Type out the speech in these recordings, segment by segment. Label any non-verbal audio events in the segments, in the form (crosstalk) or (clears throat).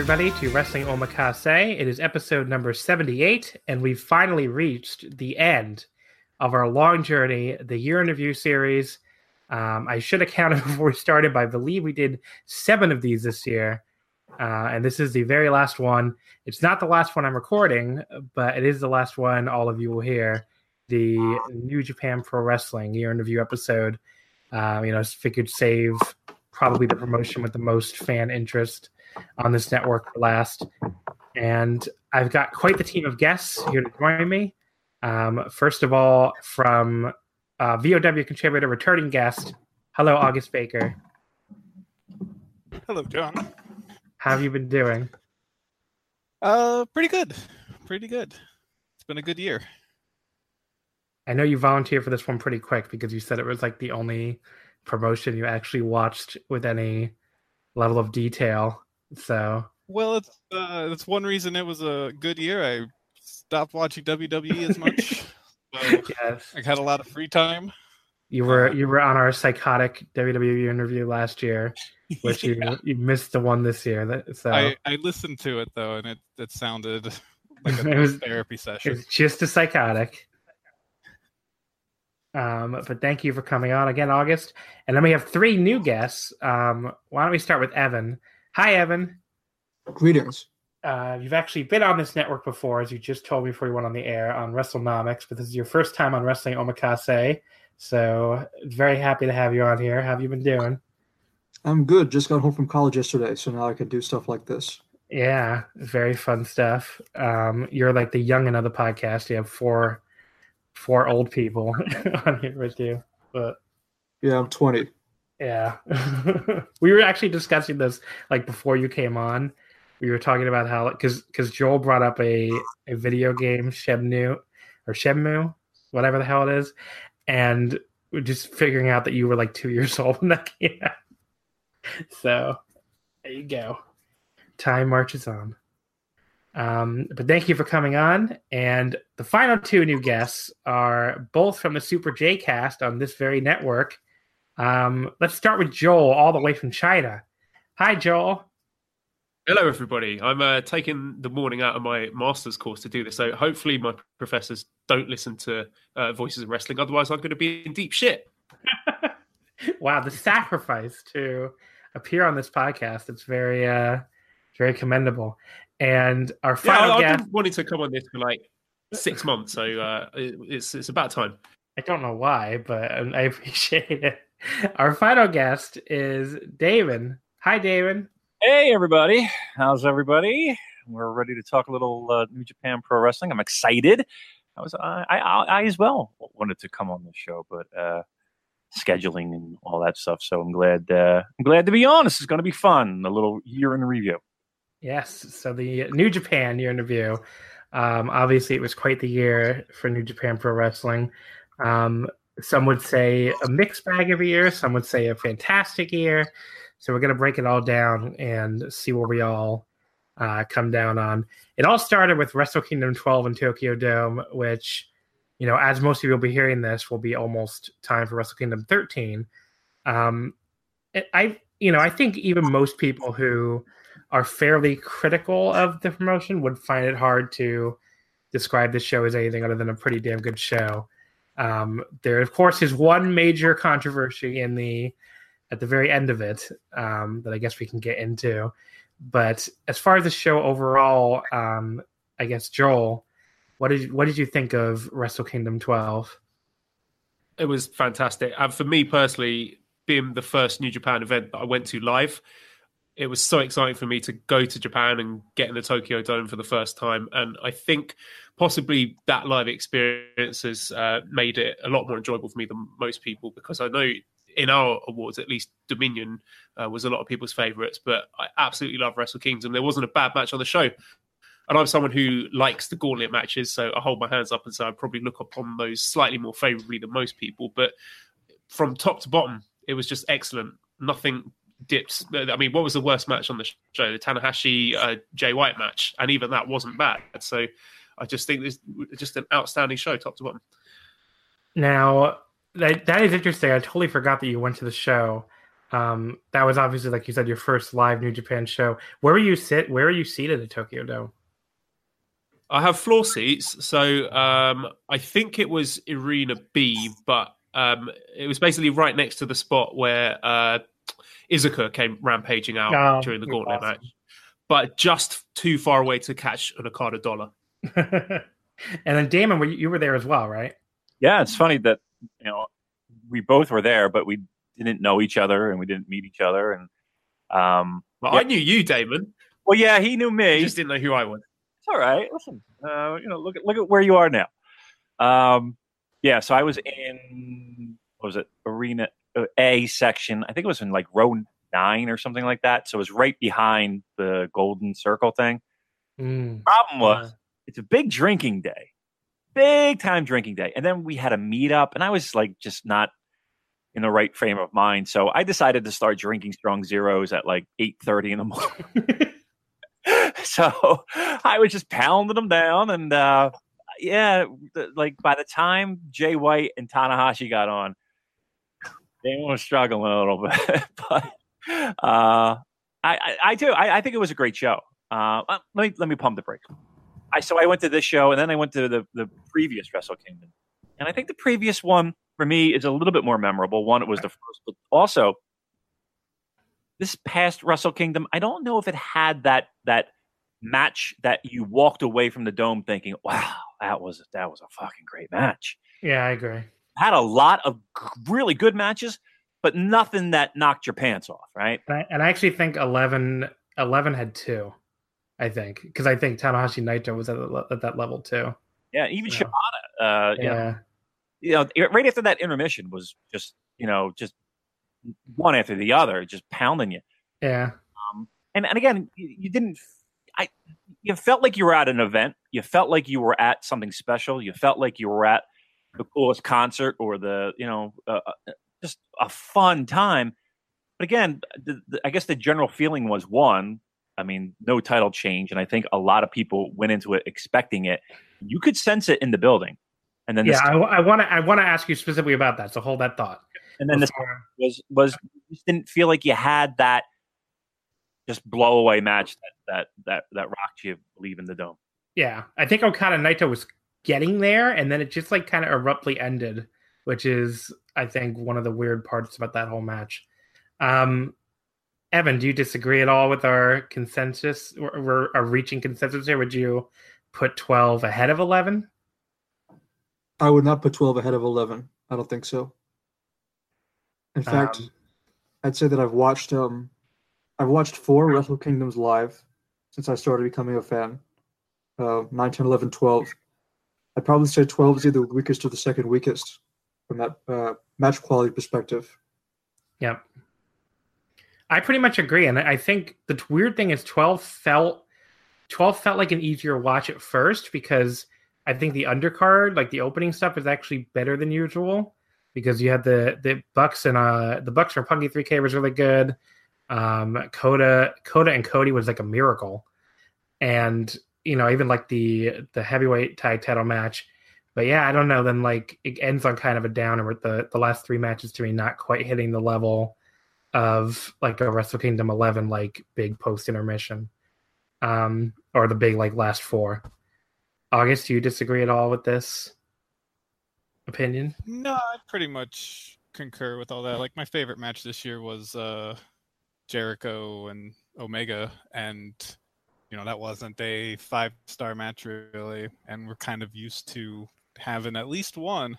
Everybody, to Wrestling Omakase. It is episode number 78, and we've finally reached the end of our long journey, the year interview series. Um, I should have counted (laughs) before we started, but I believe we did seven of these this year. Uh, and this is the very last one. It's not the last one I'm recording, but it is the last one all of you will hear the New Japan Pro Wrestling year interview episode. Uh, you know, figured save probably the promotion with the most fan interest on this network last. And I've got quite the team of guests here to join me. Um, first of all, from uh, VOW contributor, returning guest. Hello, August Baker. Hello, John. How have you been doing? Uh, pretty good. Pretty good. It's been a good year. I know you volunteered for this one pretty quick because you said it was like the only promotion you actually watched with any level of detail. So well, it's uh, that's one reason it was a good year. I stopped watching WWE as much. (laughs) so yes. I had a lot of free time. You were uh, you were on our psychotic WWE interview last year, which (laughs) yeah. you you missed the one this year. That, so I, I listened to it though, and it it sounded (laughs) like a it was, therapy session. It's just a psychotic. Um, but thank you for coming on again, August. And then we have three new guests. Um, why don't we start with Evan? Hi, Evan. Greetings. Uh, you've actually been on this network before, as you just told me before you went on the air on WrestleNomics, but this is your first time on Wrestling Omakase. So very happy to have you on here. How have you been doing? I'm good. Just got home from college yesterday, so now I can do stuff like this. Yeah, very fun stuff. Um, you're like the young of the podcast. You have four four old people (laughs) on here with you. But yeah, I'm 20. Yeah. (laughs) we were actually discussing this like before you came on. We were talking about how because because Joel brought up a, a video game Shemnu or Shemmu, whatever the hell it is, and we're just figuring out that you were like two (laughs) years old when that came out. So there you go. Time marches on. Um, but thank you for coming on. And the final two new guests are both from the Super J cast on this very network. Um, let's start with Joel, all the way from China. Hi, Joel. Hello, everybody. I'm uh, taking the morning out of my master's course to do this. So hopefully, my professors don't listen to uh, Voices of Wrestling. Otherwise, I'm going to be in deep shit. (laughs) wow, the sacrifice to appear on this podcast. It's very, uh, very commendable. And our final yeah, I've guest... been wanting to come on this for like six months, so uh, it's it's about time. I don't know why, but I (laughs) appreciate it. (laughs) Our final guest is David. Hi, David. Hey, everybody. How's everybody? We're ready to talk a little uh, New Japan Pro Wrestling. I'm excited. I was, I, I, I as well wanted to come on the show, but uh, scheduling and all that stuff. So I'm glad. Uh, I'm glad to be on. This is going to be fun. A little year in review. Yes. So the New Japan year in review. Um, obviously, it was quite the year for New Japan Pro Wrestling. Um, some would say a mixed bag of a year. Some would say a fantastic year. So we're going to break it all down and see where we all uh, come down on. It all started with Wrestle Kingdom 12 in Tokyo Dome, which, you know, as most of you will be hearing this, will be almost time for Wrestle Kingdom 13. Um, I, you know, I think even most people who are fairly critical of the promotion would find it hard to describe this show as anything other than a pretty damn good show. Um, there, of course, is one major controversy in the at the very end of it um, that I guess we can get into. But as far as the show overall, um, I guess Joel, what did what did you think of Wrestle Kingdom 12? It was fantastic, and for me personally, being the first New Japan event that I went to live, it was so exciting for me to go to Japan and get in the Tokyo Dome for the first time. And I think possibly that live experience has uh, made it a lot more enjoyable for me than most people because I know in our awards, at least, Dominion uh, was a lot of people's favourites. But I absolutely love Wrestle Kingdom. There wasn't a bad match on the show. And I'm someone who likes the gauntlet matches, so I hold my hands up and say I probably look upon those slightly more favourably than most people. But from top to bottom, it was just excellent. Nothing dipped. I mean, what was the worst match on the show? The Tanahashi uh, Jay White match, and even that wasn't bad. So I just think it's just an outstanding show, top to bottom. Now, that that is interesting. I totally forgot that you went to the show. Um, that was obviously, like you said, your first live New Japan show. Where were you sit? Where are you seated at Tokyo Dome? I have floor seats, so um, I think it was Arena B, but um, it was basically right next to the spot where uh, Iizuka came rampaging out oh, during the Gauntlet awesome. match, but just too far away to catch an Okada dollar. (laughs) and then Damon, you were there as well, right? Yeah, it's funny that you know, we both were there, but we didn't know each other and we didn't meet each other. And um, well, yeah. I knew you, Damon. Well, yeah, he knew me. He just didn't know who I was. It's all right. Listen, uh, you know, look at look at where you are now. Um, yeah, so I was in what was it arena uh, A section? I think it was in like row nine or something like that. So it was right behind the golden circle thing. Mm. Problem was, it's a big drinking day big time drinking day. And then we had a meetup, and I was like just not in the right frame of mind. So I decided to start drinking strong zeros at like eight thirty in the (laughs) morning. so I was just pounding them down, and uh, yeah, like by the time Jay White and Tanahashi got on, they were struggling a little bit. (laughs) but uh, I, I, I do. I, I, think it was a great show. Uh, let me let me pump the brakes. I so I went to this show and then I went to the the previous Wrestle Kingdom, and I think the previous one for me is a little bit more memorable. One, it was the first, but also this past Wrestle Kingdom, I don't know if it had that that match that you walked away from the dome thinking, "Wow, that was that was a fucking great match." Yeah, I agree. Had a lot of really good matches, but nothing that knocked your pants off, right? And I, actually think 11, 11 had two. I think because I think Tanahashi Naito was at, at that level too. Yeah, even Shibata. Uh, yeah. You know, you know, right after that intermission was just you know just one after the other, just pounding you. Yeah. Um, and and again, you, you, didn't. I you felt like you were at an event. You felt like you were at something special. You felt like you were at the coolest concert or the you know uh, uh just a fun time. But again, the, the, I guess the general feeling was one I mean, no title change, and I think a lot of people went into it expecting it. You could sense it in the building, and then yeah, I want to I want to ask you specifically about that. So hold that thought. And then this was was just didn't feel like you had that just blow away match that that that that rocked you leaving the dome. Yeah, I think Okada Naito was getting there, and then it just like kind of abruptly ended, which is I think one of the weird parts about that whole match. Um, Evan, do you disagree at all with our consensus? We're, we're reaching consensus here. Would you put 12 ahead of 11? I would not put 12 ahead of 11. I don't think so. In fact, um, I'd say that I've watched um I've watched four Wrestle Kingdoms live since I started becoming a fan. Uh, 9, 10, 11, 12. I'd probably say 12 is either the weakest or the second weakest from that uh, match quality perspective. Yep. I pretty much agree, and I think the weird thing is twelve felt twelve felt like an easier watch at first because I think the undercard, like the opening stuff, is actually better than usual because you had the the Bucks and uh the Bucks Roppongi Three K was really good. Um, Kota Kota and Cody was like a miracle, and you know even like the the heavyweight tag title match. But yeah, I don't know. Then like it ends on kind of a downer with the the last three matches to me not quite hitting the level of like a Wrestle Kingdom 11 like big post intermission um or the big like last four. August, do you disagree at all with this opinion? No, I pretty much concur with all that. Like my favorite match this year was uh Jericho and Omega and you know that wasn't a five star match really and we're kind of used to having at least one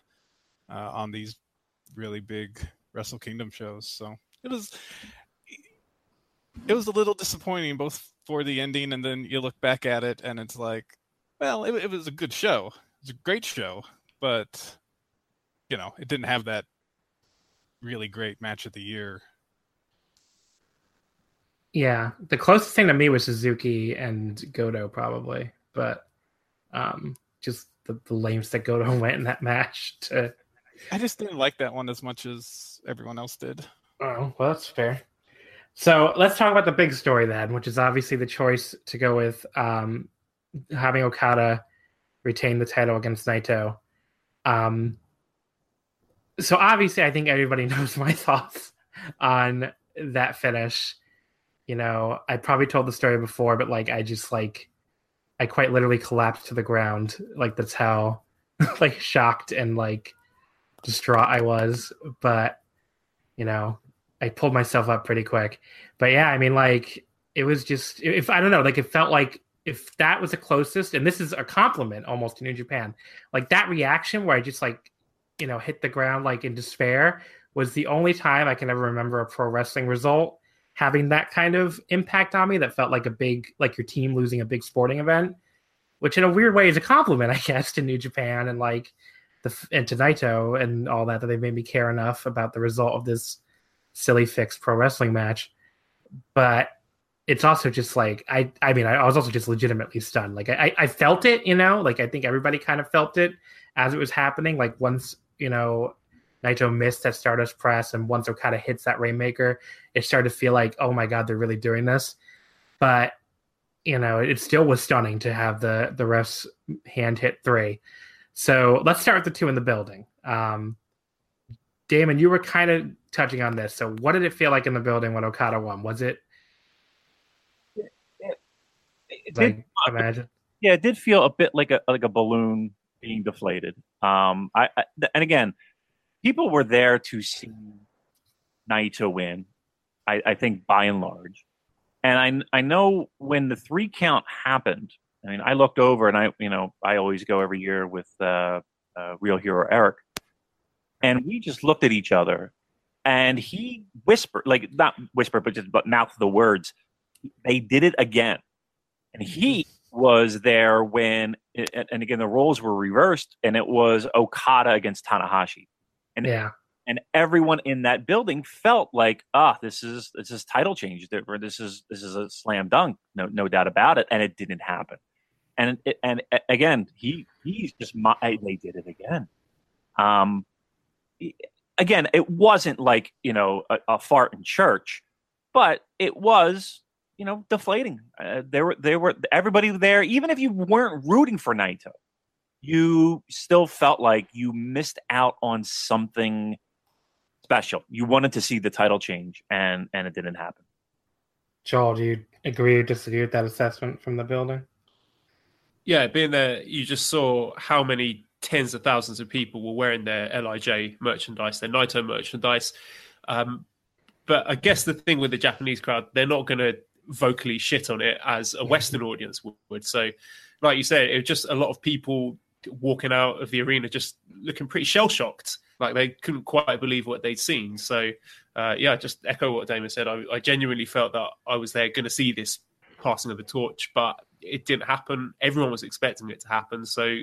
uh, on these really big Wrestle Kingdom shows. So it was it was a little disappointing both for the ending and then you look back at it and it's like well it, it was a good show. It was a great show but you know it didn't have that really great match of the year. Yeah the closest thing to me was suzuki and goto probably but um just the, the lames that goto (laughs) went in that match to i just didn't like that one as much as everyone else did Oh, well, that's fair. So let's talk about the big story then, which is obviously the choice to go with um, having Okada retain the title against Naito. Um, so obviously, I think everybody (laughs) knows my thoughts on that finish. You know, I probably told the story before, but like, I just like, I quite literally collapsed to the ground. Like, that's (laughs) how like shocked and like distraught I was. But you know, I pulled myself up pretty quick. But yeah, I mean, like it was just if I don't know, like it felt like if that was the closest, and this is a compliment almost to New Japan, like that reaction where I just like you know hit the ground like in despair was the only time I can ever remember a pro wrestling result having that kind of impact on me that felt like a big like your team losing a big sporting event which in a weird way is a compliment (laughs) i guess to new japan and like the and to naito and all that that they made me care enough about the result of this silly fix pro wrestling match. But it's also just like I I mean I was also just legitimately stunned. Like I I felt it, you know, like I think everybody kind of felt it as it was happening. Like once, you know, Naito missed that Stardust press and once of hits that Rainmaker, it started to feel like, oh my god, they're really doing this. But you know, it still was stunning to have the the refs hand hit three. So let's start with the two in the building. Um, Damon, you were kind of touching on this. So, what did it feel like in the building when Okada won? Was it? it, it, it like, did, imagine. Yeah, it did feel a bit like a like a balloon being deflated. Um, I, I and again, people were there to see Naito win. I, I think by and large, and I I know when the three count happened. I mean, I looked over and I you know I always go every year with uh, uh, Real Hero Eric and we just looked at each other and he whispered like not whispered but just but mouth the words they did it again. And he was there when and again the roles were reversed and it was okada against tanahashi. And yeah. and everyone in that building felt like ah this is this is title change. This is this is a slam dunk no no doubt about it and it didn't happen. And and again he he's just they did it again. Um again, it wasn't like you know a, a fart in church, but it was you know, deflating. Uh, there were there were everybody there, even if you weren't rooting for Naito, you still felt like you missed out on something special. You wanted to see the title change, and and it didn't happen. Joel, do you agree or disagree with that assessment from the building? Yeah, being there, you just saw how many tens of thousands of people were wearing their Lij merchandise, their Naito merchandise. Um, but I guess the thing with the Japanese crowd, they're not going to vocally shit on it as a Western audience would. So, like you said, it was just a lot of people walking out of the arena just looking pretty shell shocked, like they couldn't quite believe what they'd seen. So, uh, yeah, just echo what Damon said. I, I genuinely felt that I was there going to see this passing of the torch, but it didn't happen. Everyone was expecting it to happen. So,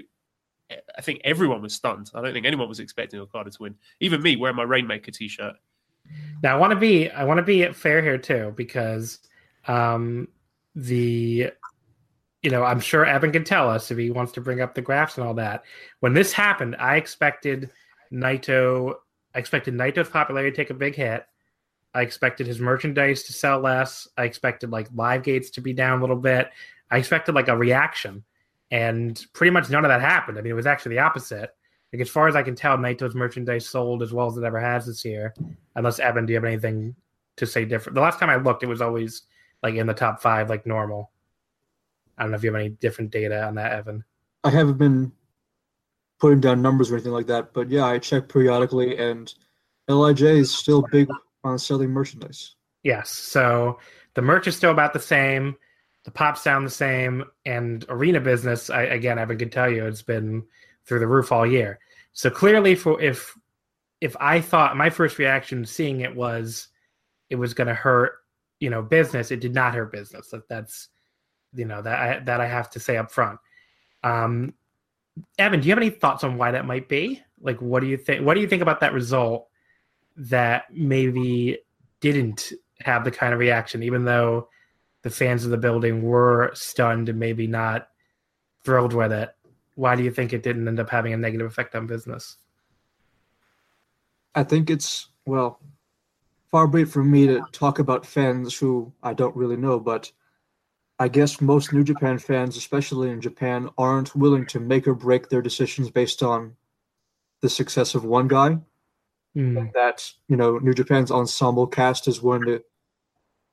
I think everyone was stunned. I don't think anyone was expecting Okada to win. Even me, wearing my Rainmaker t-shirt. Now I want to be I want to be fair here too because um, the you know I'm sure Evan can tell us if he wants to bring up the graphs and all that. When this happened, I expected Naito. I expected Naito's popularity to take a big hit. I expected his merchandise to sell less. I expected like live gates to be down a little bit. I expected like a reaction, and pretty much none of that happened. I mean, it was actually the opposite. Like as far as I can tell, Naito's merchandise sold as well as it ever has this year. Unless Evan, do you have anything to say different? The last time I looked, it was always like in the top five, like normal. I don't know if you have any different data on that, Evan. I haven't been putting down numbers or anything like that, but yeah, I check periodically, and Lij is still big on selling merchandise. Yes, so the merch is still about the same. The pops sound the same, and arena business. I, again, Evan can tell you, it's been through the roof all year. So clearly, for if if I thought my first reaction seeing it was it was going to hurt, you know, business, it did not hurt business. That that's you know that I that I have to say up front. Um, Evan, do you have any thoughts on why that might be? Like, what do you think? What do you think about that result that maybe didn't have the kind of reaction, even though the fans of the building were stunned and maybe not thrilled with it? why do you think it didn't end up having a negative effect on business? I think it's well, far be it from me to talk about fans who I don't really know, but I guess most New Japan fans, especially in Japan, aren't willing to make or break their decisions based on the success of one guy. Mm. that you know, New Japan's ensemble cast is one that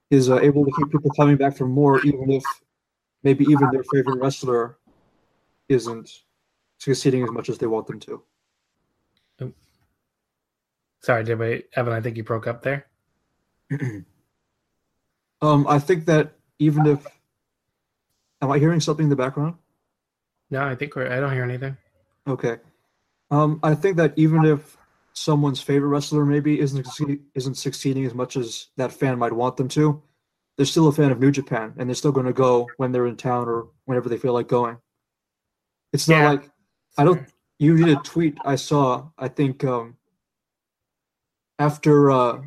is uh, able to keep people coming back for more, even if maybe even their favorite wrestler isn't succeeding as much as they want them to. Sorry, did we, Evan? I think you broke up there. (clears throat) um, I think that even if am I hearing something in the background? No, I think we're. I don't hear anything. Okay. Um, I think that even if someone's favorite wrestler maybe isn't isn't succeeding as much as that fan might want them to, they're still a fan of New Japan, and they're still going to go when they're in town or whenever they feel like going. It's not yeah. like I don't. You did a tweet I saw. I think um, after uh,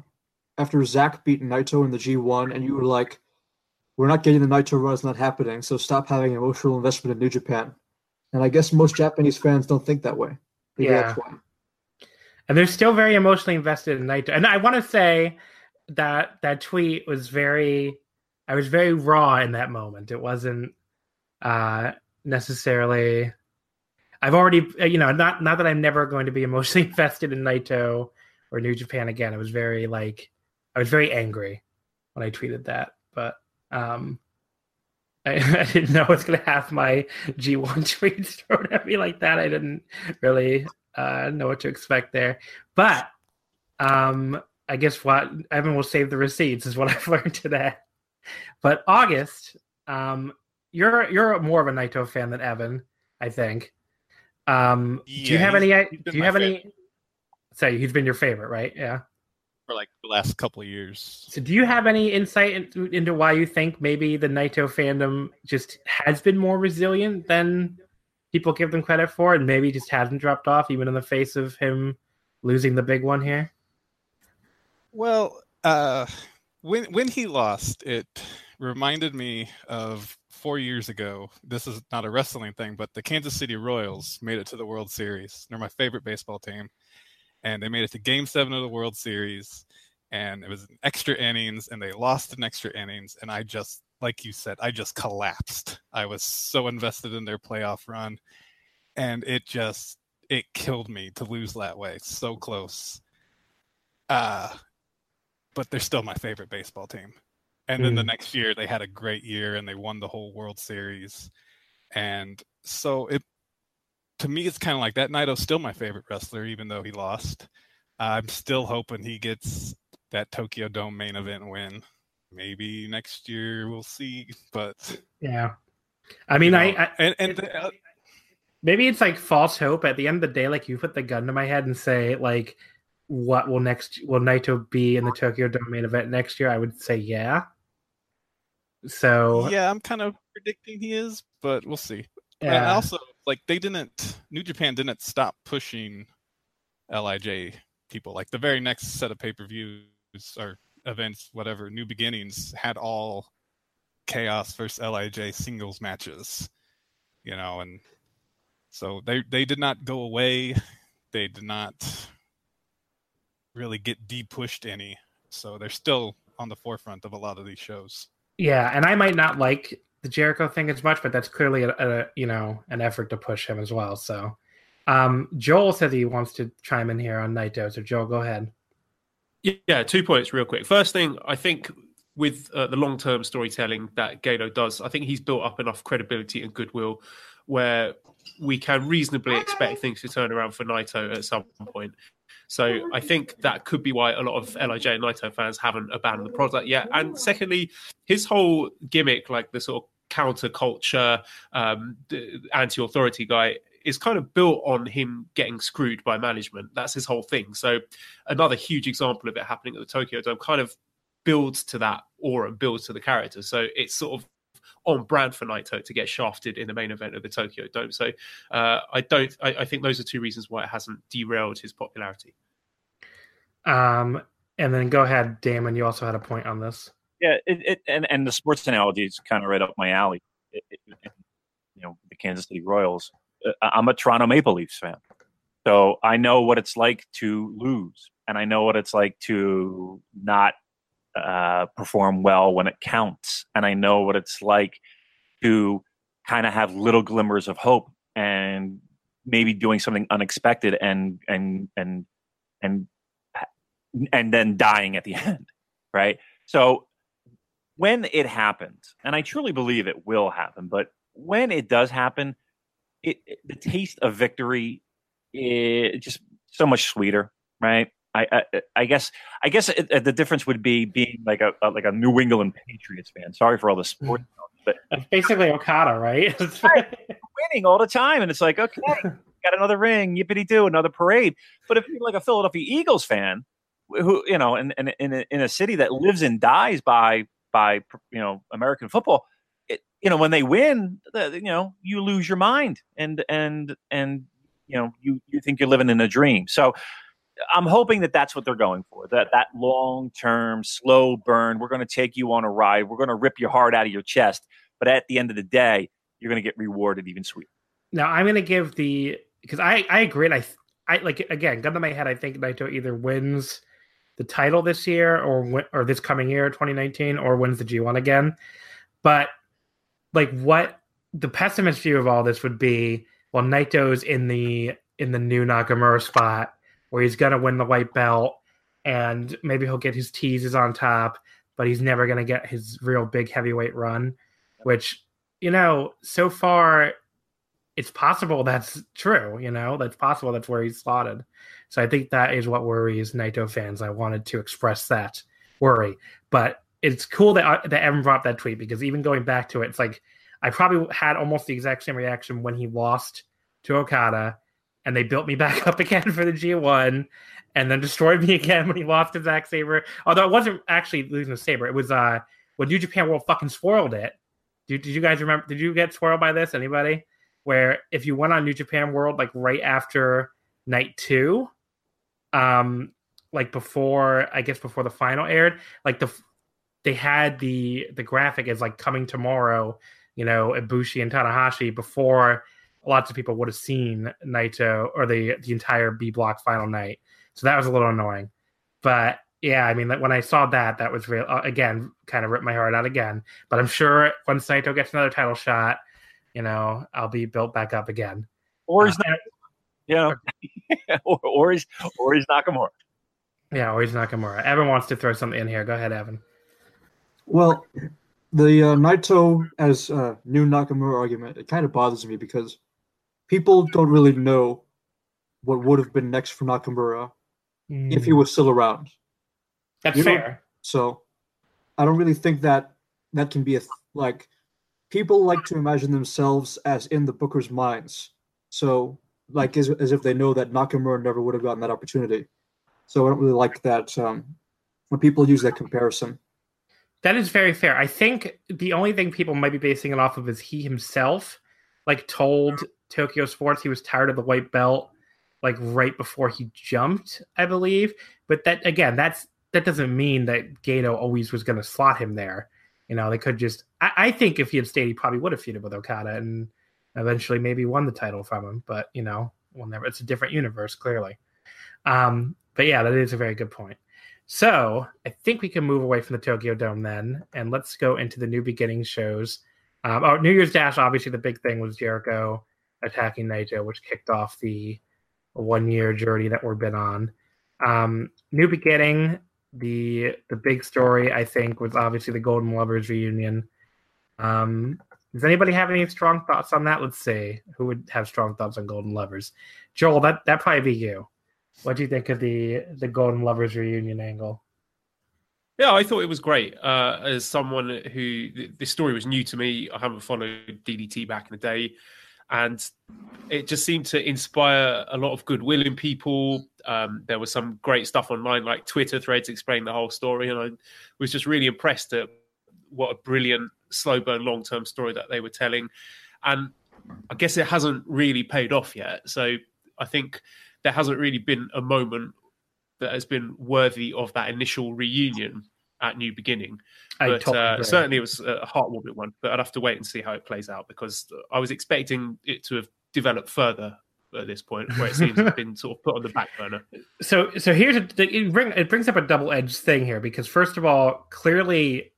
after Zack beat Naito in the G1, and you were like, "We're not getting the Naito run; it's not happening. So stop having emotional investment in New Japan." And I guess most Japanese fans don't think that way. Maybe yeah. And they're still very emotionally invested in Naito. And I want to say that that tweet was very, I was very raw in that moment. It wasn't uh, necessarily I've already, uh, you know, not not that I'm never going to be emotionally (laughs) invested in Naito or New Japan again. It was very like, I was very angry when I tweeted that, but um, I, (laughs) I didn't know I was going to have my G1 (laughs) tweets thrown at me like that. I didn't really uh, know what to expect there, but um, I guess what Evan will save the receipts is what (laughs) I've learned today. But August, um, you're you're more of a Naito fan than Evan, I think. Um, yeah, do you have any? Do you have favorite. any? Say he's been your favorite, right? Yeah. For like the last couple of years. So, do you have any insight into, into why you think maybe the Naito fandom just has been more resilient than people give them credit for, and maybe just hasn't dropped off even in the face of him losing the big one here? Well, uh, when when he lost, it reminded me of four years ago. This is not a wrestling thing, but the Kansas City Royals made it to the World Series. They're my favorite baseball team, and they made it to Game Seven of the World Series. and it was extra innings, and they lost in extra innings, and I just, like you said, I just collapsed. I was so invested in their playoff run, and it just it killed me to lose that way. So close. Uh but they're still my favorite baseball team. And then mm. the next year they had a great year and they won the whole World Series. And so it to me it's kind of like that Naito's still my favorite wrestler even though he lost. I'm still hoping he gets that Tokyo Dome main event win. Maybe next year we'll see, (laughs) but yeah. I mean, you know, I, I, and, and the, uh, maybe it's like false hope. At the end of the day, like you put the gun to my head and say, like, what will next will Naito be in the Tokyo Dome main event next year? I would say yeah. So yeah, I'm kind of predicting he is, but we'll see. Yeah. And also, like they didn't, New Japan didn't stop pushing Lij people. Like the very next set of pay per views or events, whatever, New Beginnings had all Chaos versus Lij singles matches. You know, and so they they did not go away. They did not really get de pushed any. So they're still on the forefront of a lot of these shows. Yeah, and I might not like the Jericho thing as much, but that's clearly a, a you know an effort to push him as well. So um, Joel says he wants to chime in here on Naito. So Joel, go ahead. Yeah, two points real quick. First thing, I think with uh, the long term storytelling that Gedo does, I think he's built up enough credibility and goodwill where we can reasonably expect things to turn around for Naito at some point. So I think that could be why a lot of Lij and Naito fans haven't abandoned the product yet. And secondly, his whole gimmick, like the sort of counterculture, um, anti-authority guy, is kind of built on him getting screwed by management. That's his whole thing. So another huge example of it happening at the Tokyo Dome kind of builds to that aura and builds to the character. So it's sort of on brand for Naito to get shafted in the main event of the Tokyo Dome. So uh, I don't. I, I, think those are two reasons why it hasn't derailed his popularity. Um, and then go ahead, Damon. You also had a point on this. Yeah, it, it and and the sports analogy is kind of right up my alley. It, you know, the Kansas City Royals. I'm a Toronto Maple Leafs fan, so I know what it's like to lose, and I know what it's like to not uh, perform well when it counts. And I know what it's like to kind of have little glimmers of hope and maybe doing something unexpected and and and and and then dying at the (laughs) end, right? So when it happens, and I truly believe it will happen, but when it does happen, it, it the taste of victory is just so much sweeter, right? I, I, I guess I guess it, it, the difference would be being like a, a, like a New England Patriots fan. Sorry for all the mm. sports, but (laughs) it's basically Okada, (laughs) right? winning all the time, and it's like okay, (laughs) got another ring, yippity doo, another parade. But if you're like a Philadelphia Eagles fan, who you know, in in in a, in a city that lives and dies by by you know American football, you know when they win, you know you lose your mind, and and and you know you you think you're living in a dream. So I'm hoping that that's what they're going for. That that long term, slow burn. We're going to take you on a ride. We're going to rip your heart out of your chest. But at the end of the day, you're going to get rewarded even sweeter. Now I'm going to give the because I I agree. I I like again, gun to my head. I think Naito either wins the title this year or or this coming year, 2019, or wins the G1 again. But like, what the pessimist view of all this would be? Well, Naito's in the in the new Nakamura spot where he's to win the white belt and maybe he'll get his teases on top, but he's never to get his real big heavyweight run, which, you know, so far it's possible that's true, you know, that's possible that's where he's slotted. So I think that is what worries Naito fans. I wanted to express that worry, but it's cool that uh, that Evan brought that tweet because even going back to it, it's like I probably had almost the exact same reaction when he lost to Okada and they built me back (laughs) up again for the G1 and then destroyed me again when he lost to Zack Sabre. Although it wasn't actually losing to Sabre. It was uh when New Japan World fucking spoiled it. Did, did you guys remember did you get spoiled by this? Anybody? Where if you went on New Japan World like right after night two, um like before I guess before the final aired, like the they had the the graphic as like coming tomorrow, you know, Ibushi and Tanahashi before lots of people would have seen Naito or the the entire B block final night. So that was a little annoying. But yeah, I mean, when I saw that, that was real. Uh, again, kind of ripped my heart out again. But I'm sure once Naito gets another title shot, you know, I'll be built back up again. Or he's uh, not, you (laughs) know, or, or he's or he's Nakamura. Yeah, or he's Nakamura. Evan wants to throw something in here. Go ahead, Evan. Well, the uh, Naito as uh, new Nakamura argument it kind of bothers me because people don't really know what would have been next for Nakamura mm. if he hmm. was still around. That's you fair. Know? So I don't really think that that can be a th- like people like to imagine themselves as in the Booker's minds. So like as, as if they know that Nakamura never would have gotten that opportunity. So I don't really like that um, when people use that comparison. That is very fair. I think the only thing people might be basing it off of is he himself, like, told Tokyo Sports he was tired of the white belt, like right before he jumped, I believe. But that again, that's that doesn't mean that Gedo always was going to slot him there. You know, they could just. I, I, think if he had stayed, he probably would have feuded with Okada and eventually maybe won the title from him. But you know, we'll never. It's a different universe, clearly. Um, but yeah, that is a very good point. So I think we can move away from the Tokyo Dome then, and let's go into the New Beginning shows. Um, oh, New Year's Dash, obviously the big thing was Jericho attacking Naito, which kicked off the one year journey that we've been on. Um, New Beginning, the the big story I think was obviously the Golden Lovers reunion. Um, does anybody have any strong thoughts on that? Let's see who would have strong thoughts on Golden Lovers. Joel, that that probably be you. What do you think of the the Golden Lovers reunion angle? Yeah, I thought it was great. Uh, as someone who this story was new to me, I haven't followed DDT back in the day, and it just seemed to inspire a lot of goodwill in people. Um, there was some great stuff online, like Twitter threads explaining the whole story, and I was just really impressed at what a brilliant slow burn long term story that they were telling. And I guess it hasn't really paid off yet. So I think there hasn't really been a moment that has been worthy of that initial reunion at New Beginning. But uh, certainly it was a heartwarming one. But I'd have to wait and see how it plays out because I was expecting it to have developed further at this point, where it seems to have been sort of put on the back burner. So, so here's a, it, bring, it brings up a double edged thing here because first of all, clearly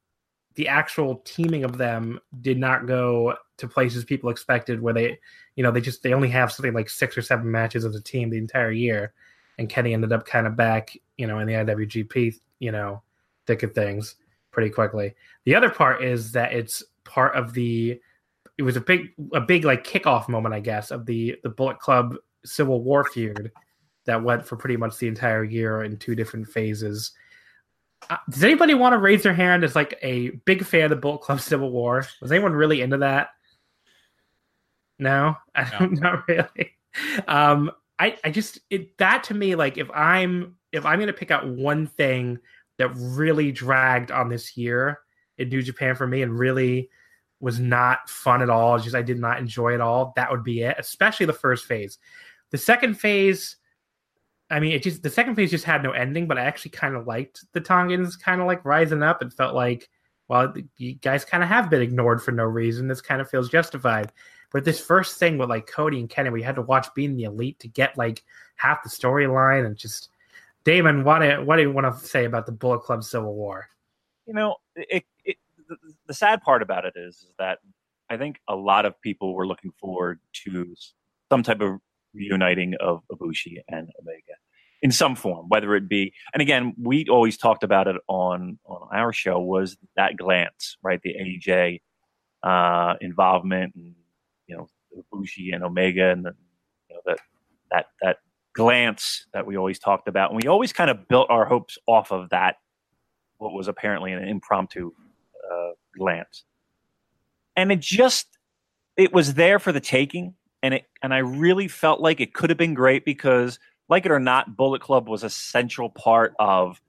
the actual teaming of them did not go to places people expected where they you know they just they only have something like six or seven matches as a team the entire year. And kenny ended up kind of back you know in the iwgp you know thick of things pretty quickly. The other part is that it's part of the it was a big a big like kickoff moment i guess of the the bullet club civil war feud that went for pretty much the entire year in two different phases uh, does anybody want to raise their hand as like a big fan of Bullet Club Civil War? Was anyone really into that? No, (laughs) no. not really. Um, I, I just it, that to me, like if I'm if I'm gonna pick out one thing that really dragged on this year in New Japan for me and really was not fun at all, just I did not enjoy it all, that would be it. Especially the first phase. The second phase, I mean, it just the second phase just had no ending, but I actually kind of liked the Tongans kind of like rising up and felt like, well, you guys kind of have been ignored for no reason. This kind of feels justified. But this first thing with like Cody and Kenny, we had to watch being the elite to get like half the storyline and just Damon, what do, what do you want to say about the Bullet Club Civil War? You know, it, it, the, the sad part about it is, is that I think a lot of people were looking forward to some type of reuniting of Ibushi and Omega in some form, whether it be, and again, we always talked about it on on our show was that glance, right? The AJ uh, involvement and you know Bushi and Omega and the, you know, that that that glance that we always talked about, and we always kind of built our hopes off of that. What was apparently an impromptu uh, glance, and it just it was there for the taking, and it and I really felt like it could have been great because, like it or not, Bullet Club was a central part of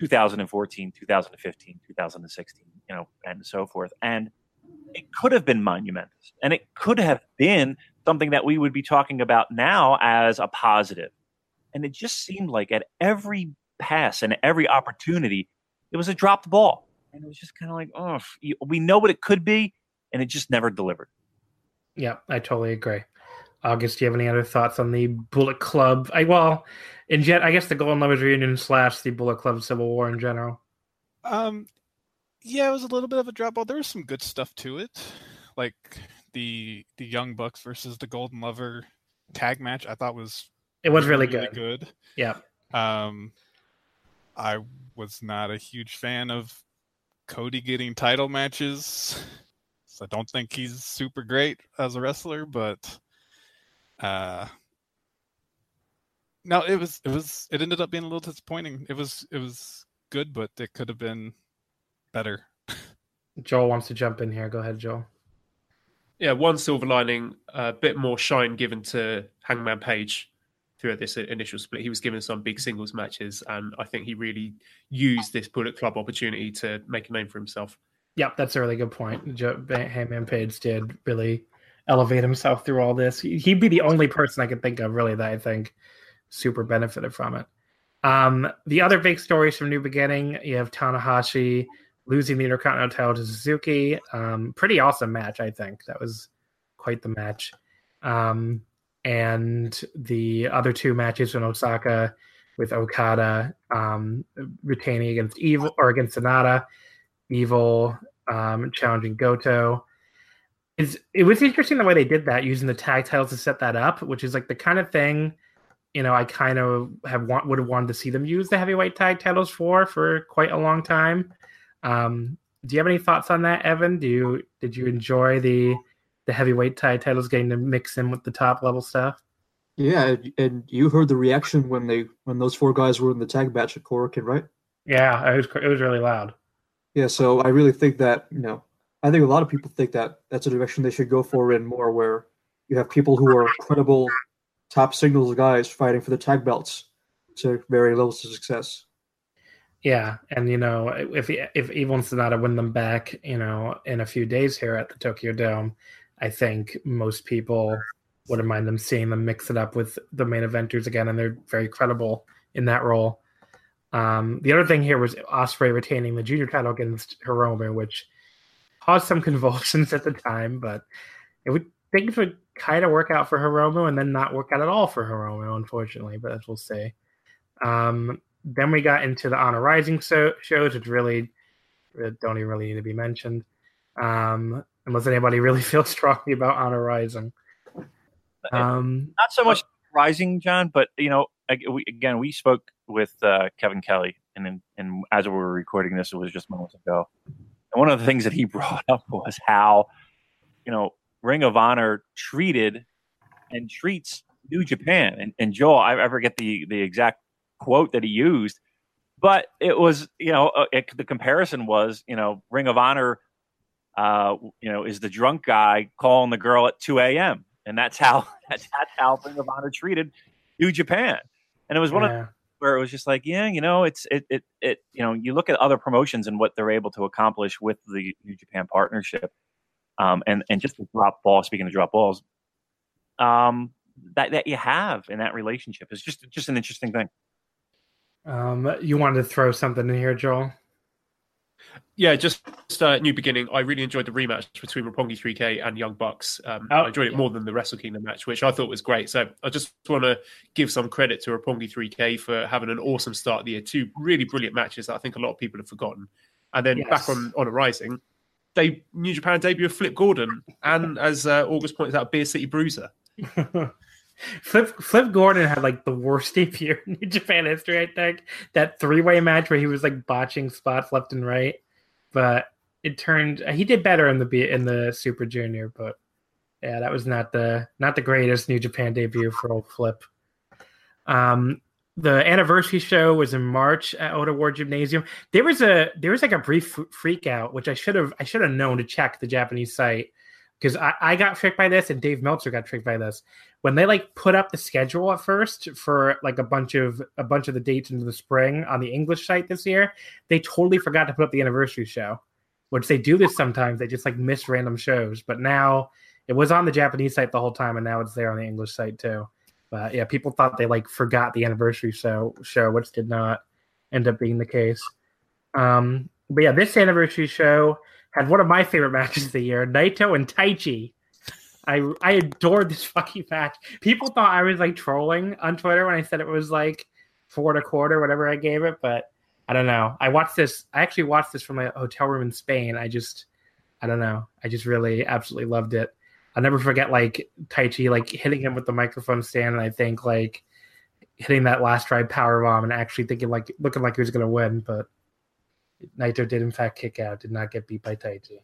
2014, 2015, 2016, you know, and so forth, and it could have been monumentous and it could have been something that we would be talking about now as a positive. And it just seemed like at every pass and every opportunity, it was a dropped ball. And it was just kind of like, oh, we know what it could be, and it just never delivered. Yeah, I totally agree. August, do you have any other thoughts on the Bullet Club? I well, in jet, I guess the Golden Lovers reunion slash the Bullet Club Civil War in general. Um, yeah, it was a little bit of a drop ball. There was some good stuff to it, like the the Young Bucks versus the Golden Lover tag match. I thought was It was really, really good. good. Yeah. Um, I was not a huge fan of Cody getting title matches. So I don't think he's super great as a wrestler, but uh no, it was it was it ended up being a little disappointing. It was it was good, but it could have been better. Joel wants to jump in here. Go ahead, Joel. Yeah, one silver lining, a bit more shine given to Hangman Page throughout this initial split. He was given some big singles matches, and I think he really used this Bullet Club opportunity to make a name for himself. Yep, that's a really good point. Joe Hangman Page did really elevate himself through all this. He- He'd be the only person I could think of really that I think super benefited from it. Um, the other big stories from New Beginning, you have Tanahashi losing the Intercontinental title to Suzuki. Um, pretty awesome match, I think. That was quite the match. Um, and the other two matches in Osaka with Okada um, retaining against Evil or against Sanada, Evil um, challenging Goto. It's, it was interesting the way they did that using the tag titles to set that up, which is like the kind of thing you know I kind of have want, would have wanted to see them use the heavyweight tag titles for for quite a long time. Um, do you have any thoughts on that, Evan? Do you did you enjoy the the heavyweight tag titles getting to mix in with the top level stuff? Yeah, and- you heard the reaction when they when those four guys were in the tag match at Korakuen, right? Yeah, it was it was really loud. Yeah, so I really think that you know, I think a lot of people think that that's a direction they should go for in more, where you have people who are credible, top singles guys fighting for the tag belts to varying levels of success. Yeah, and you know if if Evil Sanada win them back, you know, in a few days here at the Tokyo Dome, I think most people wouldn't mind them seeing them mix it up with the main eventers again, and they're very credible in that role. Um, the other thing here was Ospreay retaining the junior title against Hiromu, which caused some (laughs) convulsions at the time, but it would things would kind of work out for Hiromu and then not work out at all for Hiromu, unfortunately. But as we'll see. Um, then we got into the Honor Rising so- shows, which really don't even really need to be mentioned, um, unless anybody (laughs) really feels strongly about Honor Rising. Um, Not so much rising, John, but you know, again, we spoke with uh, Kevin Kelly, and and as we were recording this, it was just moments ago. And one of the things that he (laughs) brought up was how, you know, Ring of Honor treated and treats New Japan. And, and Joel, I, I forget the the exact quote that he used, but it was, you know, uh, it, the comparison was, you know, Ring of Honor, uh, you know, is the drunk guy calling the girl at 2 a.m. And that's how that's, (laughs) that's how Ring of Honor treated New Japan. And it was one of where it was just like, yeah, you know, it's it it it you know, you look at other promotions and what they're able to accomplish with the New Japan partnership, um, and and just the drop ball. Speaking of drop balls, um, that that you have in that relationship is just just an interesting thing. um, you wanted to throw something in here, Joel? Yeah, just, just uh, new beginning. I really enjoyed the rematch between Roppongi 3K and Young Bucks. Um, Oh, I enjoyed it more than the Wrestle Kingdom match, which I thought was great. So I just want to give some credit to Roppongi 3K for having an awesome start of the year. Two really brilliant matches that I think a lot of people have forgotten. And then Yes. back on Honor Rising, they New Japan debut of Flip Gordon, and as uh, August points out, Beer City Bruiser. (laughs) Flip Flip Gordon had like the worst (laughs) debut in New Japan history, I think. That three way match where he was like botching spots left and right, but it turned he did better in the in the Super Junior, but yeah, that was not the not the greatest New Japan debut for old Flip. Um, the anniversary show was in March at Ota Ward Gymnasium. There was a there was like a brief freak out, which I should have I should have known to check the Japanese site because I, I got tricked by this and Dave Meltzer got tricked by this when they like put up the schedule at first for like a bunch of a bunch of the dates into the spring on the English site this year, they totally forgot to put up the anniversary show. Which they do this sometimes. They just like miss random shows. But now it was on the Japanese site the whole time, and now it's there on the English site too. But yeah, people thought they like forgot the anniversary show show, which did not end up being the case. Um, but yeah, this anniversary show one of my favorite matches of the year: Naito and Taichi I I adored this fucking match. People thought I was like trolling on Twitter when I said it was like four and a quarter, whatever I gave it, but I don't know. I watched this. I actually watched this from my hotel room in Spain. I just, I don't know. I just really absolutely loved it. I'll never forget like Taichi like hitting him with the microphone stand, and I think like hitting that last drive power bomb and actually thinking like looking like he was to win, but Naito did in fact kick out, did not get beat by Taichi.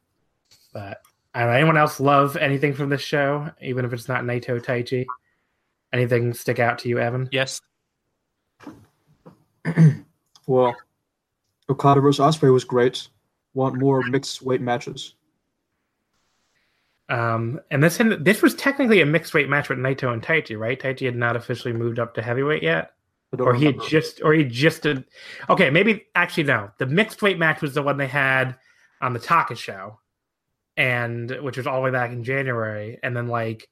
But I don't know, anyone else love anything from this show, even if it's not Naito Taichi? Anything stick out to you, Evan? Yes. (clears throat) Well, Okada versus Ospreay was great. Want more mixed weight matches? Um, and this this was technically a mixed weight match with Naito and Taichi, right? Taichi had not officially moved up to heavyweight yet, or he had just, or he just did. Okay, maybe actually no. The mixed weight match was the one they had on the Taka show, and which was all the way back in January, and then like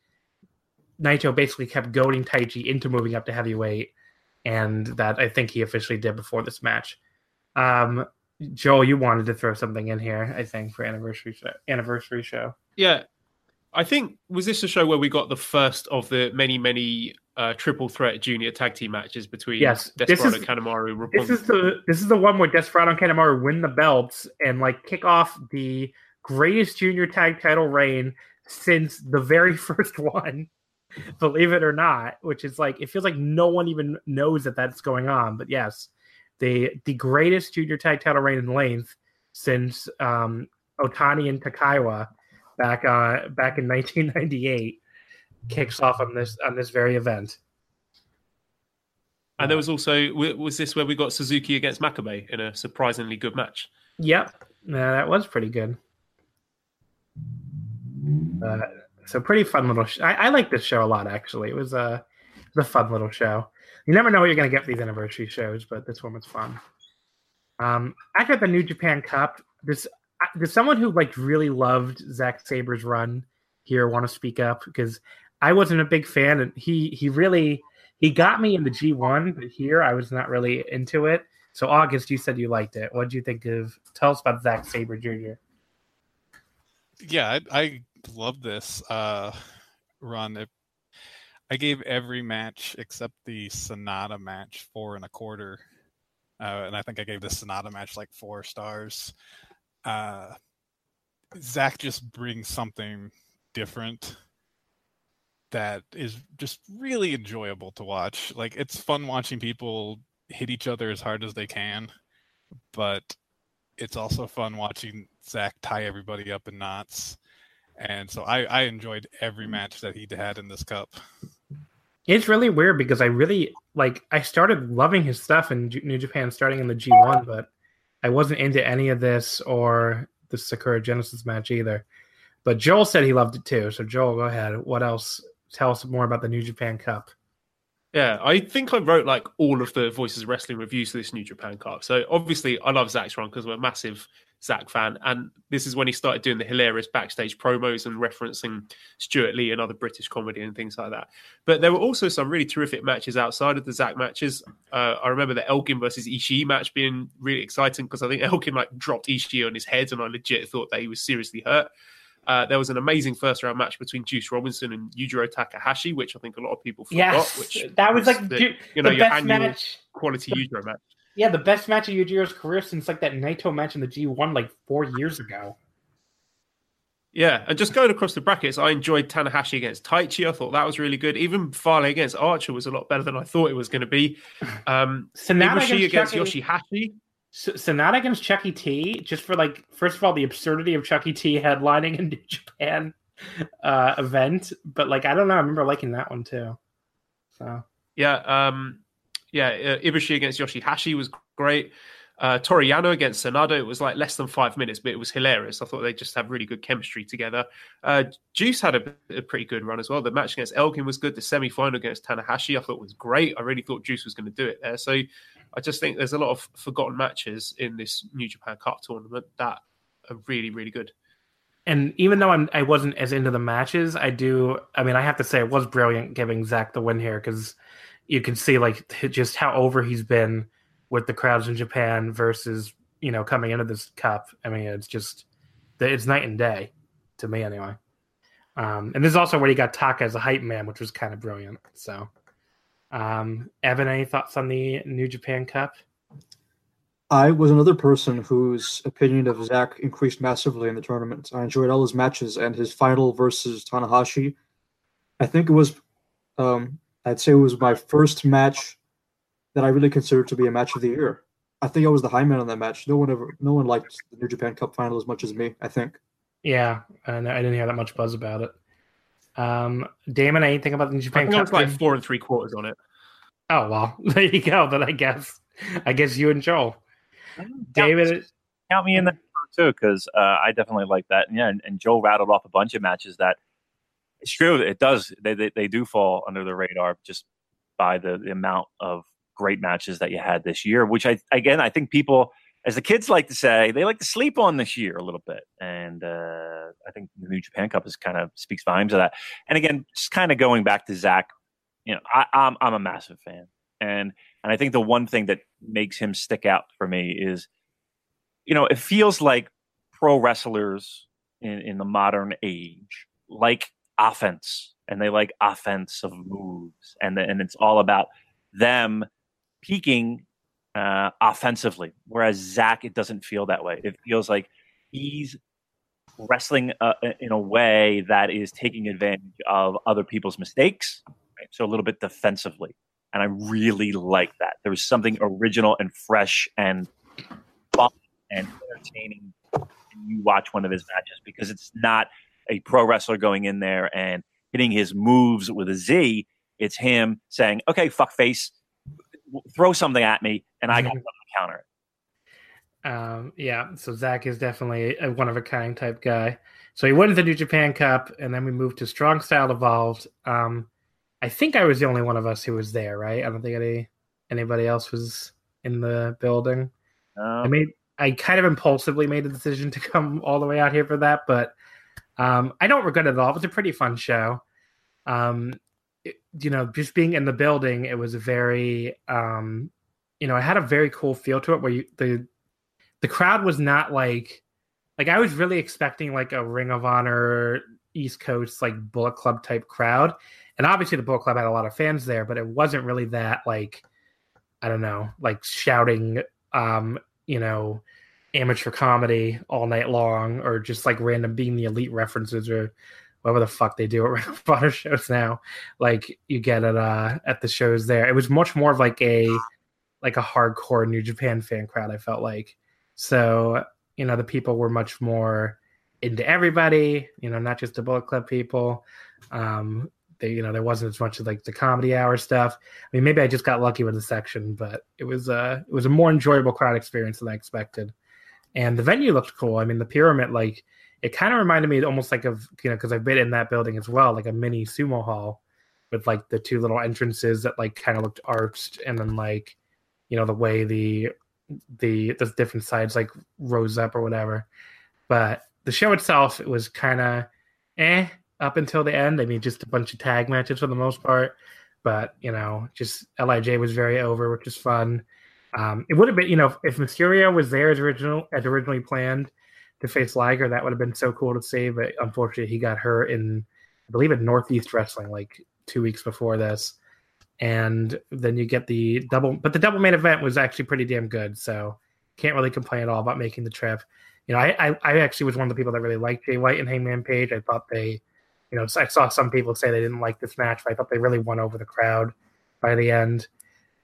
Naito basically kept goading Taichi into moving up to heavyweight, and that I think he officially did before this match. Um, Joel, you wanted to throw something in here, I think, for anniversary show, anniversary show. Yeah, I think was this a show where we got the first of the many, many uh, triple threat junior tag team matches between Yes, this Desperado, is- Kanemaru, Roppongi. This is the this is the one where Desperado and Kanemaru win the belts and like kick off the greatest junior tag title reign since the very (laughs) first one. Believe it or not, which is like it feels like no one even knows that that's going on. But yes, the the greatest junior tag title reign in length since um, Otani and Takaiwa back uh back in 1998 kicks off on this on this very event. and there was also was this where we got Suzuki against Makabe in a surprisingly good match. Yep, yeah, that was pretty good. Uh, so pretty fun little. Sh- I, I like this show a lot. Actually, it was a it was a fun little show. You never know what you're going to get for these anniversary shows, but this one was fun. Um, after the New Japan Cup, does uh, does someone who like really loved Zack Sabre's run here want to speak up? Because I wasn't a big fan, and he he really he got me in the G1, but here I was not really into it. So August, you said you liked it. What did you think of? Tell us about Zack Sabre Jr. yeah, I, I love this uh, run. It, I gave every match except the Sanada match four and a quarter, uh, and I think I gave the Sanada match like four stars. Uh, Zack just brings something different that is just really enjoyable to watch. Like it's fun watching people hit each other as hard as they can, but it's also fun watching Zack tie everybody up in knots. And so I, I enjoyed every mm. match that he had in this cup. It's really weird because I really like. I started loving his stuff in J- New Japan starting in the G1, but I wasn't into any of this or the Sakura Genesis match either. But Joel said he loved it too. So Joel, go ahead. What else? Tell us more about the New Japan Cup. Yeah, I think I wrote like all of the Voices of Wrestling reviews for this New Japan Cup. So obviously, I love Zack's run because I'm a massive Zack fan, and this is when he started doing the hilarious backstage promos and referencing Stewart Lee and other British comedy and things like that. But there were also some really terrific matches outside of the Zack matches. Uh, I remember the Elgin versus Ishii match being really exciting because I think (laughs) Elgin like dropped Ishii on his head, and I legit thought that he was seriously hurt. Uh, there was an amazing first round match between Juice Robinson and Yujiro Takahashi, which I think a lot of people forgot. Yes, which that was like the, you know the your best annual match. quality Yujiro match. Yeah, the best match of Yujiro's career since like that Naito match in the G1 like four years ago. Yeah, and just going across the brackets, I enjoyed Tanahashi against Taichi. I thought that was really good. Even Fale against Archer was a lot better than I thought it was going to be. (laughs) Um, Sanada Ibushi against Chucky- Yoshihashi. S- Sanada against Chuckie T, just for like, first of all, the absurdity of Chuckie T headlining in (laughs) New Japan uh, event, but like, I don't know, I remember liking that one too. So Yeah, um, yeah, uh, Ibushi against Yoshihashi was great. Uh, Toru Yano against Sanada, it was like less than five minutes, but it was hilarious. I thought they just have really good chemistry together. Uh, Juice had a, a pretty good run as well. The match against Elgin was good. The semi final against Tanahashi, I thought was great. I really thought Juice was going to do it there. So I just think there's a lot of forgotten matches in this New Japan Cup tournament that are really, really good. and even though I'm, I wasn't as into the matches, I do. I mean, I have to say it was brilliant giving Zack the win here because you can see like just how over he's been with the crowds in Japan versus you know coming into this cup. I mean, it's just it's night and day to me anyway. Um, and this is also where he got Taka as a hype man, which was kind of brilliant. So, um, Evan, any thoughts on the New Japan Cup? I was another person whose opinion of Zack increased massively in the tournament. I enjoyed all his matches and his final versus Tanahashi. I think it was, um, I'd say it was my first match that I really considered to be a match of the year. I think I was the high man on that match. No one ever, no one liked the New Japan Cup final as much as me. I think. Yeah, and I didn't hear that much buzz about it. Um, Damon, anything about the New Japan I think I Cup? was like four and three quarters on it. Oh well, (laughs) there you go. Then I guess, I guess you and Joel, David. count me in that too, because uh, I definitely like that. And yeah, and, and Joe rattled off a bunch of matches that it's true. It does. They they, they do fall under the radar just by the, the amount of great matches that you had this year. Which I again I think people, as the kids like to say, they like to sleep on this year a little bit. And uh, I think the New Japan Cup is kind of speaks volumes of that. And again, just kind of going back to Zack, you know, I, I'm I'm a massive fan, and and I think the one thing that makes him stick out for me is, you know, it feels like pro wrestlers in, in the modern age like offense and they like offensive moves and the, and it's all about them peaking uh, offensively. Whereas Zack, it doesn't feel that way. It feels like he's wrestling uh, in a way that is taking advantage of other people's mistakes. Right? So a little bit defensively. And I really like that. There was something original and fresh and fun and entertaining when you watch one of his matches because it's not a pro wrestler going in there and hitting his moves with a Z. It's him saying, okay, fuck face, throw something at me, and I got (laughs) to counter it. Um, yeah, so Zack is definitely a one of a kind type guy. So he wins the New Japan Cup, and then we moved to Strong Style Evolved. Um, I think I was the only one of us who was there, right? I don't think any anybody else was in the building. I Um, made I kind of impulsively made the decision to come all the way out here for that, but um, I don't regret it at all. It was a pretty fun show. Um, you know, just being in the building, it was a very, um, you know, it had a very cool feel to it where you, the the crowd was not like like I was really expecting like a Ring of Honor East Coast like Bullet Club type crowd, and obviously the Bullet Club had a lot of fans there, but it wasn't really that like I don't know, like shouting, um, you know, amateur comedy all night long, or just like random being the elite references or whatever the fuck they do at Ring of Honor shows now. Like you get at uh at the shows there. It was much more of like a like a hardcore New Japan fan crowd. I felt like so you know the people were much more into everybody. You know, not just the Bullet Club people. Um, they you know there wasn't as much of like the comedy hour stuff. I mean, maybe I just got lucky with the section, but it was uh it was a more enjoyable crowd experience than I expected. And the venue looked cool. I mean, the pyramid like it kind of reminded me almost like of you know because I've been in that building as well, like a mini sumo hall with like the two little entrances that like kind of looked arched, and then like you know the way the the the different sides like rose up or whatever. But the show itself it was kind of eh up until the end. I mean, just a bunch of tag matches for the most part. But you know, just Lij was very over, which is fun. Um, it would have been, you know, if Mysterio was there as original as originally planned to face Liger, that would have been so cool to see. But unfortunately, he got hurt in, I believe, in Northeast Wrestling like two weeks before this. And then you get the double, but the double main event was actually pretty damn good. So can't really complain at all about making the trip. You know, I, I, I actually was one of the people that really liked Jay White and Hangman Page. I thought they, you know, I saw some people say they didn't like this match, but I thought they really won over the crowd by the end.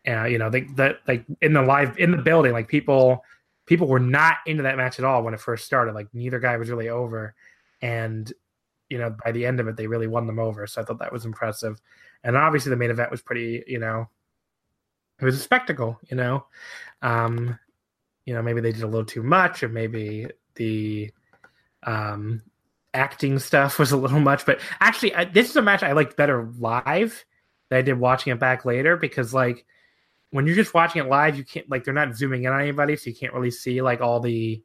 And you know, they that like in the live in the building, like people people were not into that match at all when it first started. Like neither guy was really over, and you know, by the end of it, they really won them over. So I thought that was impressive. And obviously, the main event was pretty, you know, it was a spectacle. You know, um, you know, maybe they did a little too much, or maybe the um acting stuff (laughs) was a little much. But actually, I, this is a match I liked better live than I did watching it back later because like when you're just watching it live, you can't like they're not zooming in on anybody, so you can't really see like all the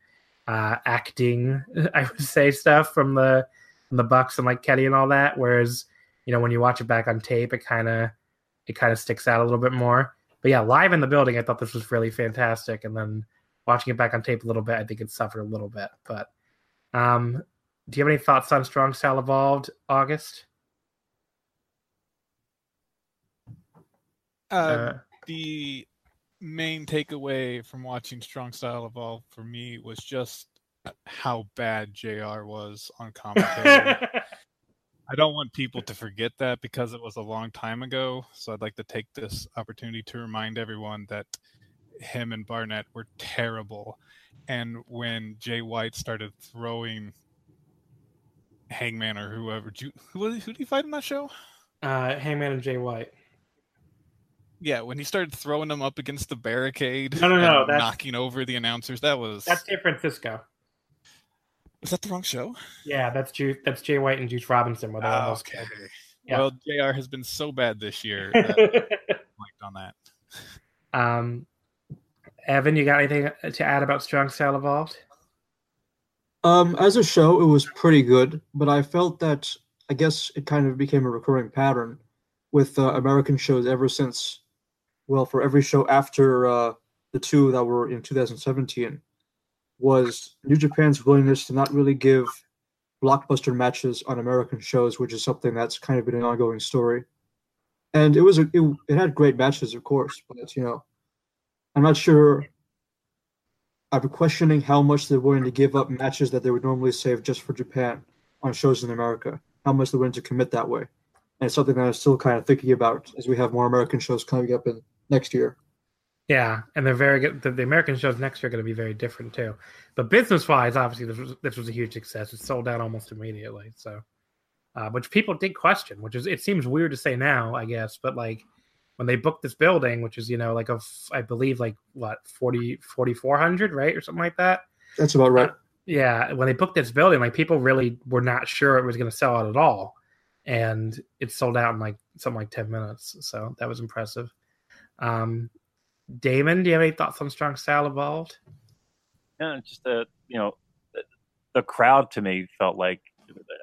uh acting, (laughs) I would say, stuff from the from the Bucks and like Kenny and all that. Whereas you know when you watch it back on tape, it kind of it kind of sticks out a little bit more. But yeah, live in the building, I thought this was really fantastic, and then watching it back on tape a little bit, I think it suffered a little bit. But um, do you have any thoughts on Strong Style Evolved, August? Uh, Uh, the main takeaway from watching Strong Style Evolve for me was just how bad JR was on commentary. (laughs) I don't want people to forget that because it was a long time ago. So I'd like to take this opportunity to remind everyone that him and Barnett were terrible. And when Jay White started throwing Hangman or whoever, do you- who, who did he fight in that show? uh, Hangman and Jay White. Yeah, when he started throwing them up against the barricade, No, no, no, that's- knocking over the announcers, that was That's San Francisco. was that the wrong show? Yeah, that's Ju- that's Jay White and Juice Robinson. Where they Ah, okay. Yeah. Well, Jr. has been so bad this year. that I killed. liked on that. um, Evan, you got anything to add about Strong Style Evolved? Um, as a show, it was pretty good, but I felt that I guess it kind of became a recurring pattern with uh, American shows ever since. Well, for every show after uh, the two that were in 2017, was New Japan's willingness to not really give blockbuster matches on American shows, which is something that's kind of been an ongoing story. And it was a, it, it had great matches, of course, but you know, I'm not sure I'm questioning how much they're willing to give up matches that they would normally save just for Japan on shows in America. How much they're willing to commit that way, and it's something that I'm still kind of thinking about as we have more American shows coming up in next year. Yeah, and they're very good. The, the American shows next year are going to be very different too. But business wise, obviously, this was, this was a huge success. It sold out almost immediately. So, uh, which people did question, which is it seems weird to say now, I guess, but like when they booked this building, which is you know like a I believe like what 40 4400 right or something like that. That's about right. Yeah, when they booked this building, like people really were not sure it was going to sell out at all, and it sold out in like something like ten minutes. So that was impressive. Um, Damon, do you have any thoughts on Strong Style Evolved? Yeah, just the you know the, the crowd to me felt like,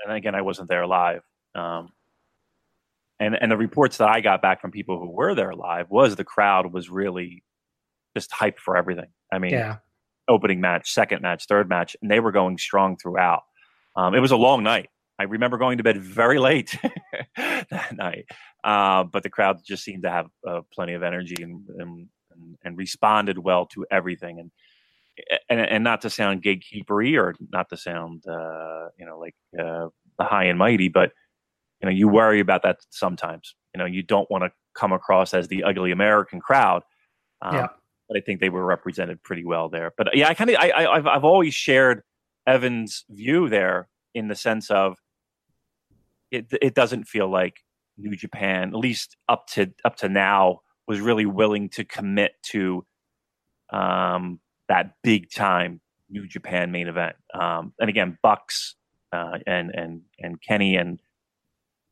and again, I wasn't there live. Um, and and the reports that I got back from people who were there live was the crowd was really just hyped for everything. I mean, Yeah, opening match, second match, third match, and they were going strong throughout. Um, it was a long night. I remember going to bed very late (laughs) that night, uh, but the crowd just seemed to have uh, plenty of energy and, and and responded well to everything. And and, and not to sound gatekeepery or not to sound uh, you know like uh, the high and mighty, but you know you worry about that sometimes. You know you don't want to come across as the ugly American crowd. Um, Yeah. But I think they were represented pretty well there. But yeah, I kind of I, I I've I've always shared Evan's view there in the sense of it it doesn't feel like New Japan, at least up to up to now, was really willing to commit to um, that big time New Japan main event. Um, and again, Bucks uh, and and and Kenny and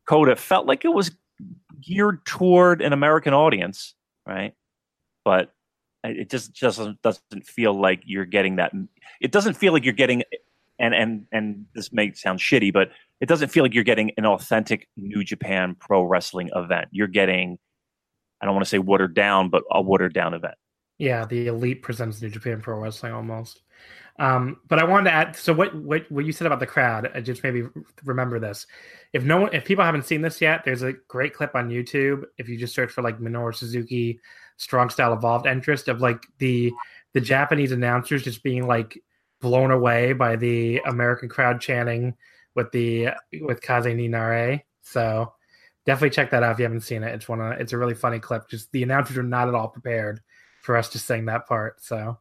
Kota felt like it was geared toward an American audience, right? But it just just doesn't, doesn't feel like you're getting that. It doesn't feel like you're getting, and and and this may sound shitty, but it doesn't feel like you're getting an authentic New Japan pro wrestling event. You're getting, I don't want to say watered down, but a watered down event. yeah. The Elite presents New Japan Pro Wrestling almost. Um, but I wanted to add. So what what what you said about the crowd? I just maybe remember this. If no one, if people haven't seen this yet, there's a great clip on YouTube. If you just search for like Minoru Suzuki strong style evolved interest of like the the Japanese announcers just being like blown away by the American crowd chanting with the with Kaze ni Nare. So definitely check that out if you haven't seen it. It's one of it's a really funny clip. Just the announcers are not at all prepared for us to sing that part. So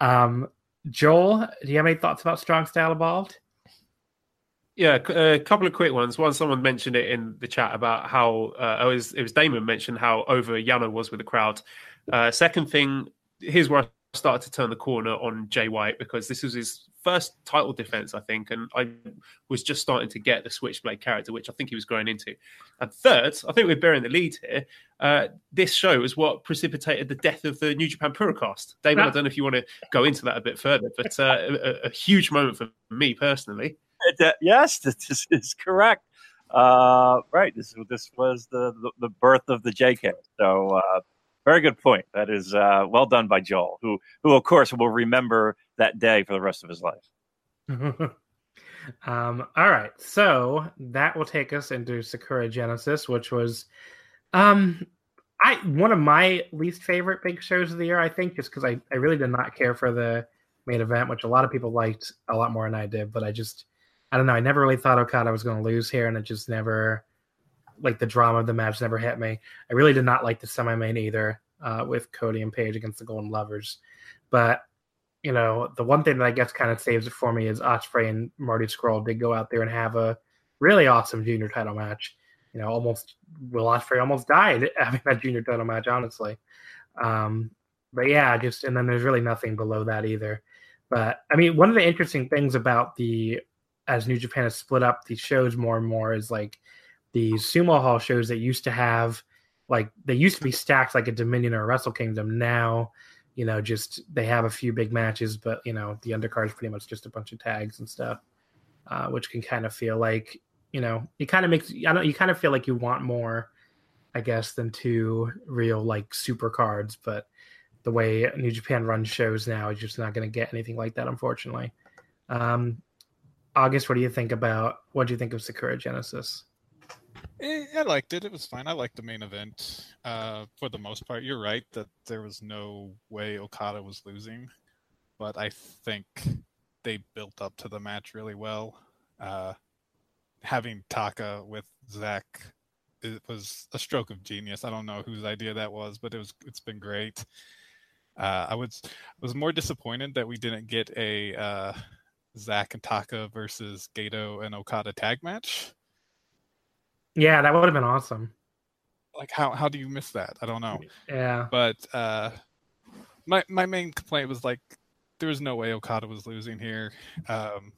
um Joel, do you have any thoughts about strong style evolved? Yeah, a couple of quick ones. One, someone mentioned it in the chat about how uh, it was it was Damon mentioned how over Yano was with the crowd. Uh, second thing, here's where I started to turn the corner on Jay White because this was his first title defense, I think, and I was just starting to get the Switchblade character, which I think he was growing into. And third, I think we're bearing the lead here. Uh, this show is what precipitated the death of the New Japan Purocast. David, I don't know if you want to go into that a bit further, but uh, a, a huge moment for me personally. Yes, (laughs) this is correct. Uh, right. This this was the, the, the birth of the JK. So uh, very good point. That is uh, well done by Joel, who who of course will remember that day for the rest of his life. (laughs) Um, all right, so that will take us into Sakura Genesis, which was, um, I one of my least favorite big shows of the year. I think just because I I really did not care for the main event, which a lot of people liked a lot more than I did. But I just I don't know. I never really thought Okada was going to lose here, and it just never like the drama of the match never hit me. I really did not like the semi main either uh, with Cody and Page against the Golden Lovers, but you know, the one thing that I guess kind of saves it for me is Ospreay and Marty Scurll did go out there and have a really awesome junior title match. You know, almost Will Ospreay almost died (laughs) having that junior title match, honestly. Um, but yeah, just and then there's really nothing below that either. But I mean, one of the interesting things about the as New Japan has split up these shows more and more is like these sumo hall shows that used to have like they used to be stacked like a Dominion or a Wrestle Kingdom. Now you know, just they have a few big matches, but you know, the undercard is pretty much just a bunch of tags and stuff, uh, which can kind of feel like, you know, it kind of makes I don't you kind of feel like you want more, I guess, than two real like super cards. But the way New Japan runs shows now is just not going to get anything like that, unfortunately. Um, August, what do you think about what do you think of Sakura Genesis? Eh, I liked it. It was fine. I liked the main event uh, for the most part. You're right that there was no way Okada was losing, but I think they built up to the match really well. Uh, having Taka with Zack, it was a stroke of genius. I don't know whose idea that was, but it was. It's been great. Uh, I was was more disappointed that we didn't get a uh, Zack and Taka versus Gedo and Okada tag match. Yeah, that would have been awesome. Like how how do you miss that? I don't know. Yeah. But uh my my main complaint was like there was no way Okada was losing here. Um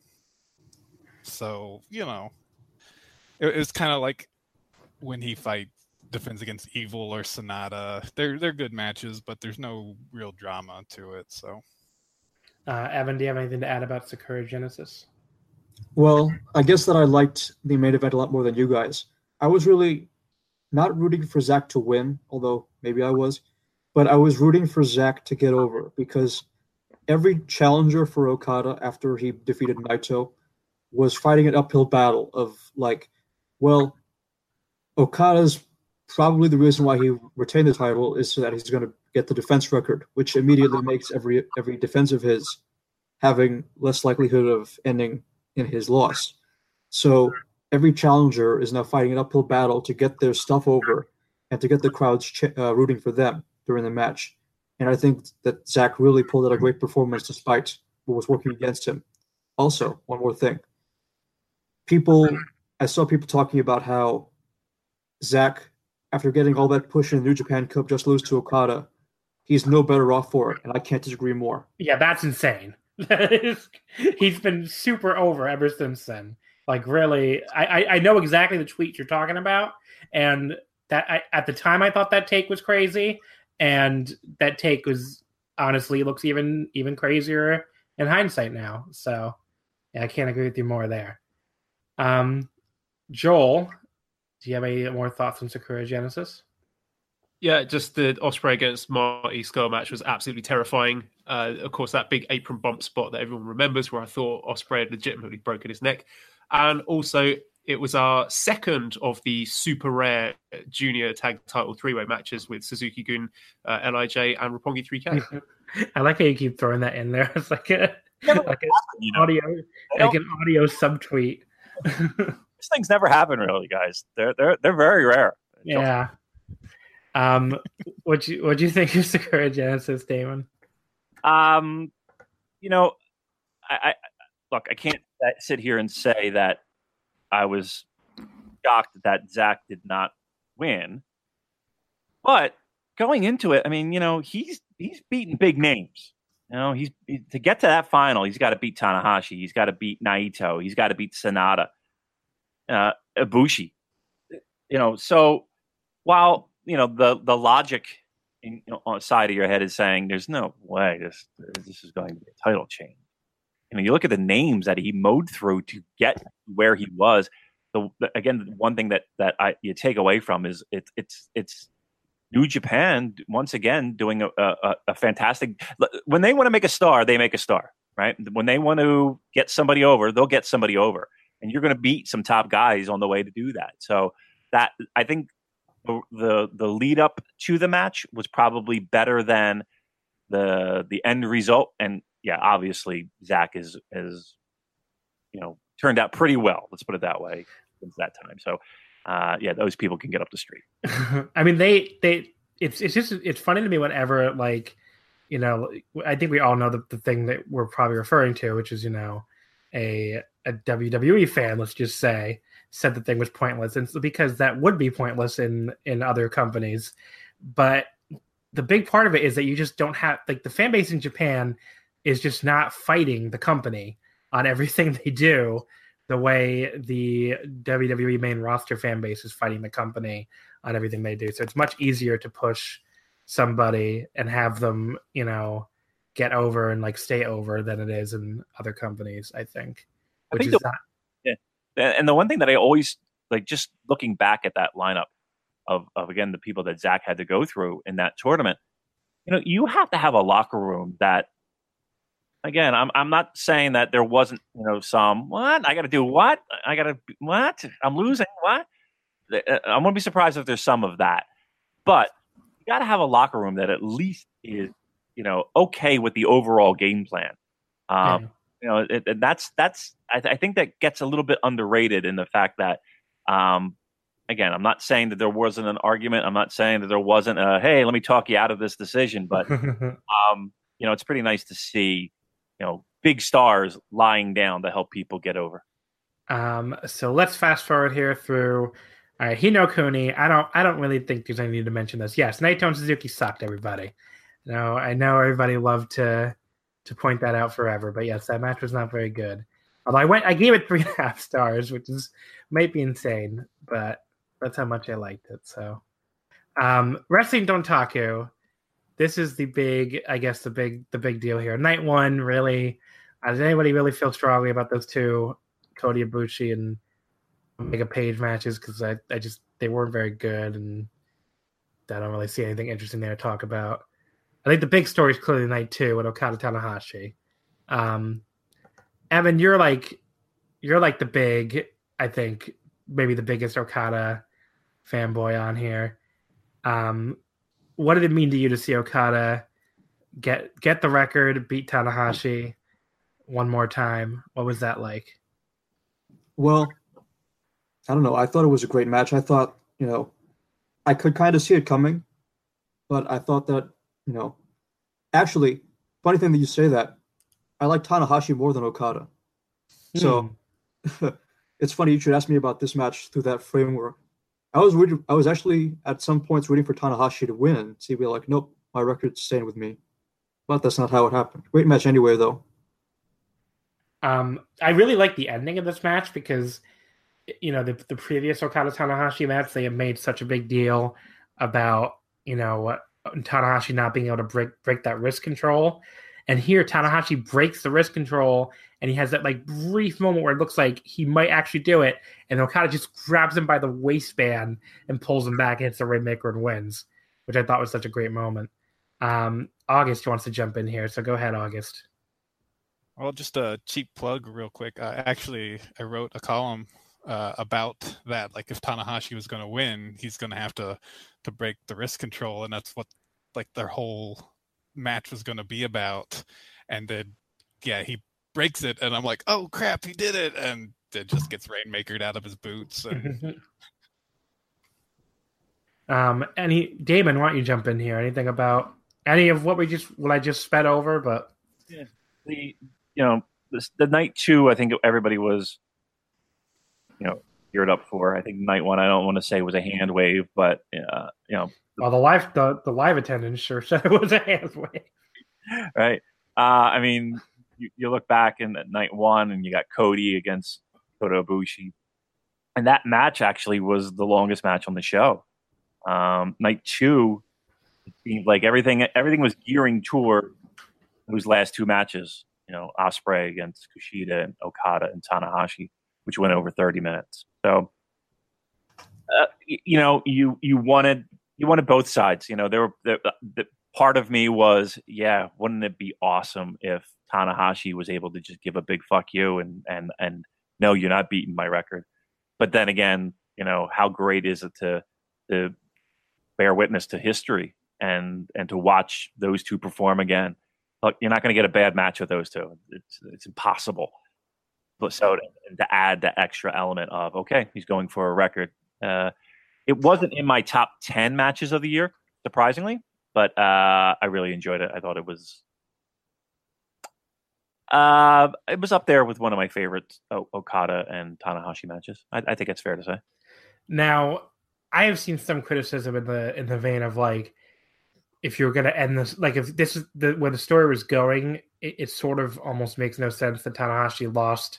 so, you know, it, it was kind of like when he fight defends against Evil or Sanada. They're they're good matches, but there's no real drama to it, so uh, Evan, do you have anything to add about Sakura Genesis? Well, I guess that I liked the main event a lot more than you guys. I was really not rooting for Zack to win, although maybe I was, but I was rooting for Zack to get over because every challenger for Okada after he defeated Naito was fighting an uphill battle of like, well, Okada's probably the reason why he retained the title is so that he's going to get the defense record, which immediately makes every every defense of his having less likelihood of ending in his loss. So every challenger is now fighting an uphill battle to get their stuff over and to get the crowds ch- uh, rooting for them during the match. And I think that Zack really pulled out a great performance despite what was working against him. Also, one more thing. People, I saw people talking about how Zack, after getting all that push in the New Japan Cup, just lose to Okada. He's no better off for it, and I can't disagree more. Yeah, that's insane. (laughs) He's been super over ever since then. Like really, I, I know exactly the tweet you're talking about, and that I, at the time I thought that take was crazy, and that take was honestly looks even even crazier in hindsight now. So yeah, I can't agree with you more there. Um, Joel, do you have any more thoughts on Sakura Genesis? Yeah, just the Ospreay against Marty Scurll match was absolutely terrifying. Uh, of course, that big apron bump spot that everyone remembers, where I thought Ospreay had legitimately broken his neck. And also, it was our second of the super rare junior tag title three way matches with Suzuki Gun, uh, Lij, and Roppongi 3K. (laughs) I like how you keep throwing that in there. (laughs) It's like a (laughs) like an audio, like an audio subtweet. These things never happen, really, guys. They're they're they're very rare. Yeah. Um, what you what do you think of Sakura Genesis, Damon? Um, you know, I, I look. I can't sit here and say that I was shocked that Zack did not win. But going into it, I mean, you know, he's he's beaten big names. You know, he's he, to get to that final, he's got to beat Tanahashi, he's got to beat Naito, he's got to beat Sanada, uh, Ibushi. You know, so while you know the the logic in, you know, on the side of your head is saying there's no way this this is going to be a title change you know, you look at the names that he mowed through to get where he was. The, the again, one thing that that I you take away from is it's it's it's New Japan once again doing a, a, a fantastic. When they want to make a star, they make a star, right? When they want to get somebody over, they'll get somebody over, and you're going to beat some top guys on the way to do that. So that I think the the, the lead up to the match was probably better than the the end result. And yeah, obviously Zack is is you know turned out pretty well. Let's put it that way since that time. So uh, yeah, those people can get up the street. (laughs) I mean, they they it's it's just it's funny to me whenever like you know I think we all know the, the thing that we're probably referring to, which is you know a a WWE fan, let's just say, said the thing was pointless, and so because that would be pointless in in other companies, but the big part of it is that you just don't have like the fan base in Japan is just not fighting the company on everything (laughs) they do the way the WWE main roster fan base is fighting the company on everything they do. So it's much easier to push somebody and have them, you know, get over and like stay over than it is in other companies, I think. Which I think is the, not yeah. And the one thing that I always like just looking back at that lineup of, of again the people that Zack had to go through in that tournament, you know, you have to have a locker room that again, I'm I'm not saying that there wasn't, you know, some what I got to do what I got to what I'm losing what uh, I'm gonna be surprised if there's some of that, but you got to have a locker room that at least is you know okay with the overall game plan. Um, yeah. You know, it, and that's that's I, th- I, think that gets a little bit underrated in the fact that. Um, again, I'm not saying that there wasn't an argument. I'm not saying that there wasn't a hey, let me talk you out of this decision, but (laughs) um, you know, it's pretty nice to see you know big stars lying down to help people get over. Um, so let's fast forward here through. All right, Hi no Kuni. I don't. I don't really think there's any need to mention this. Yes, Naito and Suzuki sucked. Everybody. No, I know everybody loved to to point that out forever, but yes, that match was not very good. Although I went, I gave it three (laughs) and a half stars, which is might be insane, but that's how much I liked it. So, um, wrestling Don't Dontaku this is the big, I guess, the big, the big deal here. Night one, really. Uh, does anybody really feel strongly about those two, Kota Ibushi and Mega Page matches? Because I, I just they weren't very good, and I don't really see anything interesting there to talk about. I think the big story is clearly night two with Okada Tanahashi. Um, Evan, you're like, you're like the big, I think, maybe the biggest Okada fanboy on here. Um, what did it mean to you to see Okada get get the record, beat Tanahashi one more time? What was that like? Well, I don't know. I thought it was a great match. I thought, you know, I could kind of see it coming, but I thought that, you know, actually, funny thing that you say that, I like Tanahashi more than Okada. So hmm. (laughs) it's funny you should ask me about this match through that framework I was rooting, I was actually at some points rooting for Tanahashi to win. See, be like, nope, my record's staying with me. But that's not how it happened. Great match anyway, though. Um, I really like the ending of this match because, you know, the the previous Okada Tanahashi match, they have made such a big deal about you know Tanahashi not being able to break break that wrist control, and here Tanahashi breaks the wrist control and he has that like brief moment where it looks like he might actually do it, and Okada just grabs him by the waistband and pulls him back, hits the Rainmaker and wins, which I thought was such a great moment. Um, August wants to jump in here, so go ahead, August. Well, just a cheap plug, real quick. I actually I wrote a column uh, about that. Like, if Tanahashi was going to win, he's going to have to to break the wrist control, and that's what like their whole match was going to be about. And then, yeah, he breaks it, and I'm like, oh crap, he did it, and it just gets rainmakered out of his boots. And... (laughs) um, any Damon, why don't you jump in here? Anything about any of what we just what I just sped over? But yeah, the you know this, the night two, I think everybody was, you know, geared up for. I think night one, I don't want to say was a hand wave, but uh, you know, well, the live the, the live attendance sure said it was a hand wave. Right. Uh, I mean, you, you, look back in night one, and you got Cody against Kota Ibushi, and that match actually was the longest match on the show. Um, night two, it seemed like everything everything was gearing toward those last two matches. You know, Ospreay against Kushida and Okada and Tanahashi, which went over thirty minutes. So, uh, you know, you you wanted you wanted both sides. You know, there were the, the, part of me was, yeah, wouldn't it be awesome if Tanahashi was able to just give a big fuck you and and and no, you're not beating my record. But then again, you know, how great is it to to bear witness to history and and to watch those two perform again? Look, you're not going to get a bad match with those two. It's it's impossible. But so to, to add the extra element of okay, he's going for a record. Uh, it wasn't in my top ten matches of the year, surprisingly, but uh, I really enjoyed it. I thought it was uh, it was up there with one of my favorite o- Okada and Tanahashi matches. I, I think it's fair to say. Now, I have seen some criticism in the in the vein of like, if you're going to end this, like if this is the where the story was going, it, it sort of almost makes no sense that Tanahashi lost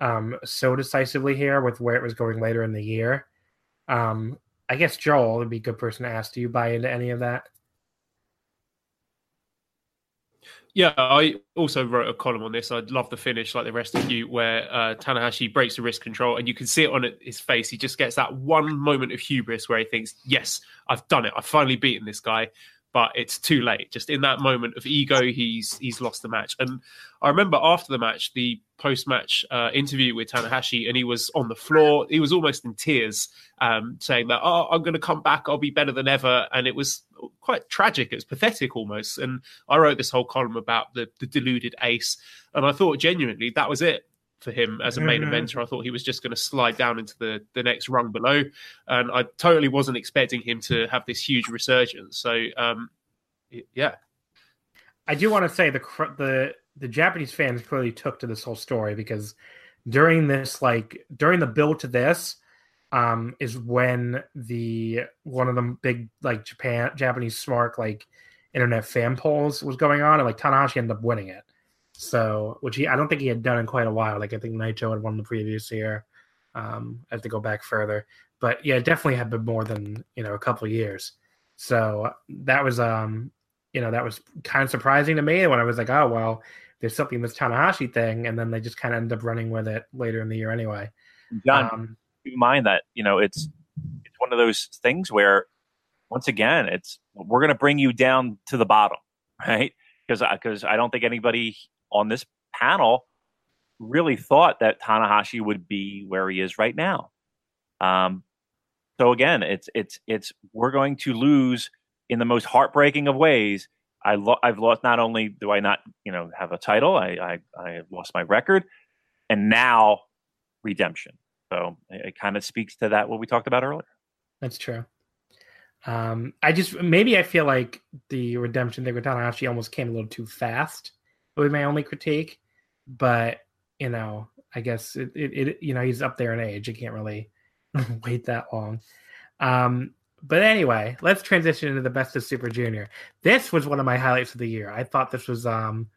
um, so decisively here with where it was going later in the year. Um, I guess Joel would be a good person to ask. Do you buy into any of that? Yeah, I also wrote a column on this. I love the finish, like the rest of you, where uh, Tanahashi breaks the wrist control, and you can see it on his face. He just gets that one moment of hubris where he thinks, "Yes, I've done it. I've finally beaten this guy." But it's too late. Just in that moment of ego, he's he's lost the match. And I remember after the match, the post match uh, interview with Tanahashi, and he was on the floor. He was almost in tears, um, saying that, "Oh, I'm going to come back. I'll be better than ever." And it was quite tragic. It was pathetic almost. And I wrote this whole column about the, the deluded ace, and I thought genuinely that was it for him as a main Mhm. eventer. I thought he was just going to slide down into the the next rung below, and I totally wasn't expecting him to have this huge resurgence. So, um, yeah, I do want to say the the the Japanese fans clearly took to this whole story because during this like during the build to this um is when the one of the big like Japan Japanese smart like internet fan polls was going on and like Tanahashi ended up winning it. So which he I don't think he had done in quite a while. Like I think Naito had won the previous year. Um I have to go back further. But yeah, it definitely had been more than, you know, a couple of years. So that was um you know, that was kind of surprising to me when I was like, oh, well, there's something in this Tanahashi thing. And then they just kind of end up running with it later in the year anyway. John, Um, keep in mind that you know it's it's one of those things where once again it's we're going to bring you down to the bottom right because because I don't think anybody on this panel really thought that Tanahashi would be where he is right now um so again it's it's it's we're going to lose in the most heartbreaking of ways I lo- I've lost not only do I not you know have a title I I, I lost my record and now redemption so it, it kind of speaks to that what we talked about earlier. That's true. Um, I just maybe I feel like the redemption thing with Tanahashi almost came a little too fast. Would be my only critique, but you know, I guess it, it, it you know he's up there in age. You can't really (laughs) wait that long. Um, but anyway, let's transition into the best of Super Junior. This was one of my highlights of the year. I thought this was um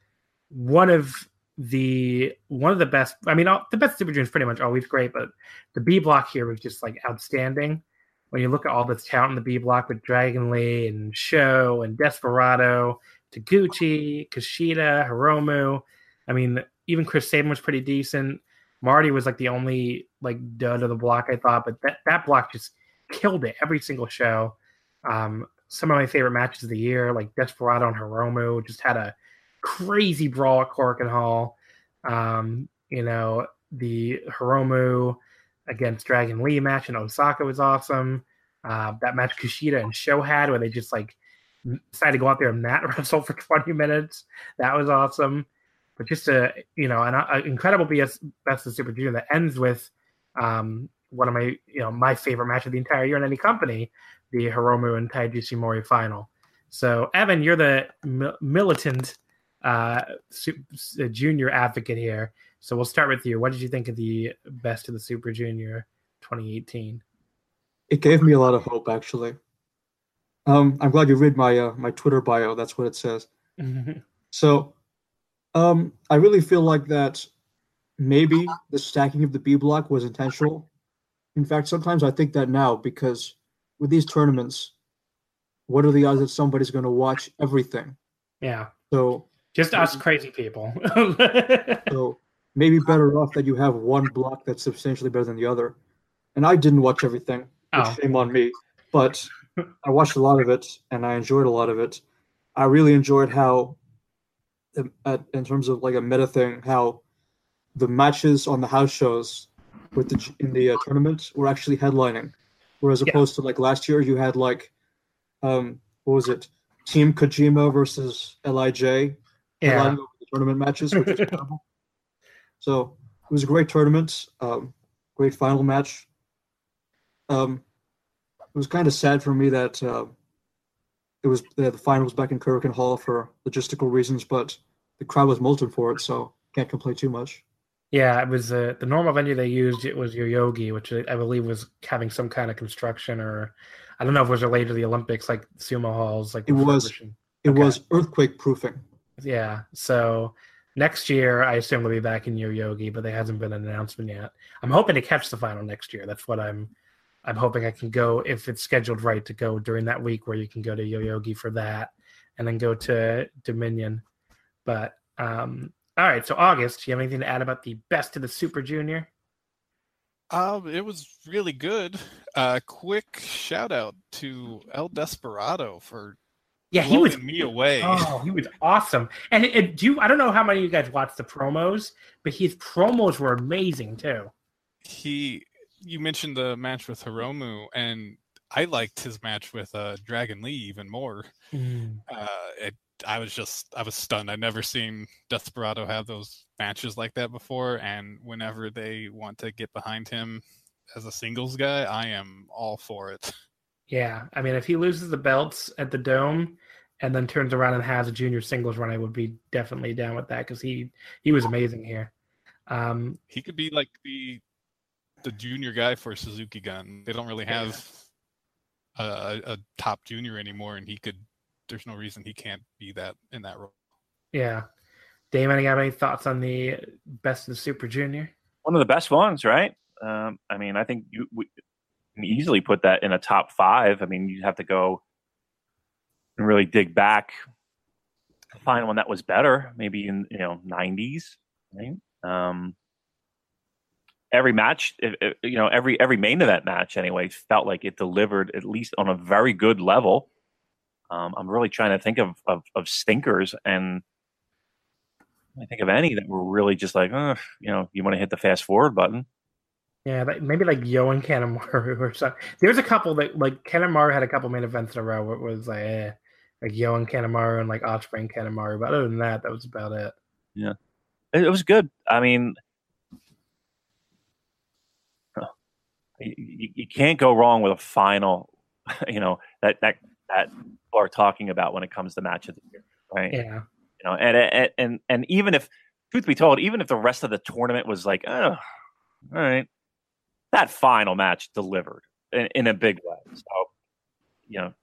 one of the one of the best. I mean, all, the best Super Junior is pretty much always great, but the B block here was just like outstanding. When you look at all this talent in the B block with Dragon Lee and Show and Desperado, Taguchi, Kushida, Hiromu. I mean, even Chris Sabin was pretty decent. Marty was like the only like dud of the block, I thought, but that, that block just killed it every single show. Um, some of my favorite matches of the year, like Desperado and Hiromu, just had a crazy brawl at Korakuen Hall. Um, you know, the Hiromu against Dragon Lee match in Osaka was awesome. Uh, that match Kushida and Show had where they just like decided to go out there and mat (laughs) wrestle for 20 minutes. That was awesome. But just a you know an, an incredible BS best of Super Junior that ends with um, one of my you know my favorite match of the entire year in any company, the Hiromu and Taiji Ishimori final. So Evan, you're the mi- militant uh, uh, junior advocate here. So we'll start with you. What did you think of the best of the Super Junior 2018? It gave me a lot of hope, actually. Um, I'm glad you read my uh, my Twitter bio. That's what it says. (laughs) So, um, I really feel like that maybe the stacking of the B block was intentional. In fact, sometimes I think that now because with these tournaments, what are the odds that somebody's going to watch everything? yeah, So, just us crazy people. (laughs) so maybe better off that you have one block that's substantially better than the other. And I didn't watch everything. Oh. Shame on me, but I watched a lot of it and I enjoyed a lot of it. I really enjoyed how, um, in terms of like a meta thing, how the matches on the house shows with the in the uh, tournament were actually headlining, whereas Yeah. opposed to like last year, you had like, um, what was it, Team Kojima versus Lij Yeah. over the tournament matches, which was (laughs) terrible. So it was a great tournament, um, great final match. Um, it was kind of sad for me that uh, it was the final was back in Korakuen Hall for logistical reasons, but the crowd was molten for it, so can't complain too much. Yeah, it was uh, the normal venue they used. It was Yoyogi, which I I believe was having some kind of construction, or I don't know if it was related to the Olympics, like sumo halls, like It was. It Okay. was earthquake proofing. Yeah. So next year, I assume they'll be back in Yoyogi, but there hasn't been an announcement yet. I'm hoping to catch the final next year. That's what I'm. I'm hoping I can go if it's scheduled right to go during that week where you can go to Yoyogi for that, and then go to Dominion. But um, all right. So August, do you have anything to add about the best of the Super Junior? Um, it was really good. Uh, quick shout out to El Desperado for Yeah, he was. me away. Oh, he was awesome. And it, it- do you? I don't know how many of you guys watched the promos, but his promos were amazing too. He, you mentioned the match with Hiromu, and I liked his match with uh, Dragon Lee even more. Uh, it, I was just, I was stunned. I'd never seen Desperado have those matches like that before, and whenever they want to get behind him as a singles guy, I am all for it. (laughs) Yeah, I mean, if he loses the belts at the Dome and then turns around and has a junior singles run, I would be definitely down with that because he he was amazing here. Um, He could be like the the junior guy for Suzuki Gun. They don't really have a, a, a top junior anymore, and he could. There's no reason he can't be that in that role. yeah, Damon, you have any thoughts on the best of the Super Junior? One of the best ones, right? Um, I mean, I think you we can easily put that in a top five. I mean, you'd have to go and really dig back to find one that was better, maybe in you know '90s, right? Um, every match, you know, every every main event match, anyway, felt like it delivered at least on a very good level. Um, I'm really trying to think of, of of stinkers, and I think of any that were really just like, uh, you know, you want to hit the fast forward button. Yeah, maybe like Yo and Kanemaru (laughs) or something. There's a couple that like Kanemaru had a couple main events in a row where it was like, eh, like Yo and Kanemaru and like Offspring Kanemaru. But other than that, that was about it. It, it was good. I mean, you, you can't go wrong with a final. (laughs) You know that that that people are talking about when it comes to match of the year, right? Yeah. You know, and and and and even if, truth be told, even if the rest of the tournament was like, oh, all right, that final match delivered in, in a big way. So, you know,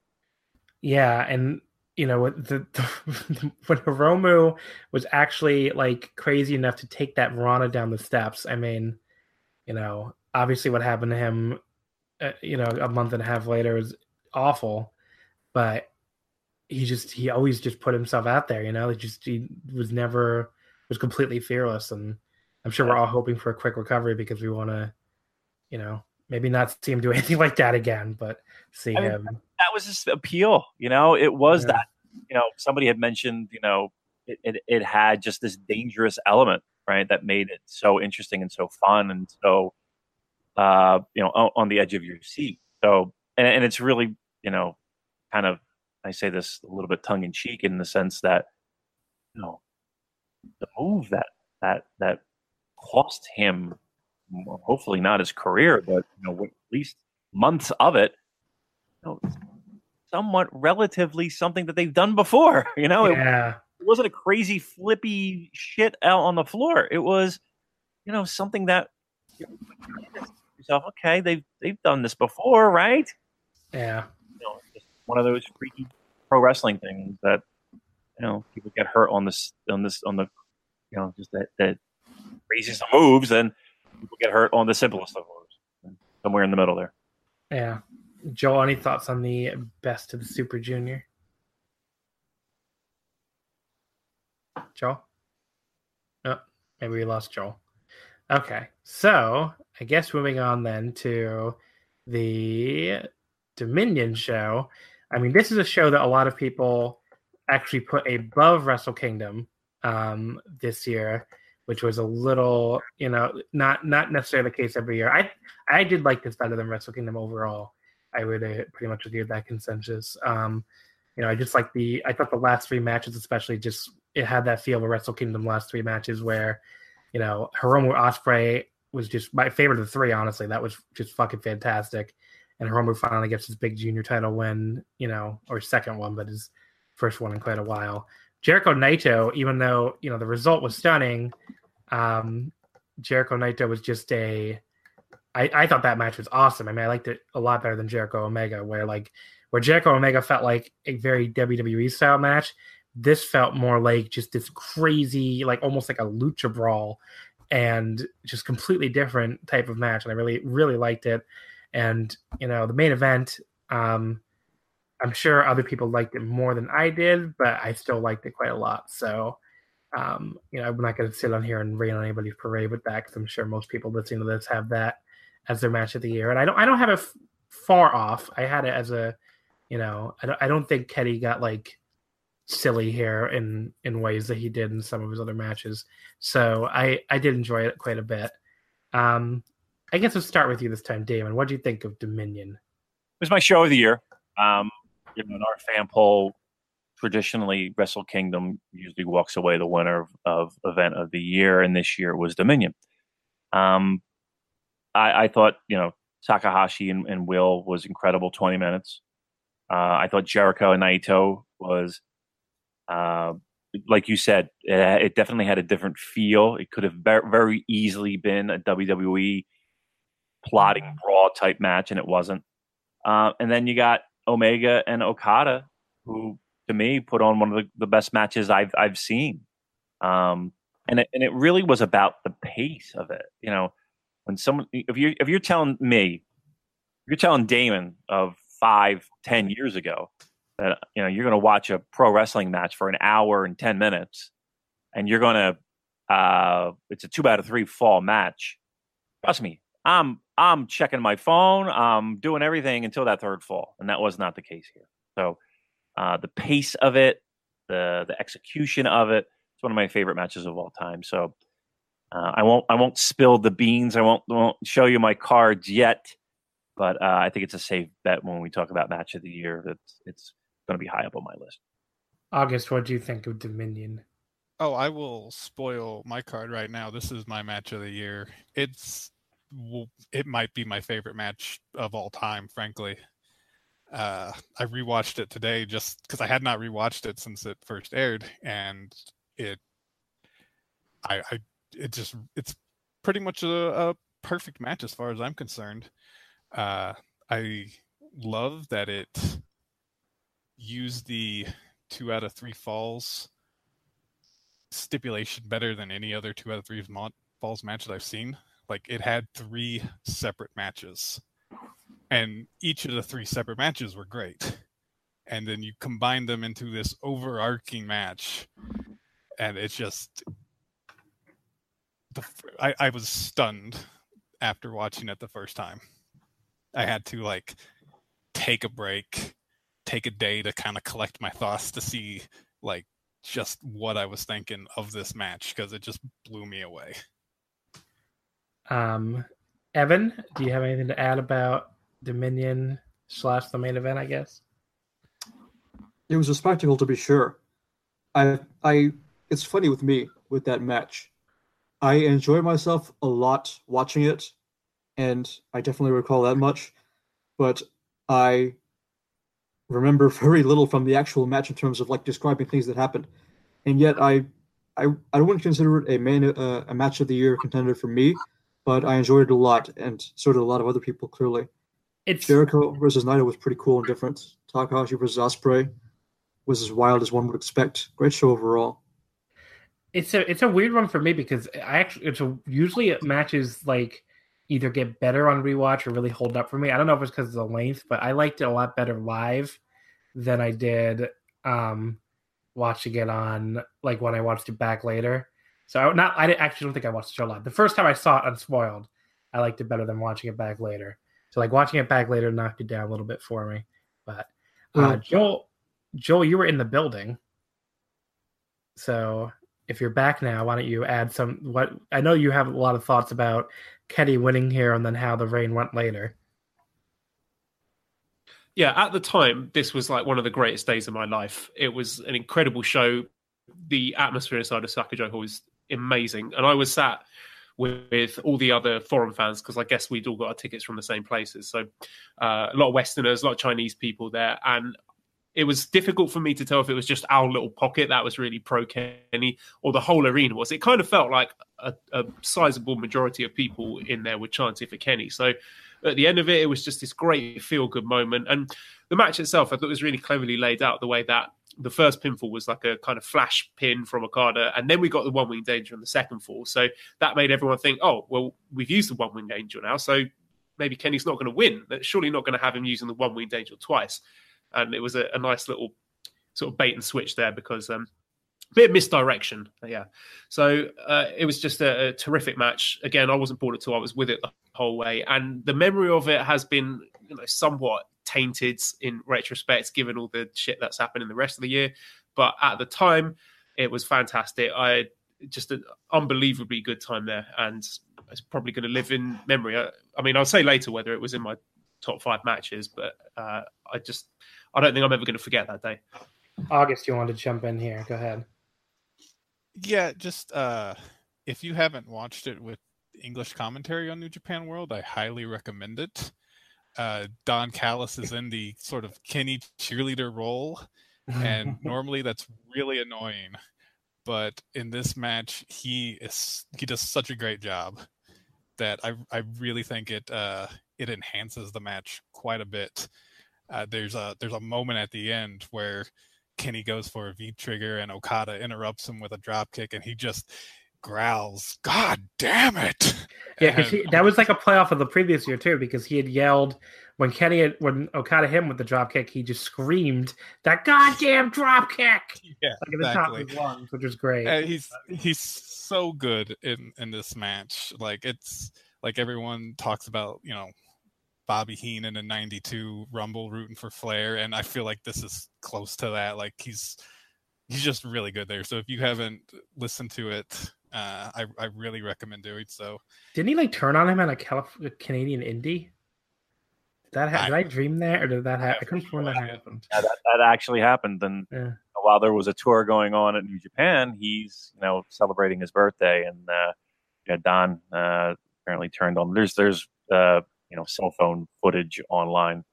Yeah, and you know what the, the (laughs) when Hiromu was actually like crazy enough to take that Rana down the steps. I mean, you know, obviously what happened to him, uh, you know, a month and a half later was awful, but he just he always just put himself out there. You know, he just he was never was completely fearless, and I'm sure we're all hoping for a quick recovery because we want to, you know, maybe not see him do (laughs) anything like that again, but see I mean, him. that was his appeal. You know, it was Yeah. that. You know, somebody had mentioned. You know, it, it it had just this dangerous element, right? That made it so interesting and so fun and so, uh, you know, on, on the edge of your seat. So, and, and it's really, you know, kind of. I say this a little bit tongue in cheek in the sense that, you know, the move that that that cost him, well, hopefully not his career, but you know, at least months of it. You know, somewhat relatively something that they've done before. (laughs) You know, it, Yeah. it wasn't a crazy flippy shit out on the floor. It was, you know, something that yourself, okay, they've they've done this before, right? Yeah. You know, just one of those freaky pro wrestling things that you know people get hurt on this on this on the you know just that that craziest of moves, and people get hurt on the simplest of moves. Somewhere in the middle there. Yeah. Joel, any thoughts on the best of the Super Junior? Joel? Oh, maybe we lost Joel. Okay. So I guess moving on then to the Dominion show. I mean, this is a show that a lot of people actually put above Wrestle Kingdom um, this year, which was a little, you know, not not necessarily the case every year. I I did like this better than Wrestle Kingdom overall. I would uh, pretty much agree with that consensus. Um, you know, I just like the I thought the last three matches, especially, just it had that feel of Wrestle Kingdom last three matches where, you know, Hiromu Ospreay was just my favorite of the three. Honestly, that was just fucking fantastic. And Hiromu finally gets his big junior title win, you know, or second one, but his first one in quite a while. Jericho Naito, even though you know the result was stunning, um, Jericho Naito was just a. I, I thought that match was awesome. I mean, I liked it a lot better than Jericho Omega, where like where Jericho Omega felt like a very WWE style match. This felt more like just this crazy, like almost like a lucha brawl, and just completely different type of match. And I really, really liked it. And you know, the main event, um, I'm sure other people liked it more than I did, but I still liked it quite a lot. So, um, you know, I'm not going to sit on here and rain on anybody's parade with that because I'm sure most people listening to this have that as their match of the year, and I don't, I don't have it f- far off. I had it as a, you know, I don't, I don't think Kenny got like silly here in in ways that he did in some of his other matches. So I I did enjoy it quite a bit. Um, I guess let's start with you this time, Damon. What do you think of Dominion? It was my show of the year. Um, you know, in our fan poll, traditionally Wrestle Kingdom usually walks away the winner of, of event of the year, and this year was Dominion. Um, I, I thought you know Takahashi and, and, Will was incredible, twenty minutes. Uh, I thought Jericho and Naito was, uh, like you said, it, it, definitely had a different feel. It could have very easily been a WWE plotting brawl type match, and it wasn't. Uh, and then you got Omega and Okada, who to me put on one of the, the best matches I've I've seen. Um, and it, and it really was about the pace of it. You know, when someone if you if you're telling me, you're telling Damon of five ten years ago that you know you're going to watch a pro wrestling match for an hour and ten minutes, and you're going to uh, it's a two out of three fall match. Trust me, I'm I'm checking my phone. I'm doing everything until that third fall, and that was not the case here. So uh, the pace of it, the the execution of it, it's one of my favorite matches of all time. So uh, I won't I won't spill the beans. I won't won't show you my cards yet, but uh, I think it's a safe bet when we talk about match of the year. It's it's going to be high up on my list. August, what do you think of Dominion? Oh, I will spoil my card right now. This is my match of the year. It's it might be my favorite match of all time, frankly. Uh, I rewatched it today just because I had not rewatched it since it first aired, and it, I, I it just it's pretty much a, a perfect match as far as I'm concerned. Uh, I love that it used the two out of three falls stipulation better than any other two out of three falls match that I've seen. Like it had three separate matches, and each of the three separate matches were great. And then you combine them into this overarching match, and it's just the I, I was stunned after watching it the first time. I had to like take a break, take a day to kind of collect my thoughts to see like just what I was thinking of this match because it just blew me away. Um, Evan, do you have anything to add about Dominion slash the main event? I guess it was a spectacle to be sure. I, I, it's funny with me with that match. I enjoy myself a lot watching it, and I definitely recall that much. But I remember (laughs) very little from the actual match in terms of like describing things that happened, and yet I, I, I wouldn't consider it a main uh, a match of the year contender for me but I enjoyed it a lot, and so did a lot of other people. Clearly, it's Jericho versus Naito was pretty cool and different. Takahashi versus Ospreay was as wild as one would expect. Great show overall. It's a it's a weird one for me because I actually it's a, usually it matches like either get better on rewatch or really hold up for me. I don't know if it's because of the length, but I liked it a lot better live than I did um watching it on like when I watched it back later. So I, not I actually don't think I watched the show live. The first time I saw it unspoiled, I liked it better than watching it back later. So like watching it back later knocked it down a little bit for me. But uh, Joel, Joel, you were in the building. So if you're back now, why don't you add some? What I know you have a lot of thoughts about Kenny winning here, and then how the reign went later. Yeah, at the time, this was like one of the greatest days of my life. It was an incredible show. The atmosphere inside of Osaka-jo Hall was amazing, and I was sat with, all the other foreign fans because I guess we'd all got our tickets from the same places. So uh, a lot of Westerners, a lot of Chinese people there, and it was difficult for me to tell if it was just our little pocket that was really pro Kenny or the whole arena was. It kind of felt like a, a sizable majority of people in there were chanting for Kenny. So at the end of it, it was just this great feel good moment. And the match itself, I thought was really cleverly laid out the way that the first pinfall was like a kind of flash pin from Okada, and then we got the one winged angel in the second fall. So that made everyone think, oh, well, we've used the one winged angel now, so maybe Kenny's not going to win. That's surely not going to have him using the one winged angel twice. And it was a, a, nice little sort of bait and switch there because um, a bit of misdirection. Yeah. So uh, it was just a, a, terrific match. Again, I wasn't bored at all. I was with it the whole way, and the memory of it has been you know somewhat tainted in retrospect, given all the shit that's happened in the rest of the year. But at the time, it was fantastic. I just an unbelievably good time there, and it's probably going to live in memory. I, I, mean, I'll say later whether it was in my top five matches, but uh, I just I don't think I'm ever going to forget that day. August, you want to jump in here? Go ahead. Yeah, just uh, if you haven't watched it with English commentary on New Japan World, I highly recommend it uh, Don Callis is in the sort of Kenny cheerleader role, and (laughs) normally that's really annoying. But in this match, he is he does such a great job that I I really think it uh, it enhances the match quite a bit. Uh, there's a there's a moment at the end where Kenny goes for a V trigger and Okada interrupts him with a drop kick, and he just growls, "God damn it!" Yeah, he, that was like a playoff of the previous year too, because he had yelled when Kenny had, when Okada hit him with the drop kick, he just screamed that goddamn drop kick. (laughs) Yeah, like exactly. the top of his lungs, which is great. And he's he's so good in in this match. Like it's like everyone talks about, you know, Bobby Heenan in a '92 Rumble rooting for Flair, and I feel like this is close to that. Like he's he's just really good there. So if you haven't listened to it, uh, I I really recommend doing so. Didn't he like turn on him at a Calif- Canadian indie? Did that ha- did I dream that, or did that happen? I couldn't remember that happened. Yeah, that, that actually happened. And yeah. while there was a tour going on at New Japan, he's you know celebrating his birthday, and uh, yeah, Don uh, apparently turned on. There's there's uh, you know cell phone footage online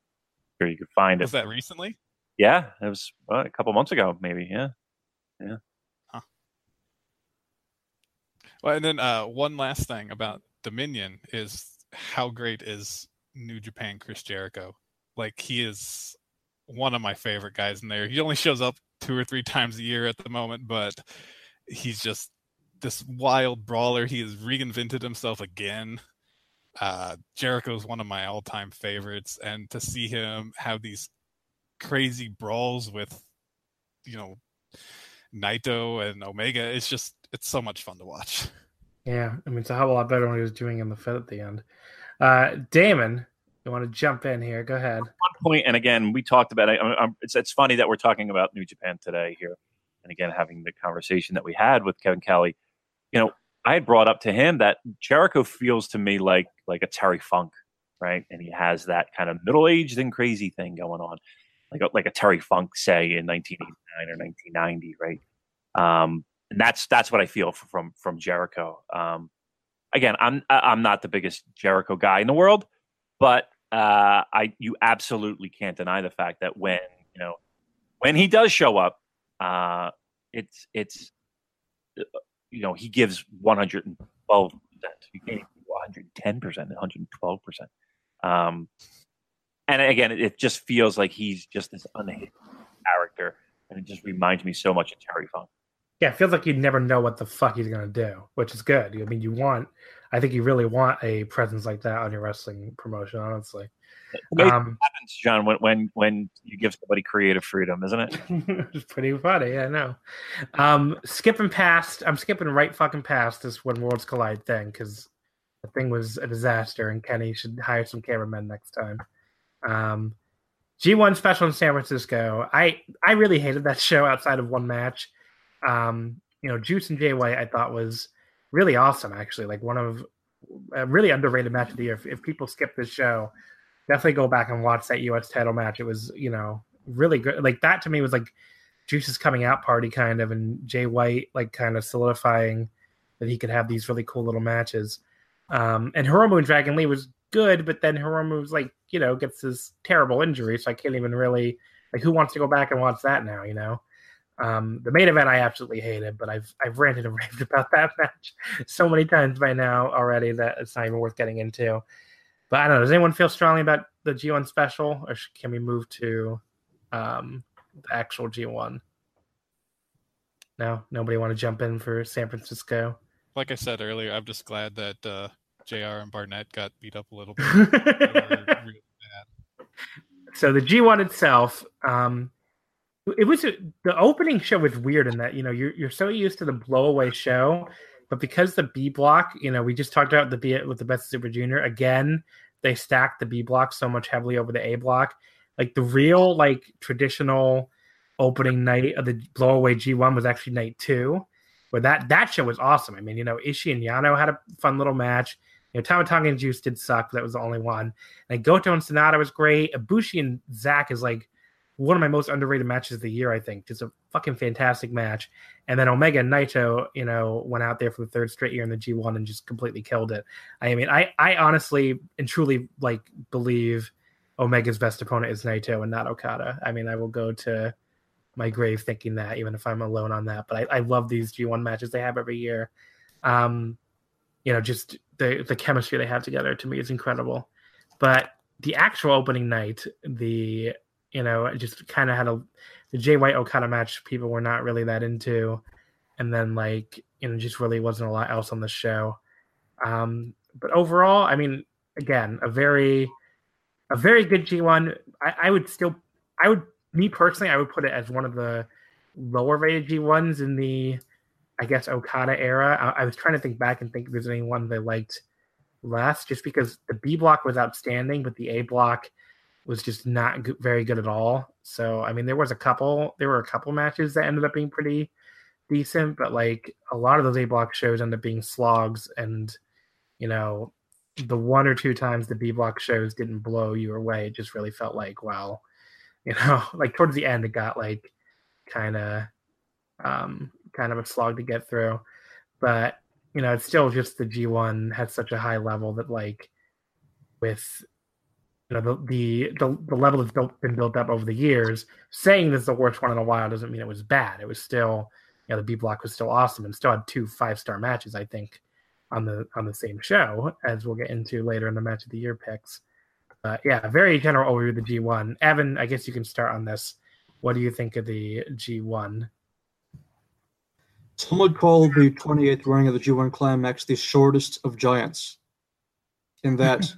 where you could find it. Was that recently? Yeah, it was well, a couple months ago, maybe. Yeah, yeah. Huh. Well, and then uh, one last thing about Dominion is how great is New Japan Chris Jericho? Like he is one of my favorite guys in there. He only shows up two or three times a year at the moment, but he's just this wild brawler. He has reinvented himself again. Uh, Jericho is one of my all-time favorites, and to see him have these crazy brawls with, you know, Naito and Omega, it's just it's so much fun to watch. Yeah, I mean it's a hell of a lot better than he was doing in the Fed at the end. Uh, Damon, you want to jump in here? Go ahead. One point, and again, we talked about it. I, it's it's funny that we're talking about New Japan today here, and again having the conversation that we had with Kevin Kelly. You know, I had brought up to him that Jericho feels to me like like a Terry Funk, right? And he has that kind of middle aged and crazy thing going on, like a, like a Terry Funk say in 1989 or 1990, right? Um, and that's that's what I feel from from Jericho. Um, again, I'm I'm not the biggest Jericho guy in the world, but uh, I you absolutely can't deny the fact that when you know when he does show up, uh, it's it's you know he gives 112 percent. You can't 110 percent, 112 percent. Um, and again, it just feels like he's just this unhinged character, and it just reminds me so much of Terry Funk. Yeah, it feels like you never know what the fuck he's gonna do, which is good. I mean, you want, I think you really want a presence like that on your wrestling promotion, honestly. Um, happens, John, when when when you give somebody creative freedom, isn't it? (laughs) it's pretty funny, I know. Um, skipping past, I'm skipping right fucking past this when worlds collide thing because the thing was a disaster, and Kenny should hire some cameramen next time. Um, G1 special in San Francisco. I I really hated that (laughs) show outside of one match Um, you know, Juice and Jay White, I thought was really awesome. Actually, like one of a really underrated match of the year. If, if people skip this show, definitely go back and watch that U.S. title match. It was, you know, really good. Like that to me was like Juice's coming out party kind of, and Jay White like kind of solidifying that he could have these really cool little matches. Um, and Hiromu and Dragon Lee was good, but then Hiromu was like, you know, gets this terrible injury, so I can't even really like who wants to go back and watch that now, you know? Um, the main event I absolutely hated, but I've I've ranted and (laughs) raved about that match so many times by now already that it's not even worth getting into. But I don't know. Does anyone feel strongly about the G1 special, or can we move to um, the actual G1? No, nobody want to jump in for San Francisco. Like I said earlier, I'm just glad that uh, Jr. and Barnett got beat up a little (laughs) bit. really so the G1 itself, um, it was the opening show was weird in that you know you're you're so used to the blowaway show, but because the B block, you know, we just talked about the B with the best Super Junior again, they stacked the B block so much heavily over the A block. Like the real like traditional opening night of the blowaway G1 was actually night two, where that that show was awesome. I mean, you know, Ishii and Yano had a fun little match. You know, Tama Tonga and Juice did suck, but that was the only one. Like Goto and Sanada was great. Ibushi and Zack is like one of my most underrated matches of the year, I think. Just a fucking fantastic match. And then Omega and Naito, you know, went out there for the third straight year in the G1 and just completely killed it. I mean, I, I honestly and truly like believe Omega's best opponent is Naito and not Okada. I mean, I will go to my grave thinking that, even if I'm alone on that. But I, I love these G1 matches they have every year. Um, you know, just the the chemistry they have together to me is incredible. But the actual opening night, the you know, just kind of had a the Jay White Okada match. People were not really that into, and then like you know, just really wasn't a lot else on the show. Um, but overall, I mean, again, a very a very good G1. I, I would still, I would me personally, I would put it as one of the lower rated G1s in the I guess Okada era. I, I, was trying to think back and think if there's anyone they liked less, just because the B block was outstanding, but the A block was just not good, very good at all. So I mean, there was a couple, there were a couple matches that ended up being pretty decent, but like a lot of those A block shows end up being slogs, and you know, the one or two times the B block shows didn't blow you away, it just really felt like wow, (laughs) you know, like towards the end it got like kind of um kind of a slog to get through. But you know, it's still just the G1 had such a high level that like with you know the the the, level that's built, been built up over the years. Saying this is the worst one in a while doesn't mean it was bad. It was still you know the B block was still awesome and still had two five star matches. I think on the on the same show as we'll get into later in the match of the year picks. But yeah, very general overview of the G1. Evan, I guess you can start on this. What do you think of the G1? Some would call the 28th running of the G1 Climax the shortest of giants. In that,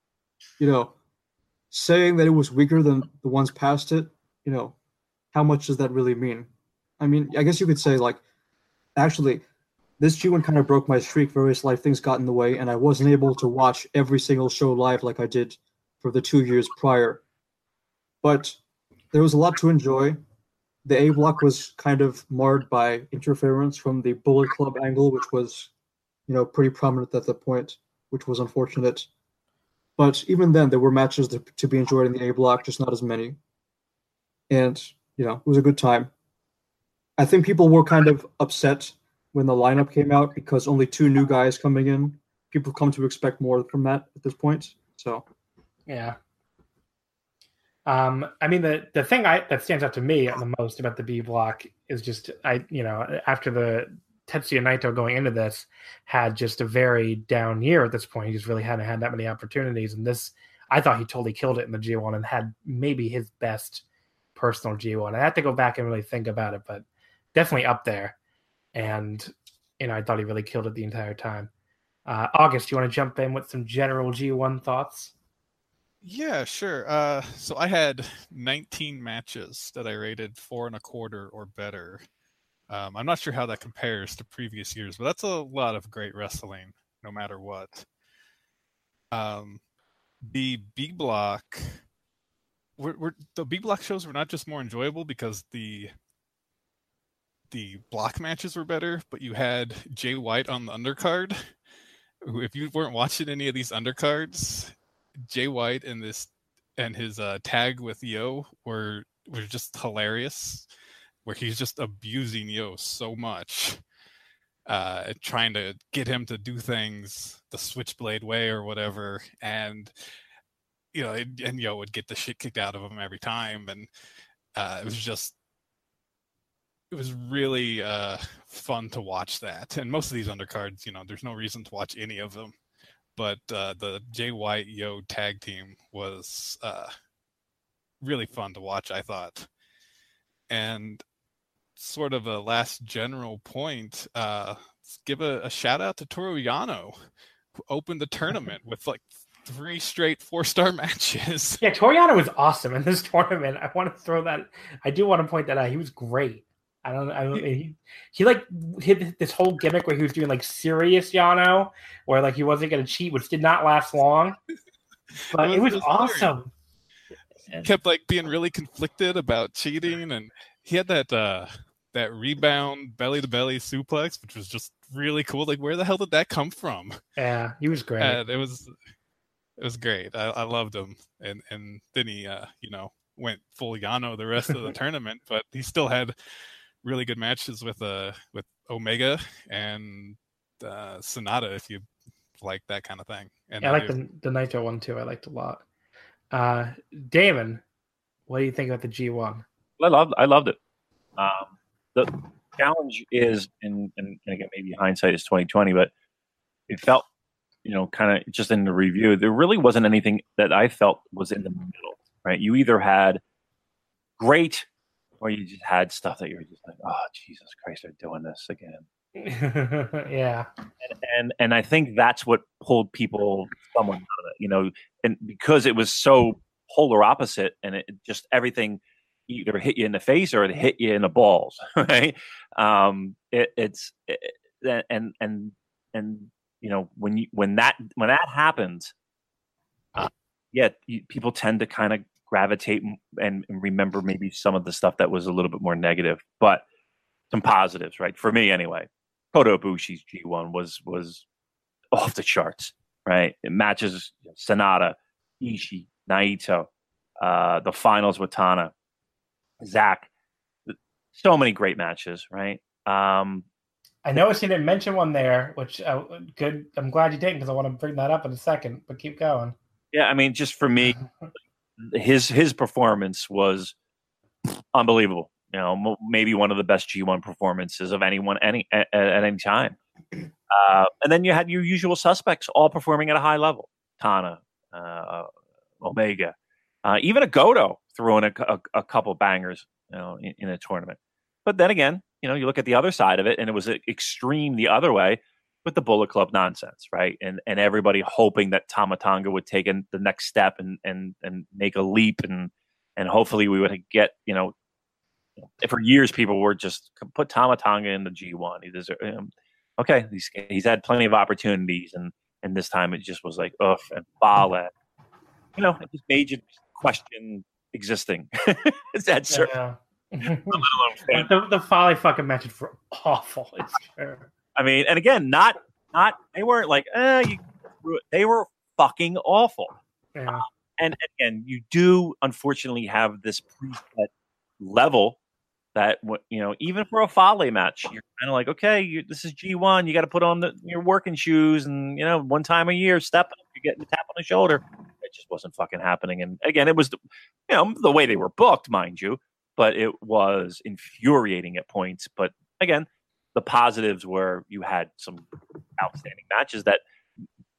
(laughs) you know, saying that it was weaker than the ones past it, you know, how much does that really mean? I mean, I guess you could say, like, actually, this G1 kind of broke my streak. Various life things got in the way, and I wasn't able to watch every single show live like I did for the two years prior. But there was a lot to enjoy the A block was kind of marred by interference from the Bullet Club angle, which was, you know, pretty prominent at that point, which was unfortunate. But even then, there were matches to, be enjoyed in the A block, just not as many. And, you know, it was a good time. I think people were kind of upset when the lineup came out because only two new guys coming in. People come to expect more from that at this point. So, yeah, um, I mean, the the thing I, that stands out to me the most about the B block is just I, you know, after the Tetsuya Naito going into this had just a very down year at this point. He just really hadn't had that many opportunities, and this I thought he totally killed it in the G1 and had maybe his best personal G1. I had to go back and really think about it, but definitely up there. And you know, I thought he really killed it the entire time. Uh, August, you want to jump in with some general G1 thoughts? Yeah, sure. Uh, so I had 19 matches that I rated four and a quarter or better. Um, I'm not sure how that compares to previous years, but that's a lot of great wrestling, no matter what. Um, the B block, we're, we're, the B block shows were not just more enjoyable because the the block matches were better, but you had Jay White on the undercard. If you weren't watching any of these undercards, Jay White and this and his uh, tag with Yo were were just hilarious. Where he's just abusing Yo so much, uh, trying to get him to do things the Switchblade way or whatever, and you know, and, and Yo would get the shit kicked out of him every time, and uh, it was just it was really uh, fun to watch that. And most of these undercards, you know, there's no reason to watch any of them. But uh, the Jay White Yo tag team was uh, really fun to watch, I thought. And sort of a last general point, uh, give a, a shout out to Toru Yano, who opened the (laughs) tournament with like three straight four star (laughs) matches. Yeah, Toru Yano was awesome in this (laughs) tournament. I want to throw that. I do want to point that out. He was great. I don't. I don't. He, he like hit this whole gimmick where he was doing like serious Yano, where like he wasn't going to cheat, which did not last long. But it was, it was awesome. Kept like being really conflicted about cheating, and he had that uh that rebound belly to belly suplex, which was just really cool. Like, where the hell did that come from? Yeah, he was great. And it was it was great. I, I loved him, and and then he uh you know went full Yano the rest of the (laughs) tournament, but he still had really good matches with uh with Omega and uh, Sanada if you like that kind of thing. And yeah, I like the the Naito one too. I liked a lot. Uh, Damon, what do you think about the G one? I loved I loved it. Um, the challenge is, and, and, again, maybe hindsight is twenty twenty, but it felt, you know, kind of just in the review, there really wasn't anything that I felt was in the middle. Right? You either had great or you just had stuff that you were just like, oh Jesus Christ, they're doing this again. (laughs) yeah, and, and, and I think that's what pulled people somewhat out of it, you know, and because it was so polar opposite, and it just everything either hit you in the face or it hit you in the balls, (laughs) right? Um, it, it's it, and and and you know when you when that when that happens, uh, yeah, you, people tend to kind of gravitate and, and remember maybe some of the stuff that was a little bit more negative, but some positives, right? For me, anyway. Kota Ibushi's G1 was was off the charts, right? It matches Sanada, Ishii, Naito, uh, the finals with Tana, Zack. So many great matches, right? Um, I noticed you didn't mention one there, which uh, good. I'm glad you didn't because I want to bring that up in a second. But keep going. Yeah, I mean, just for me, (laughs) his his performance was unbelievable. You know, maybe one of the best G1 performances of anyone any at, at any time. (clears throat) Uh, and then you had your usual suspects all performing at a high level. Tana, uh, Omega, uh, even a Goto threw in a, a, a couple bangers, you know, in, in, a tournament. But then again, you know, you look at the other side of it, and it was extreme the other way with the Bullet Club nonsense, right? And and everybody hoping that Tama Tonga would take in the next step and and and make a leap, and and hopefully we would get you know. For years, people were just put Tama Tonga in the G one. He deserves. Um, okay, he's he's had plenty of opportunities, and and this time it just was like, ugh, and Fale. You know, it just made you question existing. (laughs) Is that? Yeah. (laughs) the, the Fale fucking matches were awful. (laughs) It's true. I mean, and again, not not they weren't like, eh, you, they were fucking awful. Yeah. Uh, and again, you do unfortunately have this preset level that you know, even for a Fale match, you're kind of like, okay, you, this is G one, you got to put on the, your working shoes, and you know, one time a year, step up, you're getting a tap on the shoulder. It just wasn't fucking happening. And again, it was, the, you know, the way they were booked, mind you, but it was infuriating at points. But again, the positives were you had some outstanding matches that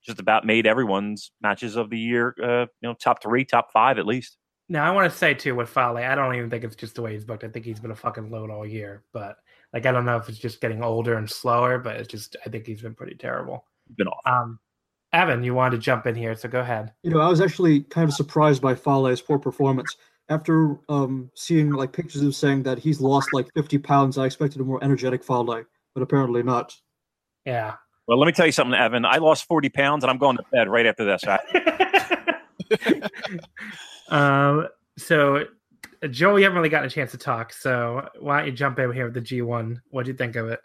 just about made everyone's matches of the year, uh, you know, top three, top five at least. Now I want to say too with Fale, I don't even think it's just the way he's booked. I think he's been a fucking load all year. But like I don't know if it's just getting older and slower, but it's just I think he's been pretty terrible. Been off. Um, Evan, you wanted to jump in here, so go ahead. You know, I was actually kind of surprised by Fale's poor performance after um, seeing like pictures of saying that he's lost like 50 pounds, I expected a more energetic Fale, but apparently not. Yeah. Well, let me tell you something, Evan. I lost 40 pounds and I'm going to bed right after this. (laughs) um, so Joe, you haven't really gotten a chance to talk, so why don't you jump in here with the G1? What do you think of it?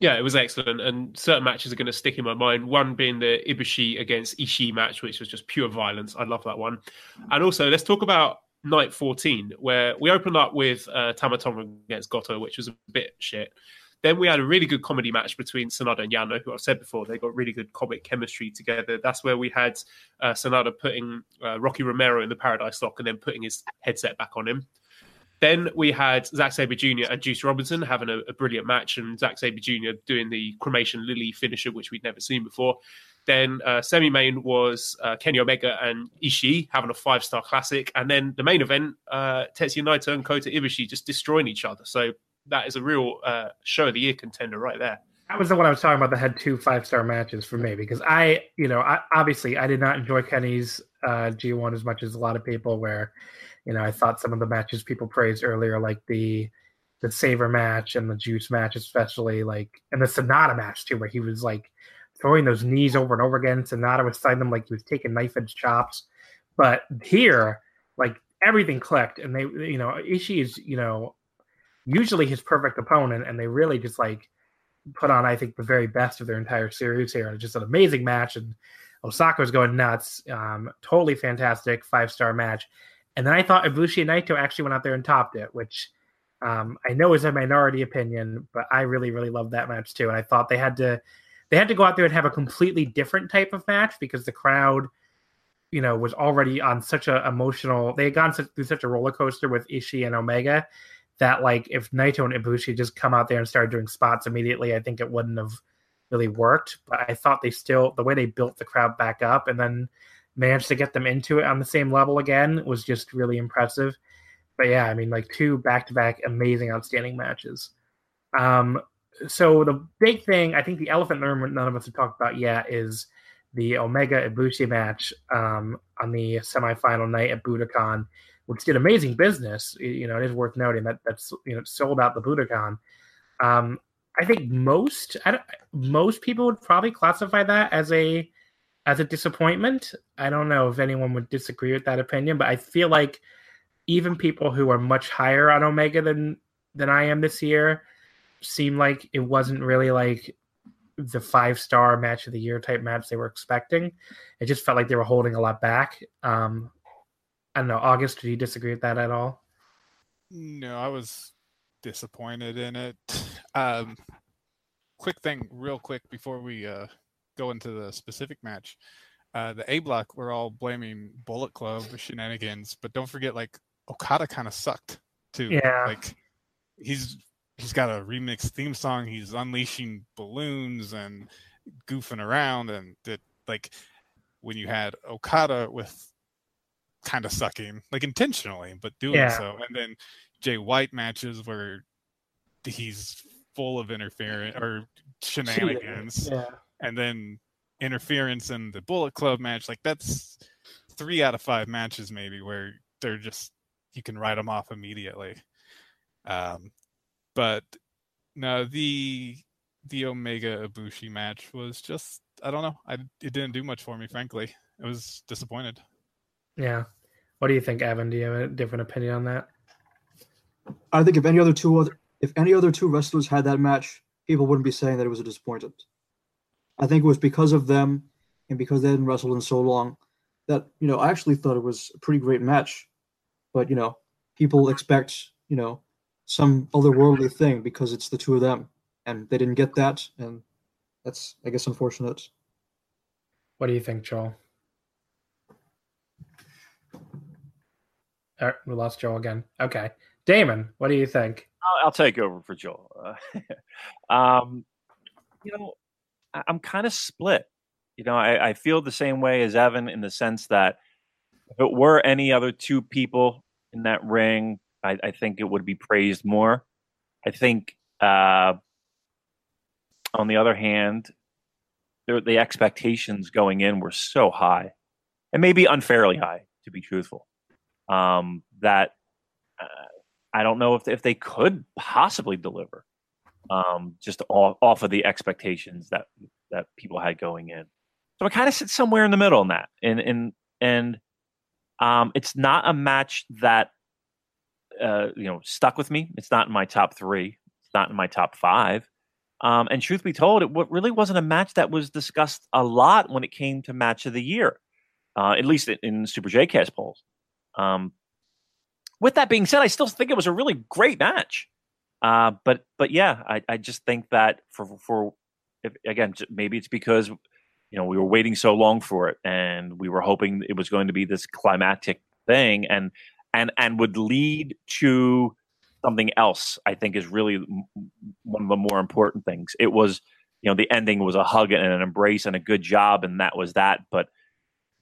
Yeah, it was excellent, and certain matches are going to stick in my mind. One being the Ibushi against Ishii match, which was just pure violence. I love that one. And also, let's talk about night 14, where we opened up with uh, Tama Tonga against Goto, which was a bit shit. Then we had a really good comedy match between Sanada and Yano, who I've said before, they got really good comic chemistry together. That's where we had uh, Sanada putting uh, Rocky Romero in the Paradise Lock and then putting his headset back on him. Then we had Zack Sabre Jr. and Juice Robinson having a, a brilliant match, and Zack Sabre Jr. doing the cremation lily finisher, which we'd never seen before. Then uh, semi main was uh, Kenny Omega and Ishii having a five star classic, and then the main event, uh, Tetsuya Naito and Kota Ibushi just destroying each other. So that is a real uh, show of the year contender right there. That was the one I was talking about that had two five star matches for me because I, you know, I, obviously I did not enjoy Kenny's uh, G1 as much as a lot of people. Where, you know, I thought some of the matches people praised earlier, like the the Sabre match and the Juice match, especially like, and the Sanada match too, where he was like throwing those knees over and over again. Sanada was selling them like he was taking knife edge chops. But here, like everything clicked, and they, you know, Ishii is, you know, usually his perfect opponent, and they really just like put on, I think, the very best of their entire series here. Just an amazing match, and Osaka was going nuts. Um, totally fantastic five star match. And then I thought Ibushi and Naito actually went out there and topped it, which um, I know is a minority opinion, but I really, really loved that match too. And I thought they had to they had to go out there and have a completely different type of match because the crowd, you know, was already on such a emotional. They had gone through such a roller coaster with Ishii and Omega that like if Naito and Ibushi just come out there and started doing spots immediately, I think it wouldn't have really worked. But I thought they still the way they built the crowd back up and then managed to get them into it on the same level again was just really impressive. But yeah, I mean like two back to back amazing, outstanding matches. Um, so the big thing, I think the elephant in the room none of us have talked about yet is the Omega Ibushi match um, on the semifinal night at Budokan which did amazing business. You know, it is worth noting that that's you know sold out the Budokan. Um, I think most I most people would probably classify that as a as a disappointment. I don't know if anyone would disagree with that opinion, but I feel like even people who are much higher on Omega than than I am this year seem like it wasn't really like the five star match of the year type match they were expecting. It just felt like they were holding a lot back. Um, I don't know. August, do you disagree with that at all? No, I was disappointed in it. (sighs) Um, quick thing, real quick, before we uh, go into the specific match. Uh, the A block, we're all blaming Bullet Club shenanigans, but don't forget, like Okada kind of sucked too. Yeah, like he's he's got a remix theme song. He's unleashing balloons and goofing around, and that like when you had Okada with kind of sucking, like intentionally, but doing yeah. so. And then Jay White matches where he's full of interference or shenanigans. Yeah. And then interference in the Bullet Club match, like that's three out of five matches maybe where they're just you can write them off immediately. Um, but no, the the Omega Ibushi match was just I don't know. I it didn't do much for me, frankly. I was disappointed. Yeah. What do you think, Evan? Do you have a different opinion on that? I think if any other two other if any other two wrestlers had that match, people wouldn't be saying that it was a disappointment. I think it was because of them and because they hadn't wrestled in so long that, you know, I actually thought it was a pretty great match. But, you know, people expect, you know, some otherworldly thing because it's the two of them. And they didn't get that, and that's I guess unfortunate. What do you think, Joel? Uh, we lost Joel again. Okay, Damon, what do you think? I'll, I'll take over for Joel. Uh, (laughs) um, you know, I, am kind of split. You know, I, I feel the same way as Evan in the sense that if it were any other two people in that ring, I, I think it would be praised more. I think, uh, on the other hand, the expectations going in were so high, and maybe unfairly high, to be truthful um, that uh, I don't know if if they could possibly deliver um, just off, off of the expectations that that people had going in. So I kind of sit somewhere in the middle in that, and and and um, it's not a match that uh, you know, stuck with me. It's not in my top three. It's not in my top five. Um, and truth be told, it really wasn't a match that was discussed a lot when it came to match of the year, uh, at least in, in Super J-Cast polls. Um, with that being said, I still think it was a really great match. Uh, but but yeah, I, I just think that for for if, again maybe it's because you know we were waiting so long for it and we were hoping it was going to be this climatic thing and and and would lead to something else. I think is really one of the more important things. It was you know the ending was a hug and an embrace and a good job and that was that. But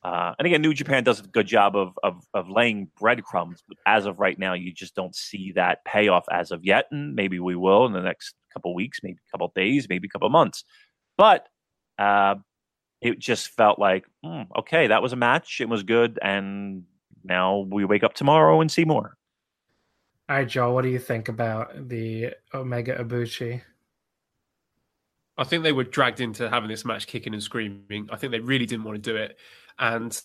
uh, and again, New Japan does a good job of, of of laying breadcrumbs, but as of right now, you just don't see that payoff as of yet, and maybe we will in the next couple weeks, maybe a couple days, maybe a couple months. But uh, it just felt like, mm, okay, that was a match. It was good, and now we wake up tomorrow and see more. All right, Joel, what do you think about the Omega Ibushi? I think they were dragged into having this match kicking and screaming. I think they really didn't want to do it. And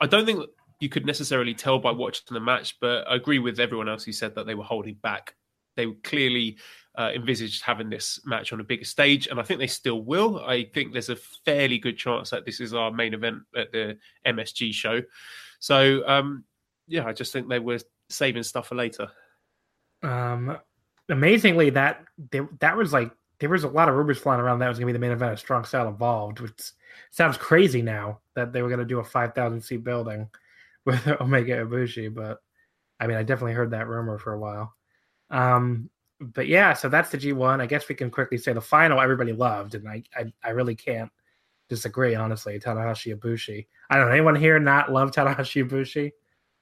I don't think you could necessarily tell by watching the match, but I agree with everyone else who said that they were holding back. They clearly uh, envisaged having this match on a bigger stage, and I think they still will. I think there's a fairly good chance that this is our main event at the MSG show. So, um, yeah, I just think they were saving stuff for later. Um, amazingly, that they, that was like there was a lot of rumors flying around that was going to be the main event of Strong Style Evolved, which sounds crazy now that they were going to do a 5,000 seat building (laughs) with Omega Ibushi. But I mean, I definitely heard that rumor for a while. Um, but yeah, so that's the G1. I guess we can quickly say the final everybody loved, and I I, I really can't disagree, honestly. Tanahashi Ibushi. I don't know anyone here not love Tanahashi Ibushi.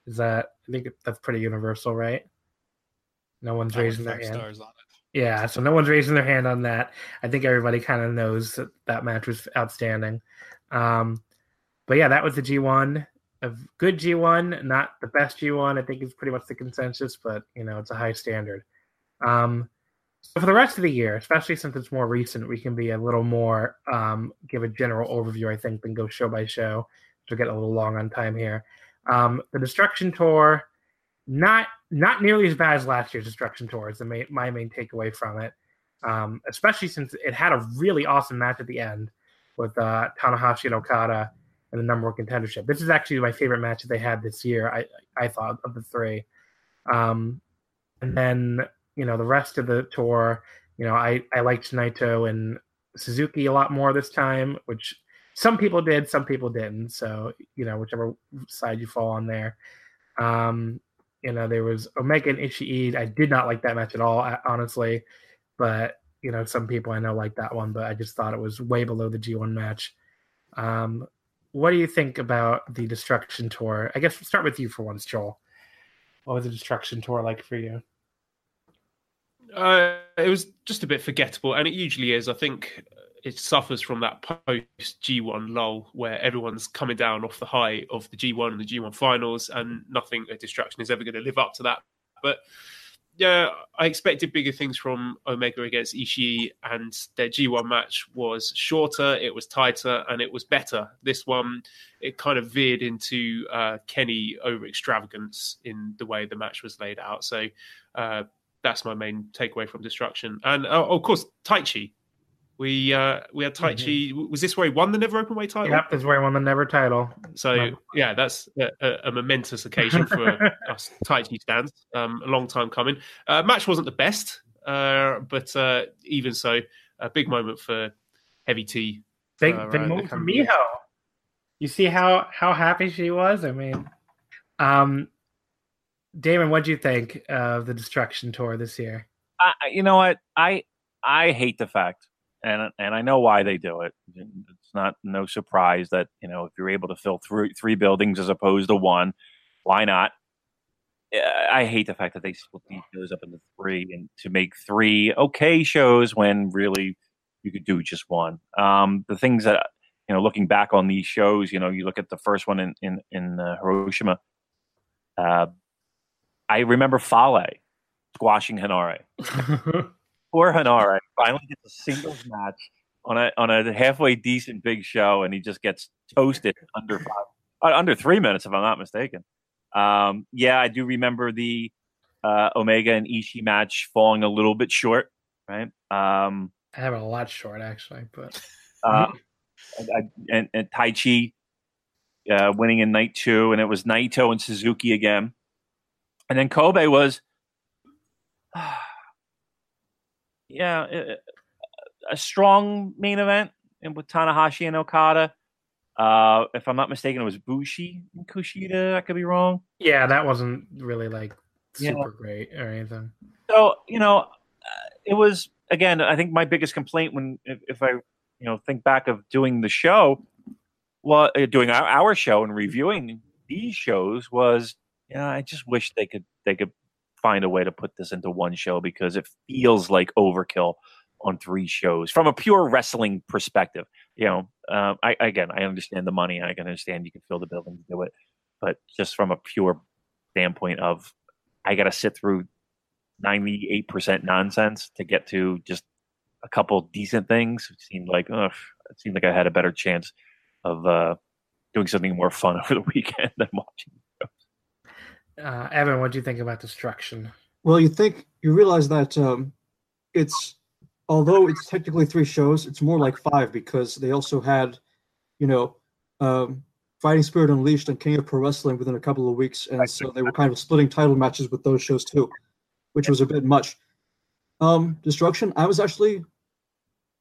Is that I think that's pretty universal, right? No one's raising their hand. Yeah, so no one's raising their hand on that. I think everybody kind of knows that that match was outstanding. Um, but yeah, that was the G1. A good G1, not the best G1. I think is pretty much the consensus, but you know, it's a high standard. Um, so for the rest of the year, especially since it's more recent, we can be a little more um, give a general overview, I think, than go show by show. So get a little long on time here. Um, the Destruction Tour not not nearly as bad as last year's Destruction Tour is main, my main takeaway from it. Um, especially since it had a really awesome match at the end with uh, Tanahashi and Okada and the number one contendership. This is actually my favorite match that they had this year. I I thought of the three, um, and then you know the rest of the tour. You know I I liked Naito and Suzuki a lot more this time, which some people did, some people didn't. So you know whichever side you fall on there. Um, you know, there was Omega and Ishii. I did not like that match at all, honestly. But you know, some people I know like that one, but I just thought it was way below the G1 match. Um, what do you think about the Destruction Tour? I guess we'll start with you for once, Joel. What was the Destruction Tour like for you? Uh, it was just a bit forgettable, and it usually is. I think it suffers from that post G1 lull where everyone's coming down off the high of the G1 and the G1 finals, and nothing a Destruction is ever going to live up to that. But yeah, I expected bigger things from Omega against Ishii, and their G1 match was shorter, it was tighter, and it was better. This one, it kind of veered into uh, Kenny over extravagance in the way the match was laid out. So uh, that's my main takeaway from Destruction. And uh, of course, Taichi we uh we had Taichi. Mm-hmm. Was this where he won the Never Open Openweight title? Yep, this is where he won the Never title. So yeah, that's a, a momentous occasion for (laughs) us Taichi fans. Um, a long time coming. Uh, match wasn't the best, uh, but uh, even so, a big moment for Heavy T. Big, uh, big moment for Miho. You see how how happy she was. I mean, um, Damon, what do you think of the Destruction Tour this year? you know what I I hate the fact and and I know why they do it. It's not no surprise that you know if you're able to fill three three buildings as opposed to one, why not? I hate the fact that they split these shows up into three and to make three okay shows when really you could do just one. Um, the things that you know, looking back on these shows, you know, you look at the first one in in, in uh, Hiroshima. Uh, I remember Fale squashing Henare. (laughs) poor Henare finally gets a singles match on a on a halfway decent big show, and he just gets toasted under five, uh, under three minutes, if I'm not mistaken. Um, yeah, I do remember the uh, Omega and Ishii match falling a little bit short, right? Um, I have it a lot short actually, but uh, and, and, and Taichi uh, winning in night two, and it was Naito and Suzuki again, and then Kobe was, (sighs) yeah, a, strong main event and with Tanahashi and Okada. Uh, if I'm not mistaken, it was Bushi and Kushida. I could be wrong. yeah, that wasn't really like Yeah. super great or anything. So you know, uh, it was again. I think my biggest complaint when if, if I you know think back of doing the show, well, uh, doing our, our show and reviewing these shows was, yeah, I just wish they could they could find a way to put this into one show because it feels like overkill on three shows from a pure wrestling perspective. You know, uh, I again I understand the money. I can understand you can fill the building to do it, but just from a pure standpoint of I got to sit through 98% nonsense to get to just a couple decent things. It seemed like, ugh, it seemed like I had a better chance of uh, doing something more fun (laughs) over the weekend than watching. Uh, Evan, what do you think about Destruction? Well, you think you realize that um, it's although it's technically three shows, it's more like five because they also had, you know, um, Fighting Spirit Unleashed and King of Pro Wrestling within a couple of weeks, and so they were kind of splitting title matches with those shows too, which was a bit much. Um, Destruction, I was actually,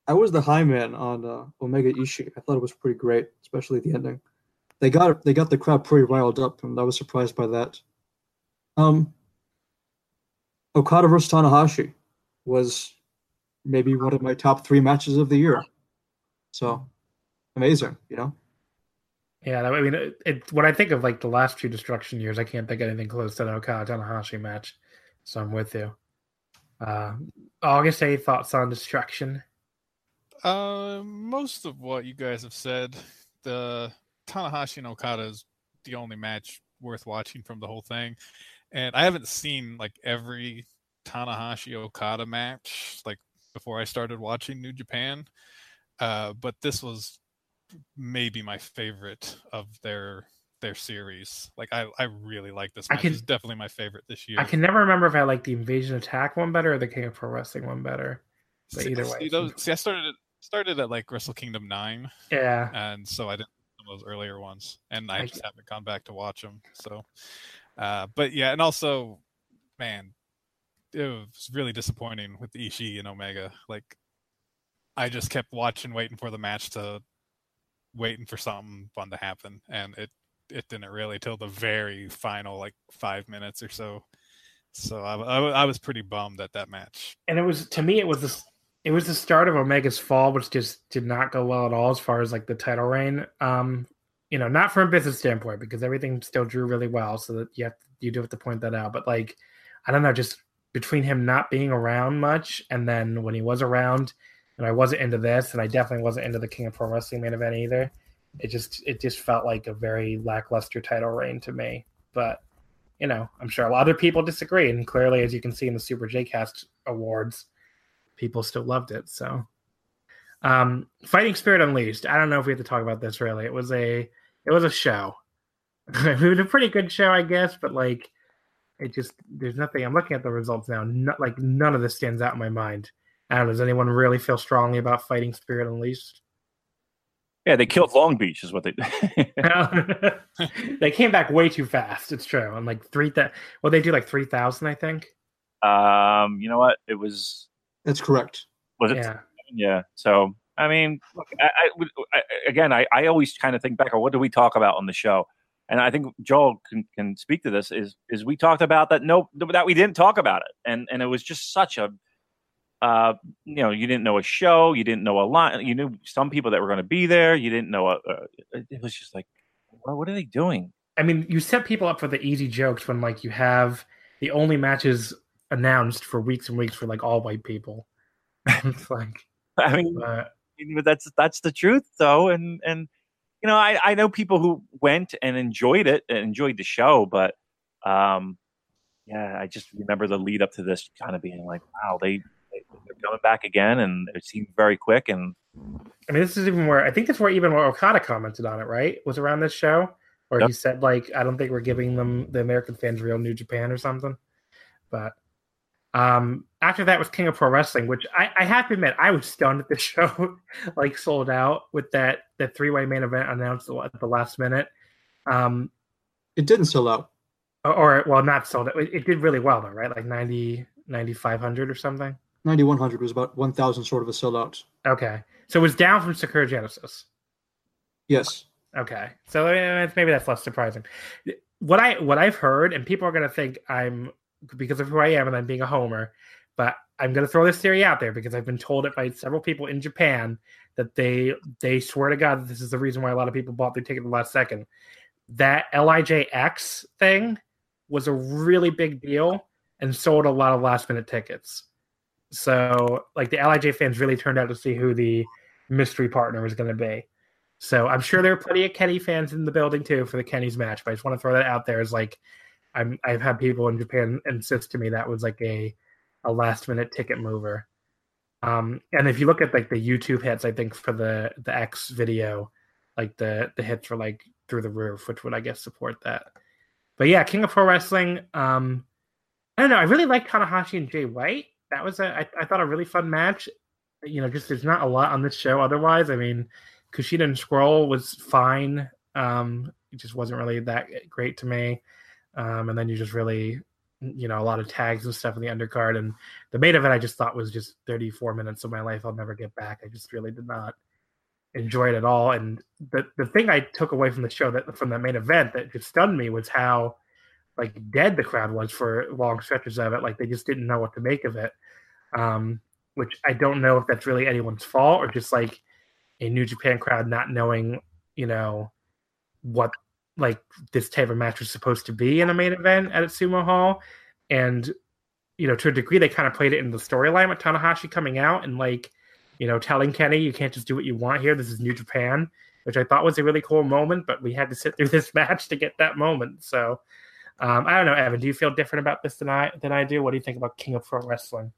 I was the high man on uh, Omega Ishii. I thought it was pretty great, especially the ending. They got they got the crowd pretty riled up, and I was surprised by that. Um, Okada versus Tanahashi was maybe one of my top three matches of the year. So amazing, you know. Yeah, I mean, it, it, when I think of like the last few Destruction years, I can't think of anything close to the Okada Tanahashi match. So I'm with you. Uh, August, any thoughts on Destruction? Uh, most of what you guys have said, the Tanahashi and Okada is the only match worth watching from the whole thing, and I haven't seen like every Tanahashi Okada match like before I started watching New Japan. Uh, but this was maybe my favorite of their their series. Like I, I really like this I match. can- It's definitely my favorite this year. I can never remember if I like the Invasion Attack one better or the King of Pro Wrestling one better. But see, either see, way, those, see, I started at, started at like Wrestle Kingdom nine, Yeah, and so I didn't those earlier ones, and I I just haven't gone back to watch them. So, uh, but yeah, and also, man, it was really disappointing with Ishii and Omega. Like, I just kept watching, waiting for the match to, waiting for something fun to happen, and it it didn't really till the very final like five minutes or so. So I, I, I was pretty bummed at that match. and it was to me it was the it was the start of Omega's fall, which just did not go well at all as far as like the title reign. Um, you know, not from a business standpoint because everything still drew really well, so that you have you do have to point that out. But like, I don't know, just between him not being around much and then when he was around, and I wasn't into this, and I definitely wasn't into the King of Pro Wrestling main event either. It just it just felt like a very lackluster title reign to me. But you know, I'm sure a lot of people disagree, and clearly, as you can see in the Super J Cast awards, people still loved it. So, um, Fighting Spirit Unleashed. I don't know if we have to talk about this really. It was a it was a show. (laughs) it was a pretty good show, I guess, but like it just there's nothing. I'm looking at the results now. Not like none of this stands out in my mind. I don't know. Does anyone really feel strongly about Fighting Spirit Unleashed? Yeah, they killed Long Beach, is what they. (laughs) (laughs) they came back way too fast. It's true. And like three that well, they do like three thousand, I think. um, you know what? It was That's correct. was it Yeah. Yeah. So I mean, look, I, I, I again, I, I always kind of think back, or what do we talk about on the show? And I think Joel can, can speak to this. Is is we talked about that? No, that we didn't talk about it, and and it was just such a, uh, you know, you didn't know a show, you didn't know a lot, you knew some people that were going to be there, you didn't know a. a it was just like, what, what are they doing? I mean, you set people up for the easy jokes when like you have the only matches announced for weeks and weeks for like all white people. (laughs) it's like, I mean, uh, but that's that's the truth though and and you know I, I know people who went and enjoyed it and enjoyed the show but um yeah i just remember the lead up to this kind of being like wow they, they they're coming back again and it seemed very quick and I mean, this is even where I think that's where even where Okada commented on it, right? Was around this show where Yep. he said like, I don't think we're giving them the American fans real New Japan or something. But um, after that was King of Pro Wrestling, which I, I have to admit I was stunned at the (laughs) show like sold out with that that three way main event announced at the last minute. Um, it didn't sell out, or, or well, not sold out. It, it, did really well though, right? Like 90, 9500 or something. 9100 was about 1000 sort of a sellout. Okay. So it was down from Sakura Genesis. Yes. Okay. So uh, maybe that's less surprising. What I what I've heard, and people are going to think I'm because of who I am and I'm being a homer, but I'm going to throw this theory out there because I've been told it by several people in Japan that they they swear to God that this is the reason why a lot of people bought their ticket the last second. That LIJX thing was a really big deal and sold a lot of last minute tickets. So like the LIJ fans really turned out to see who the mystery partner was going to be. So I'm sure there are plenty of Kenny fans in the building too for the Kenny's match. But I just want to throw that out there as like I'm I've had people in Japan insist to me that was like a a last minute ticket mover. Um, and if you look at like the YouTube hits, I think for the the X video, like the the hits were like through the roof, which would I guess support that. But yeah, King of Pro Wrestling. Um, I don't know. I really like Tanahashi and Jay White. That was a I, I thought a really fun match. You know, just there's not a lot on this show otherwise. I mean, Kushida and Scurll was fine. Um, it just wasn't really that great to me. Um, and then you just really, you know, a lot of tags and stuff in the undercard. And the main event I just thought was just 34 minutes of my life I'll never get back. I just really did not enjoy it at all. And the the thing I took away from the show that from that main event that just stunned me was how like dead the crowd was for long stretches of it. Like they just didn't know what to make of it. Um, which I don't know if that's really anyone's fault or just like a New Japan crowd not knowing, you know, what like this type of match was supposed to be in a main event at sumo hall. And, you know, to a degree they kind of played it in the storyline with Tanahashi coming out and like, you know, telling Kenny you can't just do what you want here. This is New Japan, which I thought was a really cool moment, but we had to sit through (laughs) this match to get that moment. So um, I don't know, Evan, do you feel different about this than I than I do? What do you think about King of Pro Wrestling?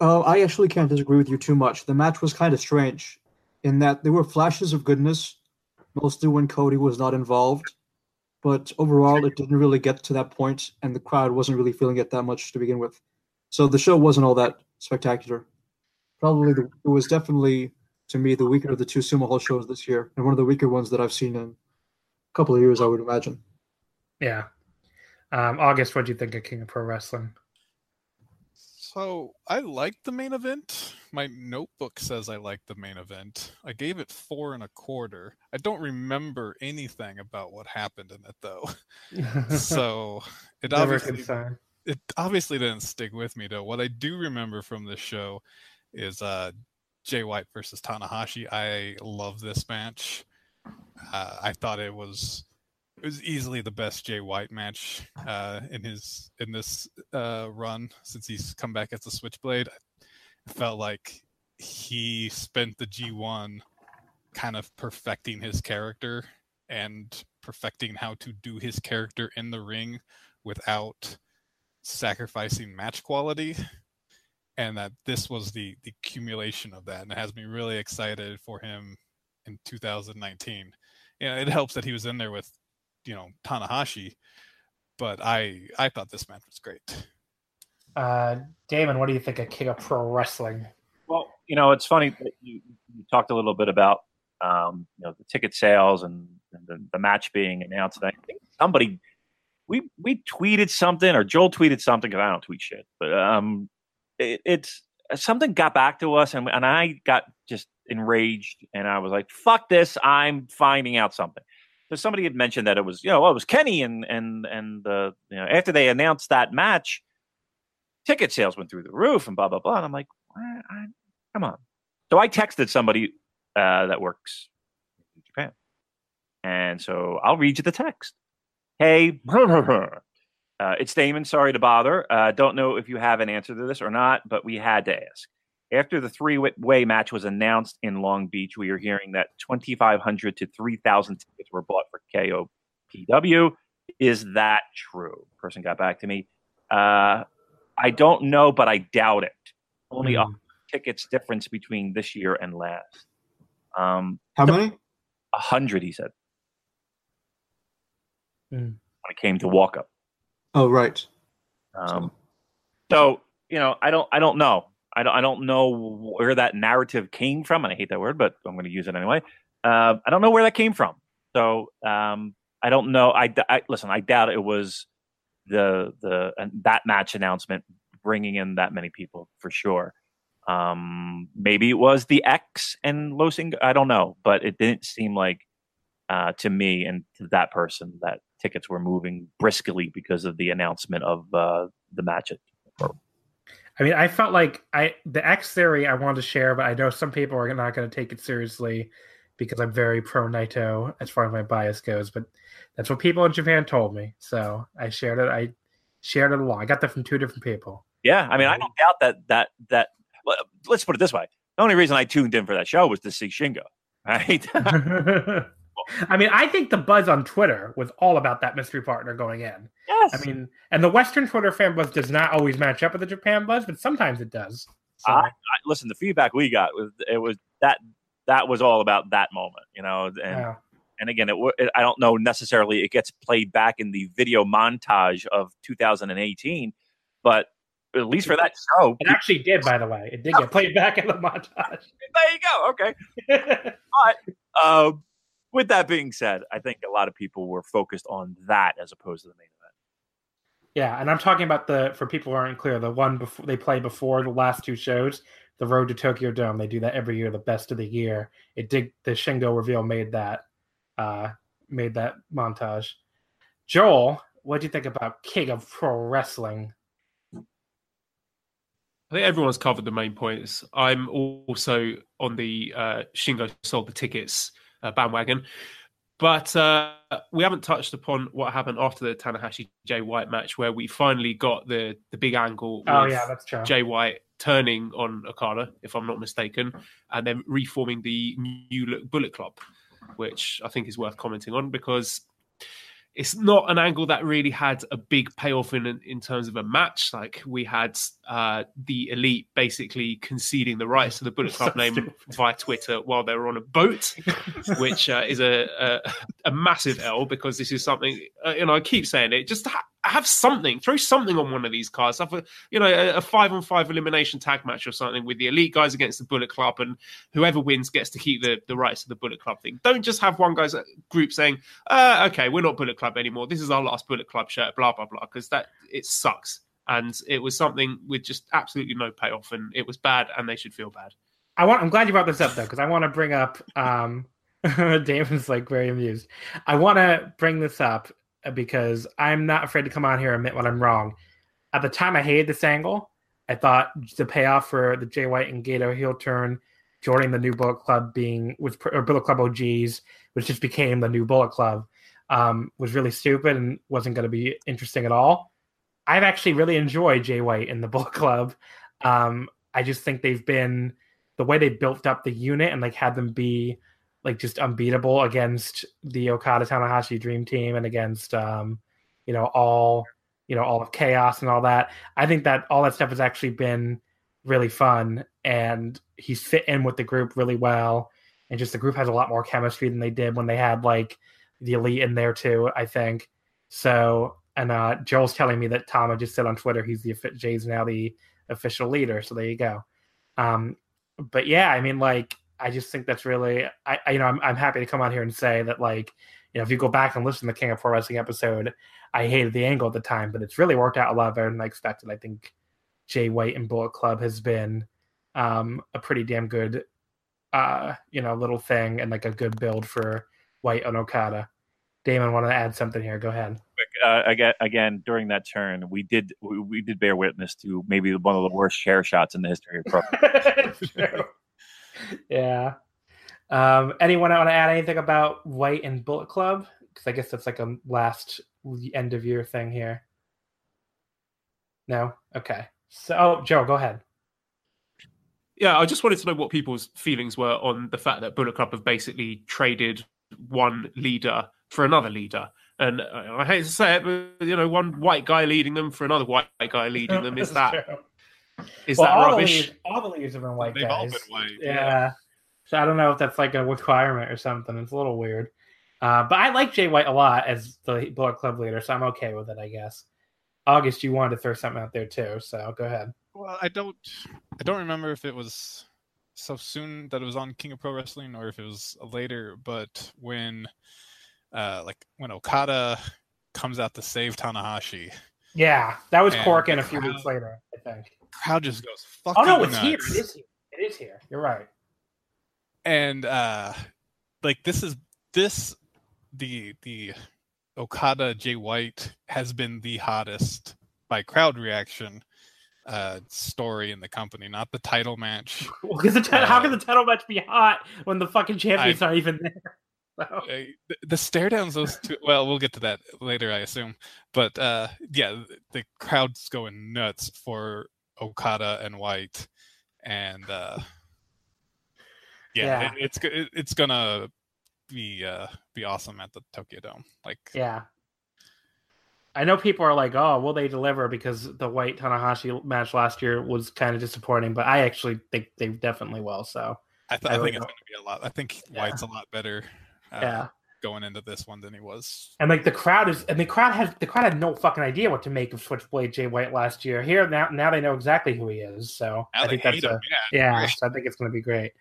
Oh, I actually can't disagree with you too much. The match was kind of strange in that there were flashes of goodness, mostly when Cody was not involved. But overall, it didn't really get to that point, and the crowd wasn't really feeling it that much to begin with. So the show wasn't all that spectacular. Probably the, it was definitely, to me, the weaker of the two sumo hall shows this year, and one of the weaker ones that I've seen in a couple of years, I would imagine. Yeah. Um, August, what do you think of King of Pro Wrestling? So I liked the main event. My notebook says I liked the main event. I gave it four and a quarter. I don't remember anything about what happened in it though. (laughs) so it Never obviously it obviously didn't stick with me though. What I do remember from this show is uh Jay White versus Tanahashi. I love this match. Uh, I thought it was it was easily the best Jay White match uh, in his in this uh, run since he's come back as a Switchblade. I felt like he spent the G1 kind of perfecting his character and perfecting how to do his character in the ring without sacrificing match quality and that this was the the accumulation of that and it has me really excited for him in 2019 you know, it helps that he was in there with you know Tanahashi, but I I thought this match was great. Uh, Damon, what do you think of King of Pro Wrestling? Well, you know, it's funny that you, you talked a little bit about um, you know the ticket sales and, and the, the, match being announced. I think somebody we we tweeted something or Joel tweeted something because I don't tweet shit, but um, it, it's something got back to us and and I got just enraged and I was like, "Fuck this! I'm finding out something." because somebody had mentioned that it was you know well, it was Kenny and and and uh, you know after they announced that match, ticket sales went through the roof and blah blah blah. And I'm like, I, come on. So I texted somebody uh, that works in Japan, and so I'll read you the text. Hey, (laughs) uh, it's Damon. Sorry to bother. Uh, don't know if you have an answer to this or not, but we had to ask. After the three way match was announced in Long Beach, we are hearing that 2,500 to 3,000 tickets were bought for KOPW. Is that true? Person got back to me. Uh, I don't know, but I doubt it. Only mm. a tickets difference between this year and last. Um, How many? A hundred, he said. Mm. When it came to walk up. Oh, right. Um, so you know, I don't, I don't know. I don't, I don't know where that narrative came from, and I hate that word, but I'm going to use it anyway. Uh, I don't know where that came from. So um, I don't know. I, I listen. I doubt it was the the that match announcement bringing in that many people for sure. Um, maybe it was the X and Losing. I don't know, but it didn't seem like uh, to me and to that person that tickets were moving briskly because of the announcement of uh, the match. At, I mean, I felt like I the X theory I wanted to share, but I know some people are not going to take it seriously because I'm very pro Naito as far as my bias goes. But that's what people in Japan told me, so I shared it. I shared it along. I got that from two different people. Yeah, I mean, I don't doubt that that that. Let's put it this way: the only reason I tuned in for that show was to see Shingo. Right. (laughs) (laughs) I mean, I think the buzz on Twitter was all about that mystery partner going in. Yes. I mean, and the Western Twitter fan buzz does not always match up with the Japan buzz, but sometimes it does. So. I, I, listen, the feedback we got was it was that that was all about that moment, you know, and Yeah. and again, it, it I don't know necessarily it gets played back in the video montage of 2018, but at least for that show, It actually did, by the way. It did get played back in the montage. (laughs) there you go. Okay. Uh, with that being said, I think a lot of people were focused on that as opposed to the main event. yeah, and I'm talking about the for people who aren't clear, the one before they play before the last two shows, the Road to Tokyo Dome. They do that every year, the best of the year. It did the Shingo reveal made that uh made that montage. Joel, what do you think about King of Pro Wrestling? I think everyone's covered the main points. I'm also on the uh, Shingo sold the tickets uh, bandwagon, but uh, we haven't touched upon what happened after the Tanahashi Jay White match, where we finally got the the big angle. Oh yeah, that's true. Jay White turning on Okada, if I'm not mistaken, and then reforming the New Look Bullet Club, which I think is worth commenting on because it's not an angle that really had a big payoff in in terms of a match. Like we had uh, the elite basically conceding the rights to the Bullet Club (laughs) So name stupid. via Twitter while they were on a boat, (laughs) which uh, is a, a a massive L because this is something. Uh, you know, I keep saying it. Just ha- have something, throw something on one of these cards. Have a you know a, a five on five elimination tag match or something with the elite guys against the Bullet Club, and whoever wins gets to keep the the rights to the Bullet Club thing. Don't just have one guy's group saying, uh, "Okay, we're not Bullet Club anymore. This is our last Bullet Club shirt." Blah blah blah. Because that it sucks, and it was something with just absolutely no payoff, and it was bad, and they should feel bad. I want. I'm glad you brought this up though, because I want to bring up. Um, (laughs) Damon's like very amused. I want to bring this up because I'm not afraid to come on here and admit when I'm wrong. At the time, I hated this angle. I thought the payoff for the Jay White and Gedo heel turn, joining the new Bullet Club, being with or Bullet Club OGs, which just became the new Bullet Club, um, was really stupid and wasn't going to be interesting at all. I've actually really enjoyed Jay White in the (laughs) Bullet Club. Um, I just think they've been the way they built up the unit and like had them be like just unbeatable against the Okada Tanahashi Dream Team and against um, you know all you know all of chaos and all that. I think that all that stuff has actually been really fun and he's fit in with the group really well and just the group has a lot more chemistry than they did when they had like the elite in there too. I think so. And uh, Joel's telling me that Tama just said on Twitter he's the Jay's now the official leader. So there you go. Um, but yeah, I mean, like, I just think that's really, I, I you know, I'm, I'm happy to come out here and say that, like, you know, if you go back and listen to the King of Pro Wrestling episode, I hated the angle at the time, but it's really worked out a lot better than I expected. I think Jay White and Bullet Club has been um, a pretty damn good, uh, you know, little thing and like a good build for White and Okada. Damon, want to add something here? Go ahead. Uh, again, again, during that turn, we did we, we did bear witness to maybe one of the worst chair shots in the history of pro. (laughs) Yeah. Um, anyone want to add anything about White and Bullet Club? Because I guess that's like a last end of year thing here. No. Okay. So, oh, Joe, go ahead. Yeah, I just wanted to know what people's feelings were on the fact that Bullet Club have basically traded one leader for another leader. And I hate to say it, but you know, one white guy leading them for another white guy leading (laughs) them. Is that true. Is Well, that all the rubbish? leaders- all the leaders have been white They've all guys. been white, Yeah. yeah. So I don't know if that's like a requirement or something. It's a little weird. Uh, but I like Jay White a lot as the Bullet Club leader, so I'm okay with it, I guess. August, you wanted to throw something out there too, so go ahead. Well, I don't, I don't remember if it was so soon that it was on King of Pro Wrestling or if it was later. But when, uh, like when Okada comes out to save Tanahashi, Yeah, that was And Korakuen a few crowd- weeks later, I think. Crowd just goes fucking Oh no, it's nuts. here. It is here. It is here. You're right. and uh like this is this the the okada jay white has been the hottest by crowd reaction uh story in the company not the title match (laughs) Well, the how Uh, can the title match be hot when the fucking champion's not even there? (laughs) Uh, the, the stare downs those two well we'll get to that later i assume but uh yeah the crowd's going nuts for okada and white and uh yeah, Yeah. It, it's it, it's gonna be uh be awesome at the tokyo dome like yeah. I know people are like, "Oh, will they deliver?" Because the White Tanahashi match last year was kind of disappointing, but I actually think they definitely will. So, I, th- I I, think it's going to be a lot. I think Yeah. White's a lot better uh, yeah. Going into this one than he was. And like the crowd is, and the crowd has the crowd had no fucking idea what to make of Switchblade Jay White last year. Here now, now they know exactly who he is. So Now I think that's a, him, yeah. yeah. So I think it's going to be great.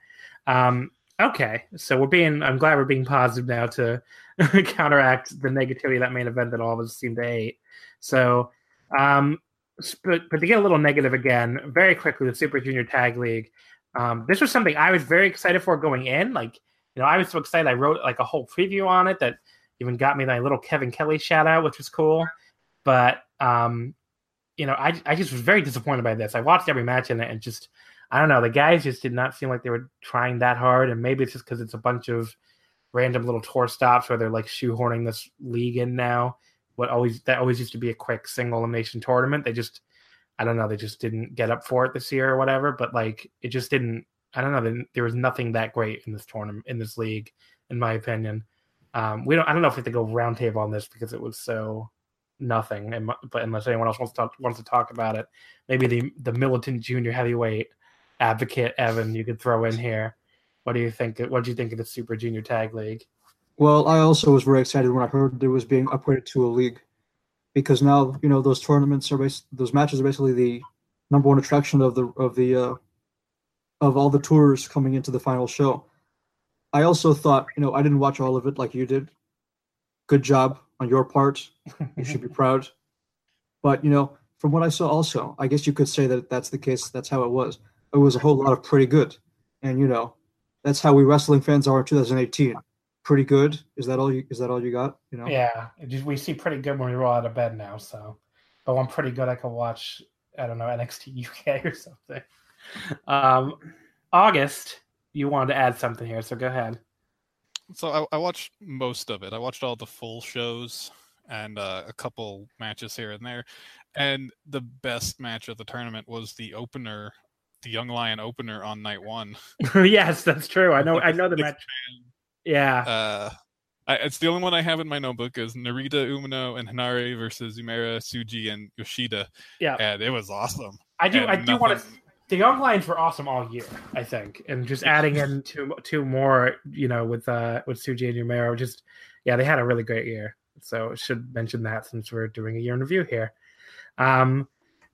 Um, okay, so we're being. I'm glad we're being positive now to (laughs) counteract the negativity of that main event that all of us seem to hate. So, um, but but to get a little negative again, very quickly, the Super Junior Tag League. Um, this was something I was very excited for going in. Like, you know, I was so excited. I wrote like a whole preview on it that even got me my little Kevin Kelly shout out, which was cool. But um, you know, I I just was very disappointed by this. I watched every match in it and just I don't know, the guys just did not seem like they were trying that hard, and maybe it's just because it's a bunch of random little tour stops where they're like shoehorning this league in now. What always that always used to be a quick single elimination tournament. They just I don't know, they just didn't get up for it this year or whatever. But like it just didn't. I don't know. There- was nothing that great in this tournament in this league, in my opinion. Um, we don't. I don't know if we have to go roundtable on this because it was so nothing. But unless anyone else wants to talk, wants to talk about it, maybe the the militant junior heavyweight advocate Evan, you could throw in here. What do you think? What do you think of the Super Junior Tag League? Well, I also was very excited when I heard it was being upgraded to a league, because now you know those tournaments are bas- those matches are basically the number one attraction of the of the uh, of all the tours coming into the final show. I also thought, you know, I didn't watch all of it like you did. Good job on your part. You should be (laughs) proud. But you know, from what I saw, also, I guess you could say that that's the case. That's how it was. It was a whole lot of pretty good, and you know, that's how we wrestling fans are in 2018 pretty good. Is that all you? Is that all you got? You know. Yeah, we see pretty good when we roll out of bed now. So, but when I'm pretty good, I can watch. I don't know NXT UK (laughs) or something. Um, August, you wanted to add something here, so go ahead. So I, I watched most of it. I watched all the full shows and uh, a couple matches here and there. And the best match of the tournament was the opener, the Young Lion opener on night one. (laughs) yes, that's true. I know. I know the match. Yeah, Uh, I, it's the only one I have in my notebook is Narita Umino and Henare versus Uemura, Tsuji, and Yoshida. yeah. And it was awesome. I do. and I do want to. The Young Lions were awesome all year, I think, and just adding in two two more, you know, with uh with Tsuji and Uemura, just yeah, they had a really great year. So should mention that since we're doing a year in review here. Um,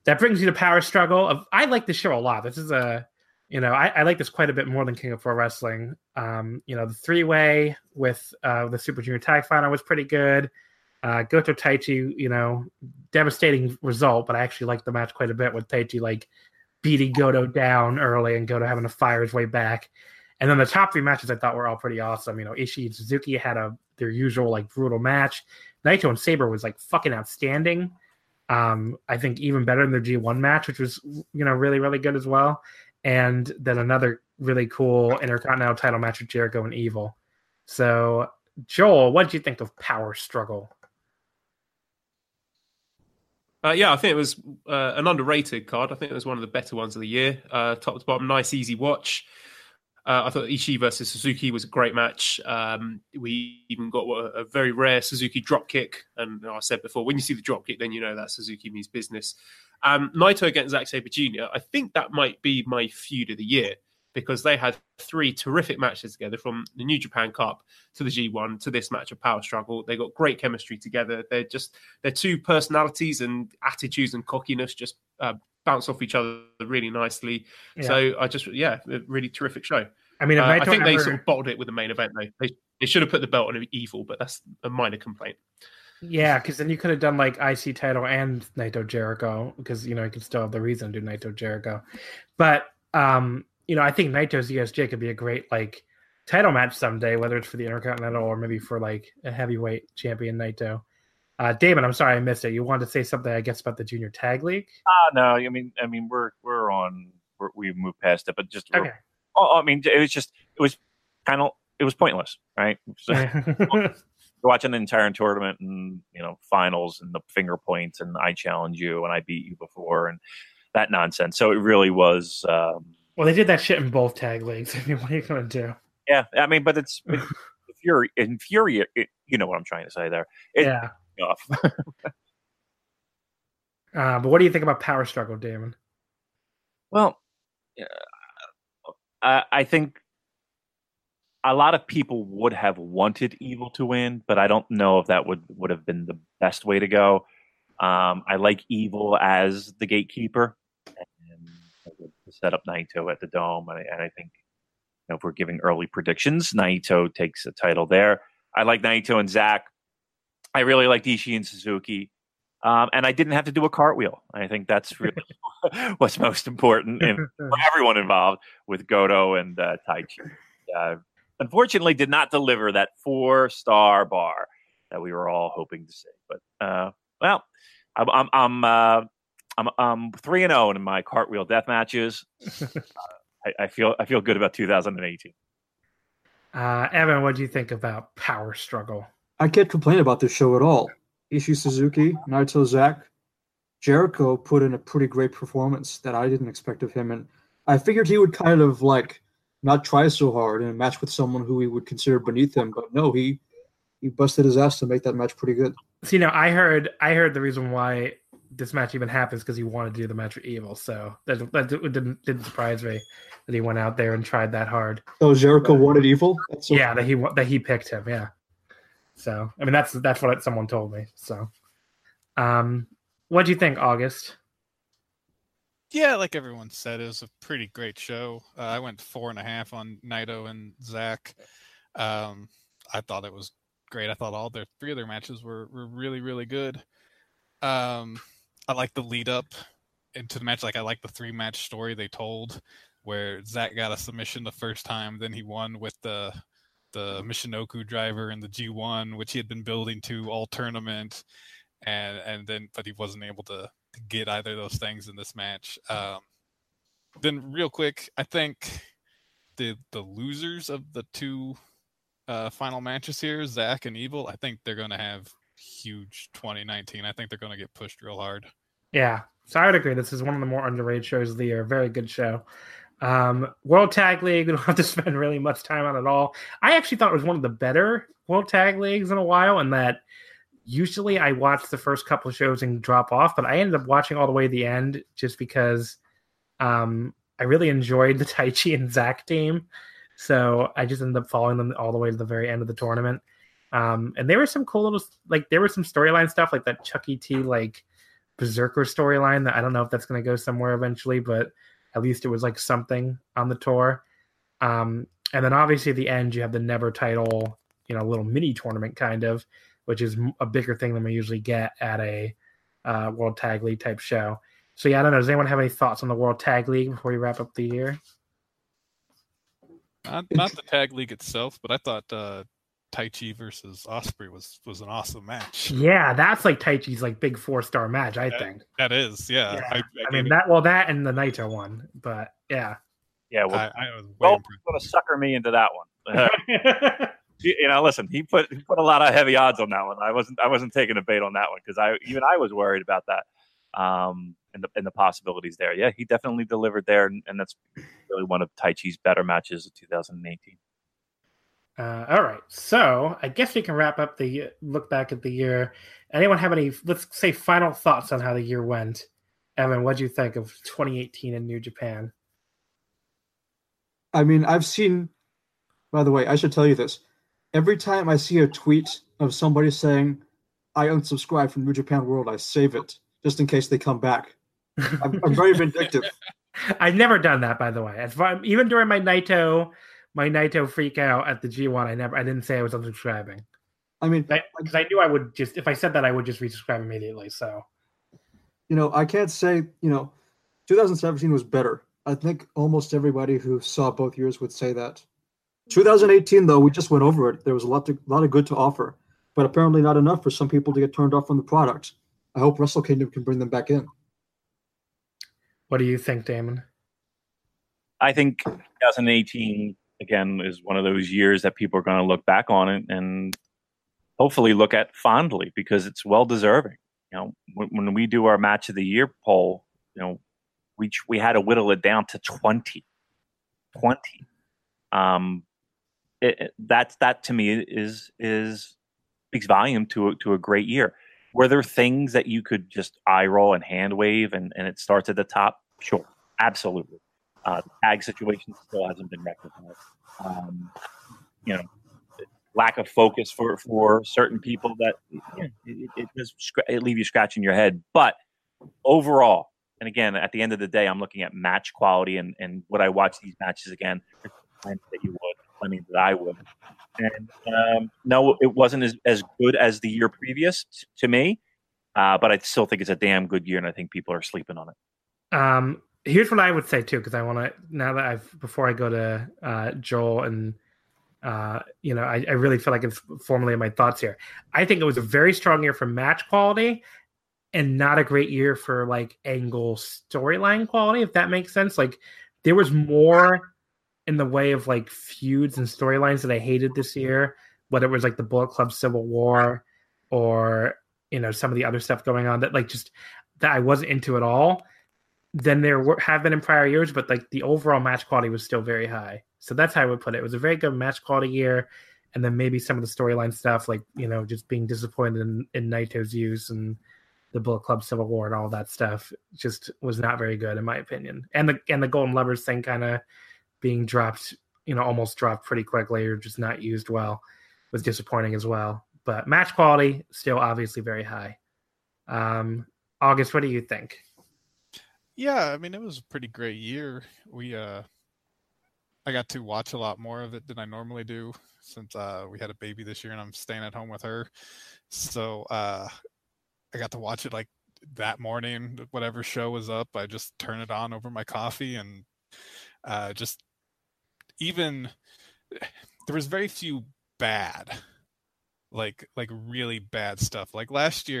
that brings you to Power Struggle. Of I like this show a lot. This is a, you know, I, I like this quite a bit more than King of Pro Wrestling. Um, you know, the three way with uh the Super Junior Tag Final was pretty good. Uh, Goto Taichi, you know, devastating result, but I actually liked the match quite a bit with Taichi like beating Goto down early and Goto having to fire his way back. And then the top three matches I thought were all pretty awesome. You know, Ishii and Suzuki had a their usual like brutal match. Naito and Sabre was like fucking outstanding. Um, I think even better than their G1 match, which was you know really really good as well. And then another really cool Intercontinental title match with Jericho and Evil. So Joel, what did you think of Power Struggle? Uh, yeah, I think it was uh, an underrated card. I think it was one of the better ones of the year. Uh, top to bottom, nice, easy watch. Uh, I thought Ishii versus Suzuki was a great match. Um, we even got a, very rare Suzuki drop kick. And you know, I said before, when you see the drop kick, then you know that Suzuki means business. Um, Naito against Zack Sabre Jr., I think that might be my feud of the year because they had three terrific matches together from the New Japan Cup to the G1 to this match of Power Struggle. They got great chemistry together. They're just they're two personalities and attitudes and cockiness just uh, bounce off each other really nicely. Yeah. So I just yeah, a really terrific show. I mean, Uh, I Naito think they sort of bottled it with the main event. Though they they should have put the belt on Evil, but that's a minor complaint. Yeah, because then you could have done like IC title and Naito Jericho because you know you could still have the reason to do Naito Jericho. But um, you know, I think Naito's ZSJ could be a great like title match someday, whether it's for the Intercontinental or maybe for like a heavyweight champion Naito. Uh, Damon, I'm sorry I missed it. You wanted to say something, I guess, about the Junior Tag League? Ah, no, I mean, I mean, we're we're on, we're, we've moved past it, but just, Okay. oh, I mean, it was just, it was kind of, it was pointless, right? (laughs) So, (laughs) watching the entire tournament and you know finals and the finger points and I challenge you and I beat you before and that nonsense. So it really was, um, well, they did that shit in both tag leagues. (laughs) I mean, what are you going to do? yeah. I mean, but it's infuri- (laughs) infuriate. You know what I'm trying to say there. It, yeah. Off. (laughs) Uh, but what do you think about Power Struggle, Damon? Well, uh, I, I think a lot of people would have wanted Evil to win, but I don't know if that would would have been the best way to go. Um, I like Evil as the gatekeeper set up Naito at the Dome, and I, and I think you know, if we're giving early predictions, Naito takes a title there. I like Naito and Zack. I really like Ishii and Suzuki. Um, and I didn't have to do a cartwheel. I think that's really (laughs) (laughs) what's most important in, for (laughs) everyone involved with Goto and uh, Taichi. Uh, unfortunately, did not deliver that four star bar that we were all hoping to see. But uh, well, I'm I'm I'm, uh, I'm I'm three and zero in my cartwheel death matches. (laughs) Uh, I, I feel I feel good about 2018. Uh, Evan, what do you think about Power Struggle? I can't complain about this show at all. Ishii Suzuki, Naito Zack, Jericho put in a pretty great performance that I didn't expect of him, and I figured he would kind of like not try so hard in a match with someone who he would consider beneath him, but no, he he busted his ass to make that match pretty good. So, you know, I heard I heard the reason why this match even happens because he wanted to do the match with Evil. So that, that didn't didn't surprise me that he went out there and tried that hard. So Jericho wanted evil. That's so yeah, that he that he picked him. Yeah. So I mean, that's that's what someone told me. So, um, what do you think, August? Yeah, like everyone said, it was a pretty great show. Uh, I went four and a half on Naito and Zack. Um, I thought it was great. I thought all their three of their matches were, were really, really good. Um, I like the lead up into the match. Like I like the three match story they told, where Zack got a submission the first time, then he won with the the Michinoku driver in the G1, which he had been building to all tournament, and and then but he wasn't able to get either of those things in this match. Um, then real quick, I think the the losers of the two uh, final matches here, Zack and Evil, I think they're going to have huge 2019. I think they're going to get pushed real hard. Yeah, so I would agree. This is one of the more underrated shows of the year. Very good show. Um, World Tag League, (laughs) we don't have to spend really much time on it all. I actually thought it was one of the better World Tag Leagues in a while, and that usually I watch the first couple of shows and drop off, but I ended up watching all the way to the end just because um, I really enjoyed the (laughs) Taichi and Zack team. So I just ended up following them all the way to the very end of the tournament. Um, and there were some cool little, like, there was some storyline stuff like that Chuckie T, like, Berserker storyline that I don't know if that's going to go somewhere eventually, but at least it was like something on the tour. Um, and then obviously at the end, you have the Never title, you know, little mini tournament kind of, which is a bigger thing than we usually get at a uh, World Tag League type show. So yeah, I don't know. Does anyone have any thoughts on the World Tag League before we wrap up the year? Not, not the tag league itself, but I thought uh, Taichi versus Ospreay was was an awesome match. (laughs) Yeah, that's like Taichi's like big four star match, I That- think. That is, yeah. Yeah, I, I, I gave mean it- that well that and the Naito one, but yeah. Yeah, well, I, I was well, impressed. going to sucker me into that one. (laughs) Uh, you you know, listen, he put he put a lot of heavy odds on that one. I wasn't I wasn't taking a bait on that one because I even I was worried about that. Um, and the and the possibilities there. Yeah, he definitely delivered there, and, and that's really one of Taichi's better matches of 2018. Uh, all right, so I guess we can wrap up the look back at the year. Anyone have any, let's say, final thoughts on how the year went? Evan, what do you think of 2018 in New Japan? I mean, I've seen. By the way, I should tell you this. Every time I see a tweet of somebody saying, "I unsubscribe from New Japan World," I save it just in case they come back. I'm, I'm very (laughs) vindictive. I've never done that, by the way. As far, even during my Naito, my Naito freak out at the G1, I never, I didn't say I was unsubscribing. I mean, because I, I, knew I would just, if I said that, I would just resubscribe immediately. So, you know, I can't say, you know, 2017 was better. I think almost everybody who saw both years would say that. 2018, though, we just went over it. There was a lot, to, a lot of good to offer, but apparently not enough for some people to get turned off from the product. I hope Wrestle Kingdom can bring them back in. What do you think, Damon? I think 2018 again is one of those years that people are going to look back on it and hopefully look at fondly because it's well deserving. You know, when, when we do our match of the year poll, you know, we we had to whittle it down to 20. 20. Um, it, it, that's that to me is is speaks volume to a, to a great year. Were there things that you could just eye roll and hand wave and, and it starts at the top? Sure, absolutely. Uh, the tag situation still hasn't been rectified. Um, you know, lack of focus for, for certain people that yeah, it, it does it leave you scratching your head. But overall, and again, at the end of the day, I'm looking at match quality and, and would I watch these matches again? That you would, plenty that I would. And um, no, it wasn't as, as good as the year previous t- to me, uh, but I still think it's a damn good year, and I think people are sleeping on it. Um, here's what I would say too, because I want to now that I've before I go to uh, Joel and uh, you know, I, I really feel like it's formally my thoughts here. I think it was a very strong year for match quality, and not a great year for like angle storyline quality, if that makes sense. Like there was more in the way of like feuds and storylines that I hated this year, whether it was like the Bullet Club Civil War or you know some of the other stuff going on that like just that I wasn't into at all. Than there were, have been in prior years, but like the overall match quality was still very high. So that's how I would put it. It was a very good match quality year, and then maybe some of the storyline stuff, like you know, just being disappointed in, in Naito's use and the Bullet Club Civil War and all that stuff, just was not very good in my opinion. And the and the Golden Lovers thing kind of being dropped, you know, almost dropped pretty quickly or just not used well was disappointing as well. But match quality still obviously very high. Um, August, what do you think? Yeah, I mean it was a pretty great year. We uh I got to watch a lot more of it than I normally do since uh we had a baby this year and I'm staying at home with her. So uh I got to watch it like that morning whatever show was up i just turn it on over my coffee and uh, just even (sighs) there was very few bad like like really bad stuff like last year